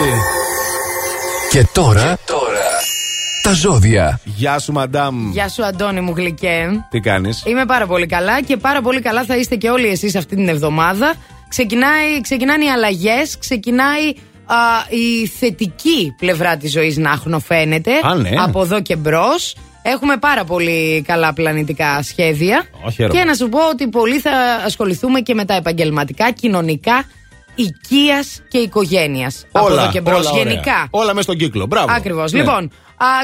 Και τώρα, τώρα, τα ζώδια. Γεια σου, Madame. Γεια σου, Αντώνη μου γλυκέ. Τι κάνεις; Είμαι πάρα πολύ καλά και πάρα πολύ καλά θα είστε και όλοι εσείς αυτή την εβδομάδα. Ξεκινάει, ξεκινάνε οι αλλαγές, ξεκινάει α, η θετική πλευρά της ζωής να αχνοφαίνεται Α, ναι. από εδώ και μπρος. Έχουμε πάρα πολύ καλά πλανητικά σχέδια. Ω, χαίρομαι. και να σου πω ότι πολύ θα ασχοληθούμε και με τα επαγγελματικά, κοινωνικά, οικίας και οικογένειας. Από εδώ και μπρος. όλα ωραία. Γενικά. Όλα μέσα στον κύκλο. Μπράβο. Ακριβώς. Ναι. Λοιπόν,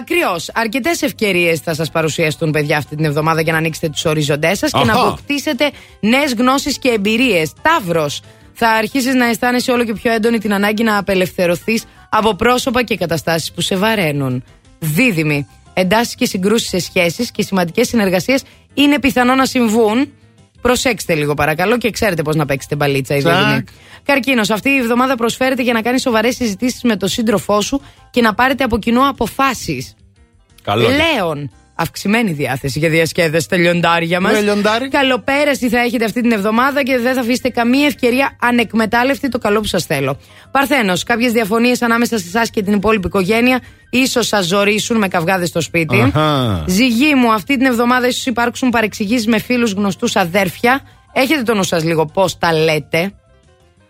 Κρυό, αρκετές ευκαιρίες θα σας παρουσιαστούν, παιδιά, αυτή την εβδομάδα για να ανοίξετε τους οριζοντές σας και να Αχα. αποκτήσετε νέες γνώσεις και εμπειρίες. Ταύρος, θα αρχίσεις να αισθάνεσαι όλο και πιο έντονη την ανάγκη να απελευθερωθείς από πρόσωπα και καταστάσεις που σε βαραίνουν. Δίδυμη, εντάσεις και συγκρούσεις σε σχέσεις και σημαντικές συνεργασίες είναι πιθανό να συμβούν. Προσέξτε λίγο παρακαλώ και ξέρετε πώς να παίξετε μπαλίτσα οι Τσακ. δίδυμοι. Καρκίνος, αυτή η εβδομάδα προσφέρεται για να κάνει σοβαρές συζητήσεις με τον σύντροφό σου και να πάρετε από κοινό αποφάσεις. Καλό. Λέων. Αυξημένη διάθεση για διασκέδαση στα λιοντάρια μας. Ναι, λιοντάρι. Καλοπέραση θα έχετε αυτή την εβδομάδα και δεν θα αφήσετε καμία ευκαιρία ανεκμετάλλευτη το καλό που σας θέλω. Παρθένος, κάποιες διαφωνίες ανάμεσα σε εσάς και την υπόλοιπη οικογένεια ίσως σας ζωρίσουν με καυγάδες στο σπίτι. Αχα. Ζυγή μου, αυτή την εβδομάδα ίσως υπάρξουν παρεξηγήσεις με φίλους γνωστούς αδέρφια. Έχετε το νου σας λίγο πώς τα λέτε.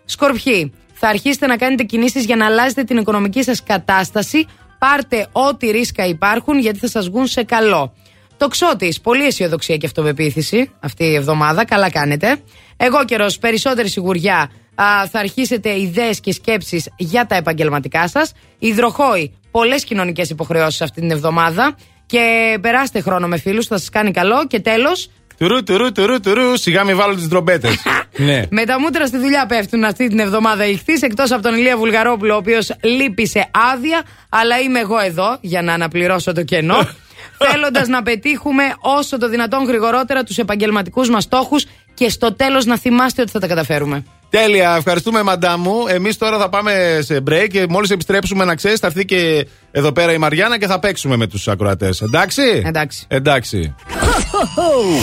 Σκορπιοί, θα αρχίσετε να κάνετε κινήσεις για να αλλάζετε την οικονομική σας κατάσταση. Πάρτε ό,τι ρίσκα υπάρχουν γιατί θα σας βγουν σε καλό. Το ξώτης, πολύ αισιοδοξία και αυτοπεποίθηση αυτή η εβδομάδα, καλά κάνετε. Εγώ καιρός, περισσότερη σιγουριά, α, θα αρχίσετε ιδέες και σκέψεις για τα επαγγελματικά σας. Υδροχόη, πολλές κοινωνικές υποχρεώσεις αυτή την εβδομάδα και περάστε χρόνο με φίλους, θα σας κάνει καλό. Και τέλος, Τουρού, τουρού, τουρού, τουρού. Σιγά μην βάλω τις τρομπέτε. ναι. Με τα μούτρα στη δουλειά πέφτουν αυτή την εβδομάδα οι χθείς, εκτός από τον Ηλία Βουλγαρόπουλο, ο οποίος λείπει σε άδεια, αλλά είμαι εγώ εδώ για να αναπληρώσω το κενό. Θέλοντας να πετύχουμε όσο το δυνατόν γρηγορότερα τους επαγγελματικούς μας στόχους και στο τέλος να θυμάστε ότι θα τα καταφέρουμε. Τέλεια, ευχαριστούμε μαντά μου. Εμείς τώρα θα πάμε σε break και μόλις επιστρέψουμε να ξέρεις, θα έρθει και εδώ πέρα η Μαριάννα και θα παίξουμε με τους ακροατές. Εντάξει; Εντάξει. Εντάξει.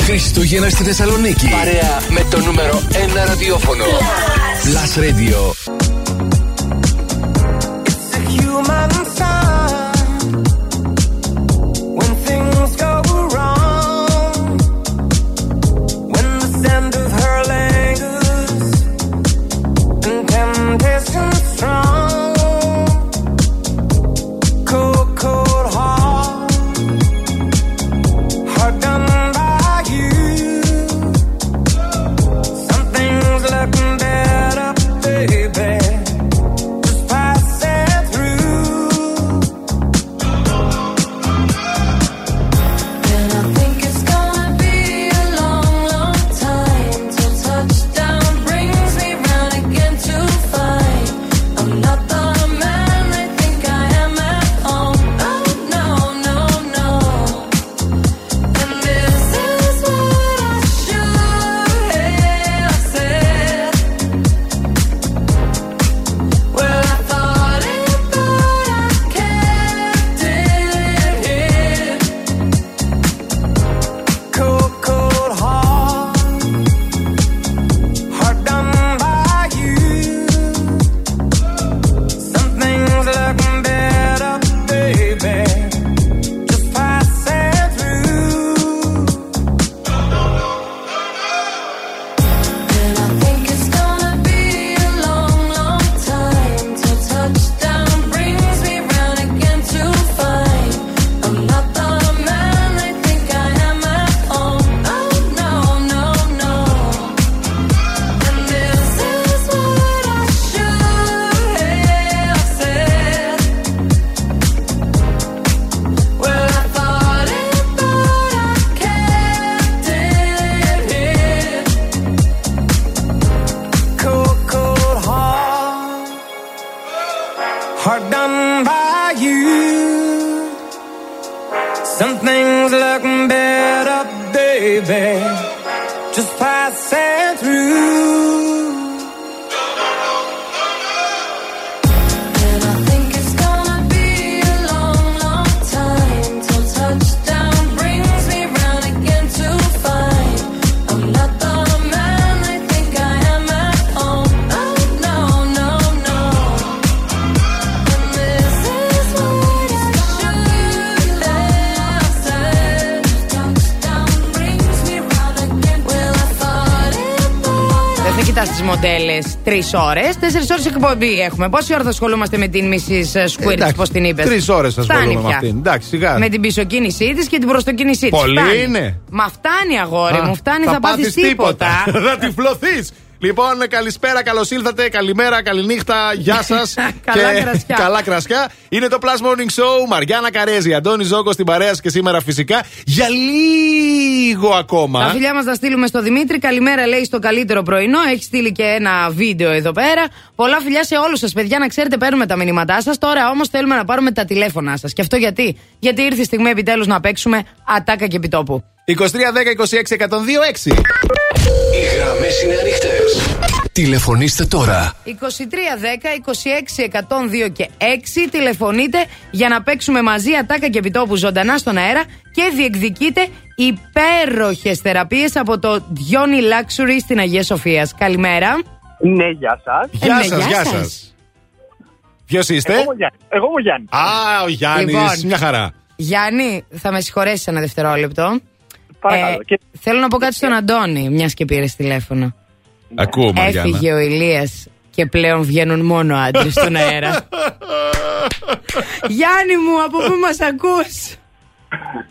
Χριστούγεννα στη Θεσσαλονίκη. Παρέα με το νούμερο 1 ραδιόφωνο. Plus Radio. Τρεις ώρες. Τέσσερις ώρες εκπομπή έχουμε. Πόση ώρα θα ασχολούμαστε με την Mrs. Squirt, Εντάξει, πώς την είπες; τρεις ώρες ασχολούμαι Φτάνει με πια. αυτήν. Εντάξει, σιγά. Με την πισωκίνησή της και την μπροστοκίνησή της. Πολύ είναι. Μα φτάνει, αγόρι Α, μου, φτάνει, θα, πάθεις πάθεις τίποτα. θα τυφλωθείς. Λοιπόν, καλησπέρα, καλώς ήλθατε. Καλημέρα, καληνύχτα. Γεια σας. Καλά κρασιά. καλά κρασιά. Είναι το Plus Morning Show. Μαριάννα Καρέζη, Αντώνη Ζόκο στην παρέα σας και σήμερα φυσικά για λίγο ακόμα. Τα φιλιά μας τα στείλουμε στο Δημήτρη. Καλημέρα, λέει στο καλύτερο πρωινό. Έχει στείλει και ένα βίντεο εδώ πέρα. Πολλά φιλιά σε όλους σας, παιδιά. Να ξέρετε, παίρνουμε τα μηνύματά σας. Τώρα όμως θέλουμε να πάρουμε τα τηλέφωνά σας. Και αυτό γιατί; Γιατί ήρθε η στιγμή επιτέλους να παίξουμε ατάκα και επιτόπου. 23, 10, 26, 102, 6. Οι γραμμές είναι ανοιχτές. Τηλεφωνήστε τώρα. 23, 10, 26, 102 και 6. Τηλεφωνείτε για να παίξουμε μαζί ατάκα και επιτόπου ζωντανά στον αέρα και διεκδικείτε υπέροχες θεραπείες από το Diony Luxury στην Αγία Σοφία. Καλημέρα. Ναι, γεια σας. Γεια ναι, σας, γεια γεια σας. σας. Ποιος είστε; Εγώ είμαι ο Γιάννη. Εγώ είμαι ο Γιάννη. Α, ο Γιάννης. Λοιπόν. Μια χαρά. Γιάννη, θα με συγχωρέσεις ένα δευτερόλεπτο. Παρακαλώ. Και- Θέλω να πω κάτι στον Αντώνη, μιας και πήρες τηλέφωνο. Ακούω, Μαριάννα. Έφυγε ο Ηλίας και πλέον βγαίνουν μόνο άντρες στον αέρα. Γιάννη μου, από πού μας ακούς;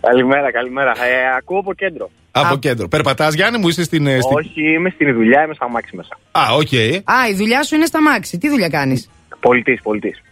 Καλημέρα, καλημέρα. Ε, ακούω από κέντρο. Από κέντρο. Περπατάς, Γιάννη μου, είσαι στην. ε, στην- Όχι, είμαι στην δουλειά, είμαι στα μάξι μέσα. Α, οκ. Α, η δουλειά σου είναι στα μάξι. Τι δουλειά κάνεις; Πωλητής, πωλητής.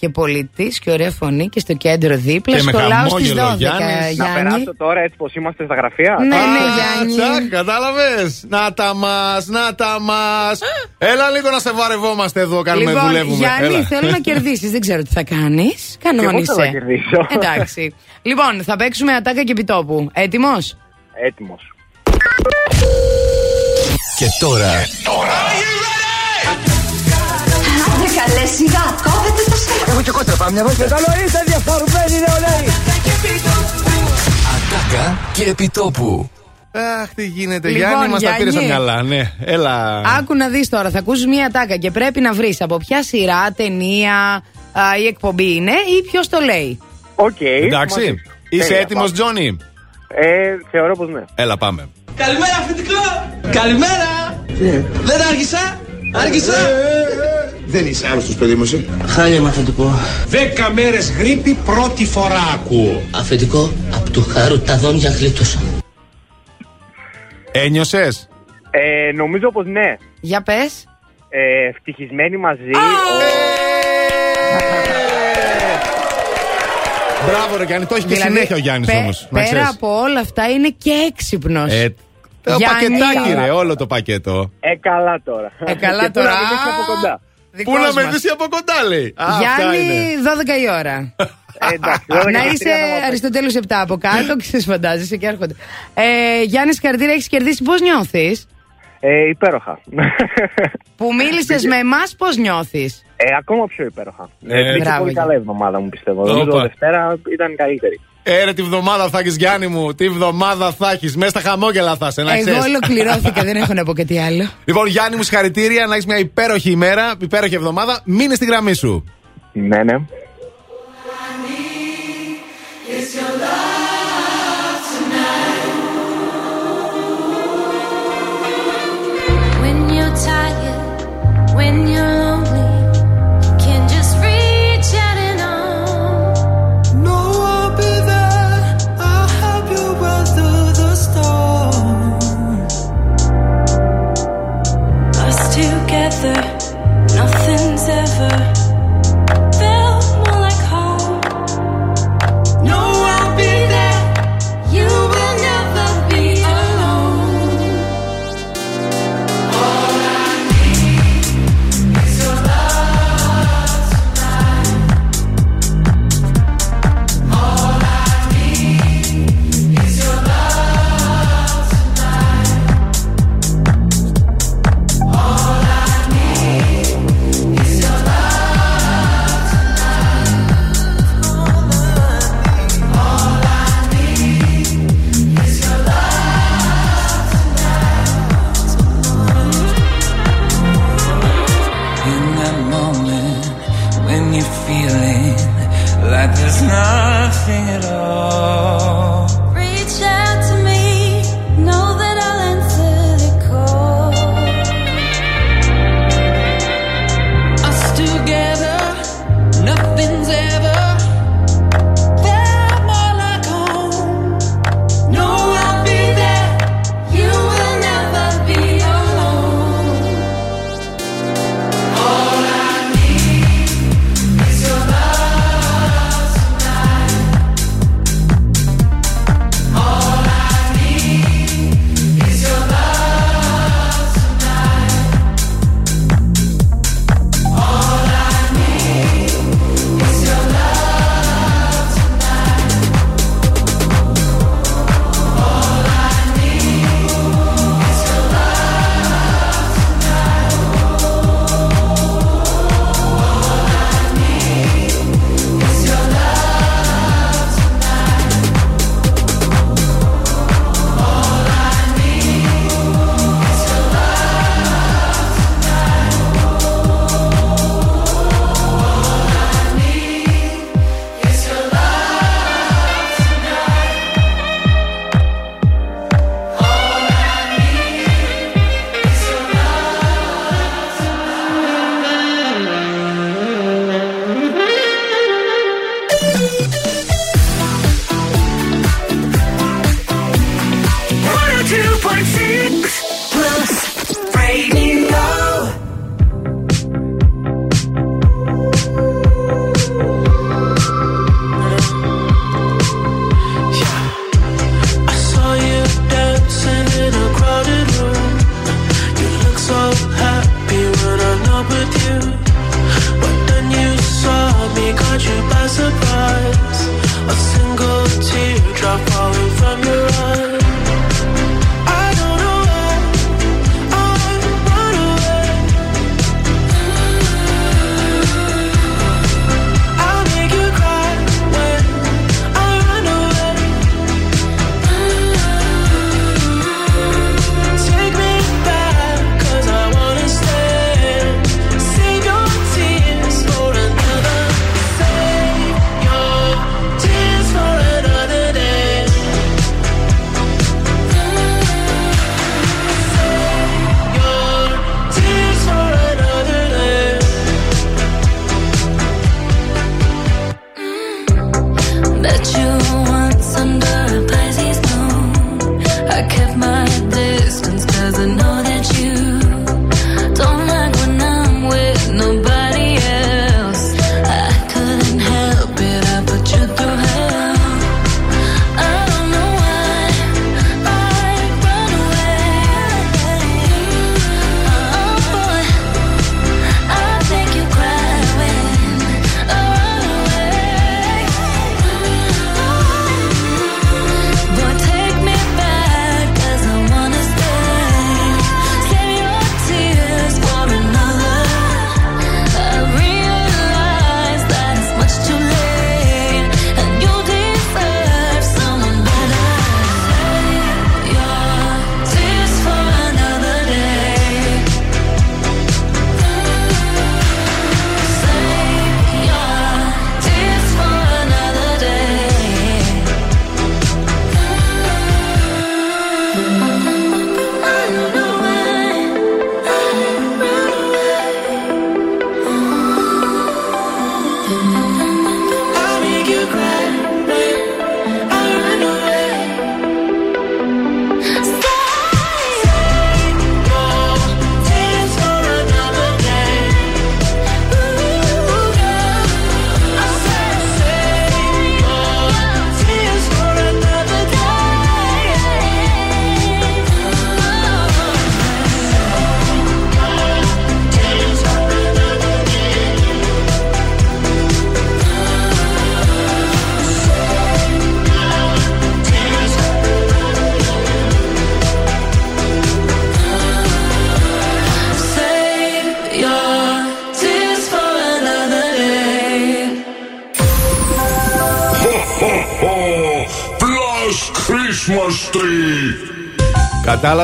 Και πωλητής και ωραία φωνή και στο κέντρο δίπλα. Και με Σχολάω στις 12. χαμόγελο, Να Γιάννης. περάσω τώρα έτσι πως είμαστε στα γραφεία. Ναι, Α, ναι, Γιάννη. Τσακ, κατάλαβες. Να τα μας, να τα μας. Έλα λίγο να σε βαρευόμαστε εδώ, κάνουμε, λοιπόν, δουλεύουμε. Γιάννη, Έλα. θέλω να κερδίσεις. Δεν ξέρω τι θα κάνεις. Κανόνισε. θέλω να κερδίσω. Εντάξει. λοιπόν, θα παίξουμε ατάκα και επιτόπου. Έτοιμος; Έτοιμος. Και τώρα Άντε καλέ σιγά, κόβεται το σέκο. Έχω και κότρα πάμε μια βόλτα. Καλό ήρθε διαφορμένοι νεολαίοι. Ατάκα και επιτόπου. Αχ, τι γίνεται, Λοιπόν, Γιάννη, μας τα πήρες στα Γιάννη. μυαλά. Ναι, έλα. Άκου να δεις τώρα. Θα ακούσει μία ατάκα και πρέπει να βρεις από ποια σειρά, ταινία α, ή εκπομπή είναι ή ποιος το λέει. Οκ. Εντάξει. Είσαι Τέλεια, έτοιμος, πάμε. Τζόνι; Ε, θεωρώ πως ναι. Έλα, πάμε. Καλημέρα, αφεντικό. Καλημέρα. Δεν άργησα. Άργησα. Δεν είσαι άρρωστος παιδί μου εσύ. Χάλια είμαι αφεντικό. Δέκα μέρες γρίπη πρώτη φορά ακούω. Αφεντικό, απ' του χάρου τα δόντια γλίτωσα. Ένιωσες; Ε, νομίζω πως ναι. Για πες. Ε, ευτυχισμένοι μαζί. Μπράβο, ρε Γιάννη, το έχει και συνέχεια ο Γιάννης πε- όμως. Πέρα από όλα αυτά είναι και έξυπνος. Ε, το πακετάκι, ρε, όλο το πακέτο. Ε, καλά τώρα. Ε, καλά Και πού τώρα. να με δεις από κοντά. Δικός Πού να με μας. δεις από κοντά, λέει. Α, αυτά Γιάννη, είναι. 12 η ώρα. Ε, εντάξει, 12 να και είσαι τρία θα μου Αριστοτέλους 7 από κάτω και σε φαντάζεσαι και έρχονται. Ε, Γιάννη, συγχαρητήρια, έχεις κερδίσει. Πώς νιώθεις; Ε, υπέροχα. Που μίλησες με εμάς, πώς νιώθεις; Ε, ακόμα πιο υπέροχα. Ε, Ε, πήγε μπράβο, πολύ Γιάννη. καλά η εβδομάδα μου πιστεύω. Όπα. Νομίζω Δευτέρα ήταν καλύτερη. Ε, ρε, τη βδομάδα θα έχεις, Γιάννη μου. Τι βδομάδα θα έχεις. Μέσα στα χαμόγελα θα σε, να Εγώ ξέρεις. ολοκληρώθηκα, δεν έχω να πω κάτι άλλο. Λοιπόν, Γιάννη μου, συγχαρητήρια να έχεις μια υπέροχη ημέρα, υπέροχη εβδομάδα. Μείνε στη γραμμή σου. Ναι, ναι. When you're tired, when you're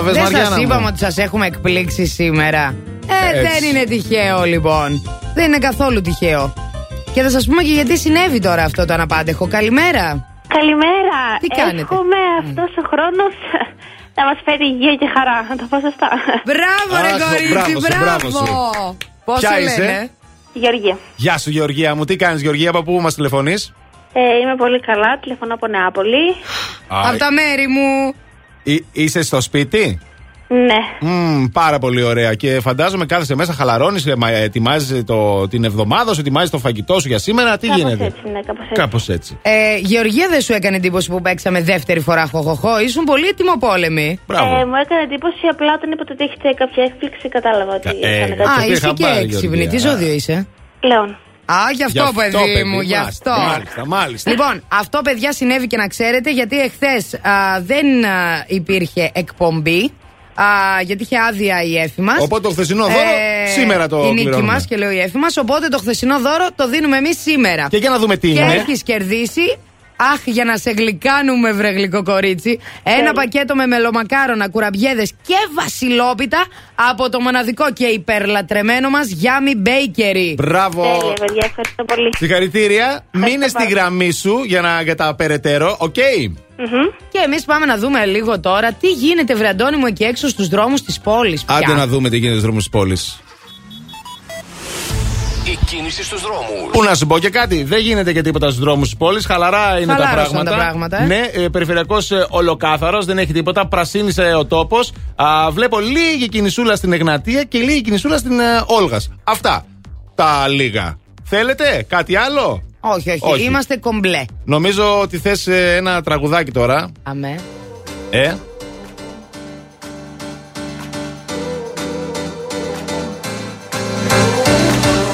Κατάλαβε, Δεν Μαριάννα. σα είπαμε μου. ότι σας έχουμε εκπλήξει σήμερα. Ε, Έτσι. δεν είναι τυχαίο λοιπόν. Δεν είναι καθόλου τυχαίο. Και θα σας πούμε και γιατί συνέβη τώρα αυτό το αναπάντεχο. Καλημέρα. Καλημέρα. Τι κάνετε; Εύχομαι αυτός ο χρόνος να μας φέρει υγεία και χαρά. Να το πω σωστά. Μπράβο, ρε Αχ, κορίτσι, μπράβο σου, μπράβο μπράβο. σου. Πώς Ποια σε είσαι; λένε, Γεωργία. Γεια σου, Γεωργία μου. Τι κάνεις, Γεωργία, από πού μας τηλεφωνείς; Ε, είμαι πολύ καλά. Τηλεφωνώ από Νεάπολη. Από τα μέρη μου. Είσαι στο σπίτι; Ναι. Μμμ, πάρα πολύ ωραία. Και φαντάζομαι κάθεσαι μέσα, χαλαρώνεις, ετοιμάζεις την εβδομάδα σου, ετοιμάζεις το φαγητό σου για σήμερα. Τι Κάπως γίνεται; έτσι, ναι, κάπως έτσι. Κάπως έτσι. Ε, Γεωργία, δεν σου έκανε εντύπωση που παίξαμε δεύτερη φορά χοχοχό. Ήσουν πολύ ετοιμοπόλεμη. Ε, μου έκανε εντύπωση απλά όταν είπατε ότι έχετε κάποια έκπληξη, κατάλαβα ότι Ε, έκανε ε, κάτι. Α, είσαι και έξυπνη. Τι ζώδιο είσαι. Λέων. Α, γι' αυτό, Γι' αυτό, παιδί, παιδί, μου, γι' μάλιστα, αυτό. μάλιστα, μάλιστα. Λοιπόν, αυτό, παιδιά, συνέβη και να ξέρετε, γιατί εχθές δεν α, υπήρχε εκπομπή. Α, γιατί είχε άδεια η Έφη μας. Οπότε το χθεσινό δώρο σήμερα το Η νίκη πληρώνουμε. μας και λέω η Έφη μας. Οπότε το χθεσινό δώρο το δίνουμε εμείς σήμερα. Και για να δούμε τι και είναι. έχεις κερδίσει. Αχ, για να σε γλυκάνουμε, βρε γλυκό κορίτσι. Ένα πακέτο με μελομακάρονα, κουραμπιέδες και βασιλόπιτα από το μοναδικό και υπερλατρεμένο μας Yummy Bakery. Μπράβο. Τέλεια, παιδιά, ευχαριστώ πολύ. Συγχαρητήρια. Μείνε στη πάρα γραμμή σου για, να, για τα περαιτέρω. Οκ; Και εμείς πάμε να δούμε λίγο τώρα τι γίνεται, βρε Αντώνη μου, εκεί έξω στους δρόμους της πόλης. Άντε να δούμε τι γίνεται στους δρόμους της πόλης. Η κίνηση στους δρόμους. Πού να σου πω και κάτι, δεν γίνεται και τίποτα στους δρόμους της πόλης. Χαλαρά είναι τα Χαλάρωσαν πράγματα. τα πράγματα, ε. Ναι, ε, περιφερειακός ολοκάθαρος, δεν έχει τίποτα. Πρασίνησε ο τόπος. Βλέπω λίγη κινησούλα στην Εγνατία και λίγη κινησούλα στην ε, Όλγας. Αυτά τα λίγα. Θέλετε κάτι άλλο; Όχι, όχι, Όχι. είμαστε κομπλέ. Νομίζω ότι θες ε, ένα τραγουδάκι τώρα. Αμέ. Ε;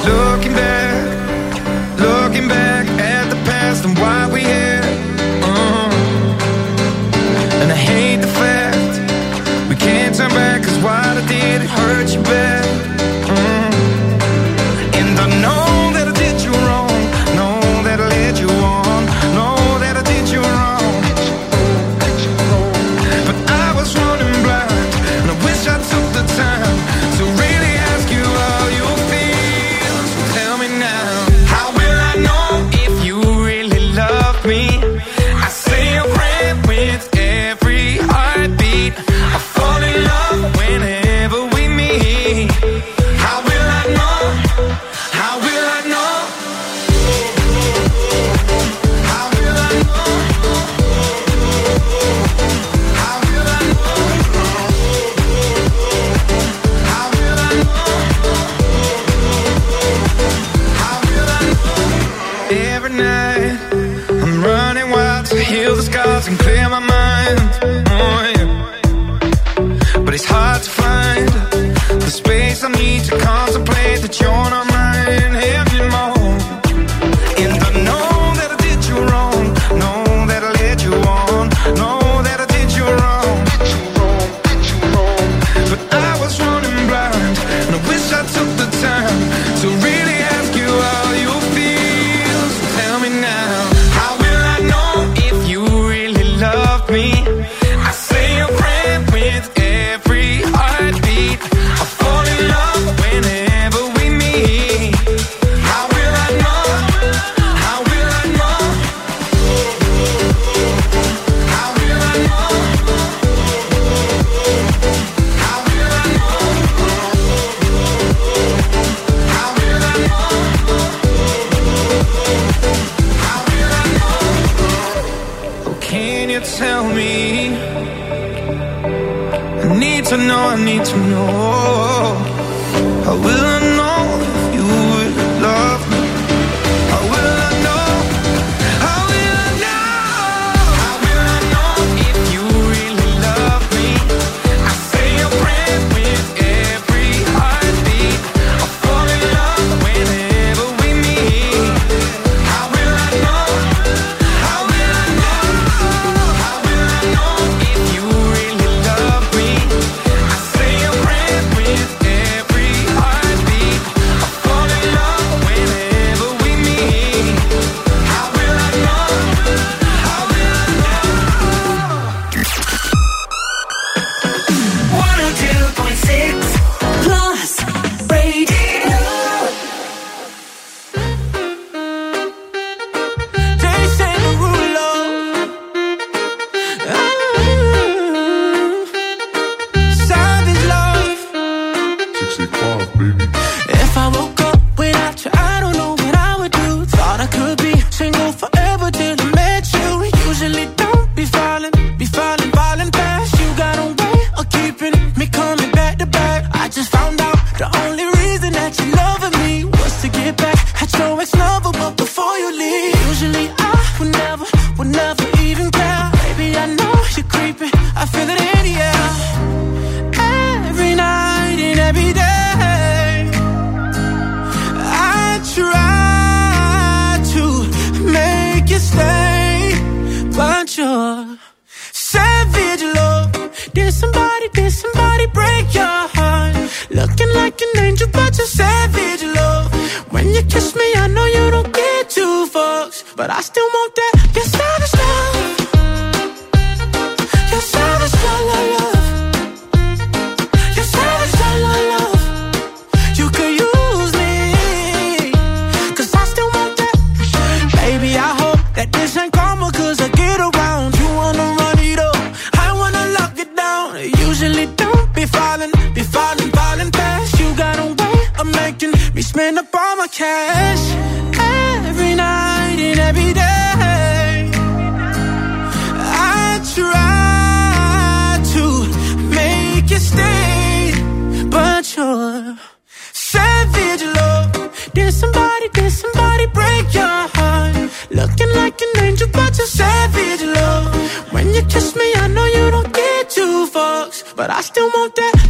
Looking back, looking back at the past and why we here. Uh-huh. And I hate the fact we can't turn back, cause what I did, it hurt you bad.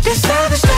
This savage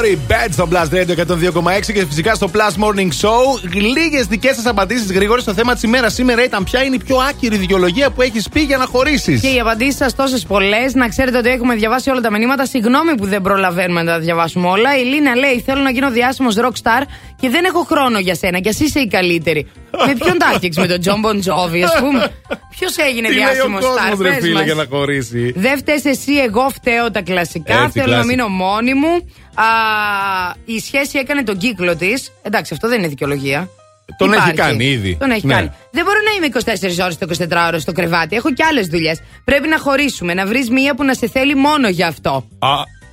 Joel Corry, Bad στο Plus Radio 102,6 και φυσικά στο Plus Morning Show. Λίγες δικές σας απαντήσεις γρήγορες στο θέμα της ημέρας. Σήμερα ήταν ποια είναι η πιο άκυρη δικαιολογία που έχεις πει για να χωρίσεις. Και οι απαντήσεις σας τόσες πολλές. Να ξέρετε ότι έχουμε διαβάσει όλα τα μηνύματα. Συγγνώμη που δεν προλαβαίνουμε να τα διαβάσουμε όλα. Η Λίνα λέει: Θέλω να γίνω διάσημος rockstar και δεν έχω χρόνο για σένα. Και εσύ είσαι η καλύτερη. με ποιον τα έφτιαξε, με τον Τζον Μπον Τζόβι, ας πούμε; Ποιος έγινε Τι λέει ο διάσημος κόσμος, star, ρε πες φίλε, μας; για να χωρίσει; Δεν φταίει εσύ, εγώ φταίω τα κλασικά. Έτσι, Θέλω να κλασικά. μείνω μόνη μου. Α, η σχέση έκανε τον κύκλο της. Εντάξει, αυτό δεν είναι δικαιολογία. Τον έχει Υπάρχει. κάνει ήδη. Τον έχει Ναι. κάνει. Δεν μπορώ να είμαι 24 ώρες το 24 ώρε στο κρεβάτι. Έχω και άλλες δουλειές. Πρέπει να χωρίσουμε, να βρεις μία που να σε θέλει μόνο για αυτό. Α,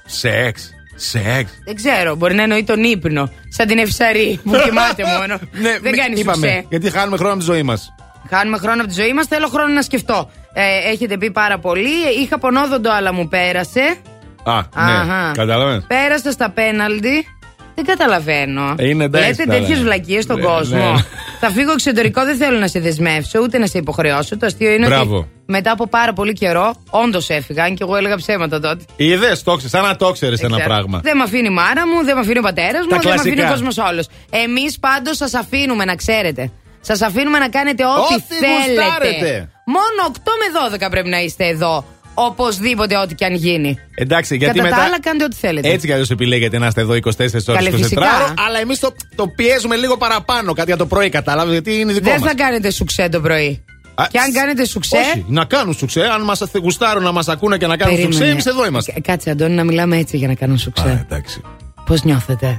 σεξ. Σεξ. Δεν ξέρω, μπορεί να εννοεί τον ύπνο. Σαν την ευσαρή που κοιμάται μόνο. Ναι, δεν μη- κάνει είπαμε, σουξέ. Γιατί χάνουμε χρόνο από τη ζωή μας. Χάνουμε χρόνο από τη ζωή μας. Θέλω χρόνο να σκεφτώ. Ε, έχετε πει πάρα πολύ. Είχα πονόδοντο, αλλά μου πέρασε. Α, ναι. Αχα. Κατάλαβε. Πέρασα στα πέναλτι. Δεν καταλαβαίνω. Ε, είναι εντάξει Λέτε τώρα. τέτοιες βλακίες στον Ναι, κόσμο. ναι. Θα φύγω εξωτερικό, δεν θέλω να σε δεσμεύσω, ούτε να σε υποχρεώσω. Το αστείο είναι Μπράβο. ότι μετά από πάρα πολύ καιρό, όντως έφυγα, αν και εγώ έλεγα ψέματα τότε. Είδες, το ξέρεις, σαν να το ξέρεις ένα Ξέρω. πράγμα. Δεν με αφήνει η μάρα μου, δεν με αφήνει ο πατέρας μου, Τα δεν με αφήνει ο κλασικά. κόσμος όλος. Εμείς πάντως σας αφήνουμε να ξέρετε. Σας αφήνουμε να κάνετε ό,τι, Ό,τι θέλετε. γουστάρετε. Μόνο 8 με 12 πρέπει να είστε εδώ. Οπωσδήποτε, ό,τι και αν γίνει. Εντάξει, γιατί Κατά μετά. τα άλλα, κάντε ό,τι θέλετε. Έτσι κι αλλιώς επιλέγετε να είστε εδώ 24 ώρες Καλέ, 24 φυσικά. ώρε. Αλλά εμείς το, το πιέζουμε λίγο παραπάνω. Κάτι για το πρωί, κατάλαβες. Γιατί είναι δικό Δεν μας. θα κάνετε σουξέ το πρωί. και αν κάνετε σουξέ. Όχι, να κάνουν σουξέ. Αν μας γουστάρουν να μας ακούνε και να κάνουν Περίμενε. σουξέ, εμείς εδώ είμαστε. Κα- Κάτσε, Αντώνη, να μιλάμε έτσι για να κάνω σουξέ. εντάξει. Πώς νιώθετε;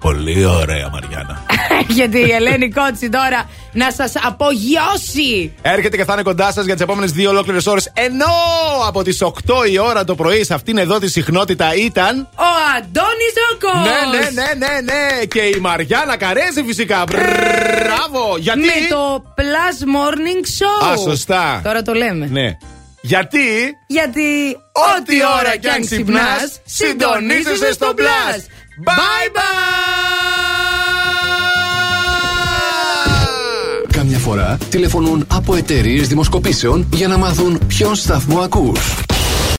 Πολύ ωραία, Μαριάννα. Γιατί η Ελένη Κότσι τώρα να σας απογειώσει. Έρχεται και θα είναι κοντά σας για τις επόμενες δύο ολόκληρες ώρες. Ενώ από τις 8 η ώρα το πρωί σε αυτήν εδώ τη συχνότητα ήταν. Ο Αντώνης Ζώκο! Ναι, ναι, ναι, ναι, ναι. Και η Μαριάννα Καρέζη φυσικά. Μπράβο! Γιατί; Με το Plus Morning Show. Α, σωστά. Τώρα το λέμε. Ναι. Γιατί; Γιατί Ό,τι ώρα κι αν ξυπνάς, συντονίζεσαι στο Plus. Bye bye! Καμιά φορά τηλεφωνούν από εταιρείες δημοσκοπήσεων για να μάθουν ποιον σταθμό ακούς.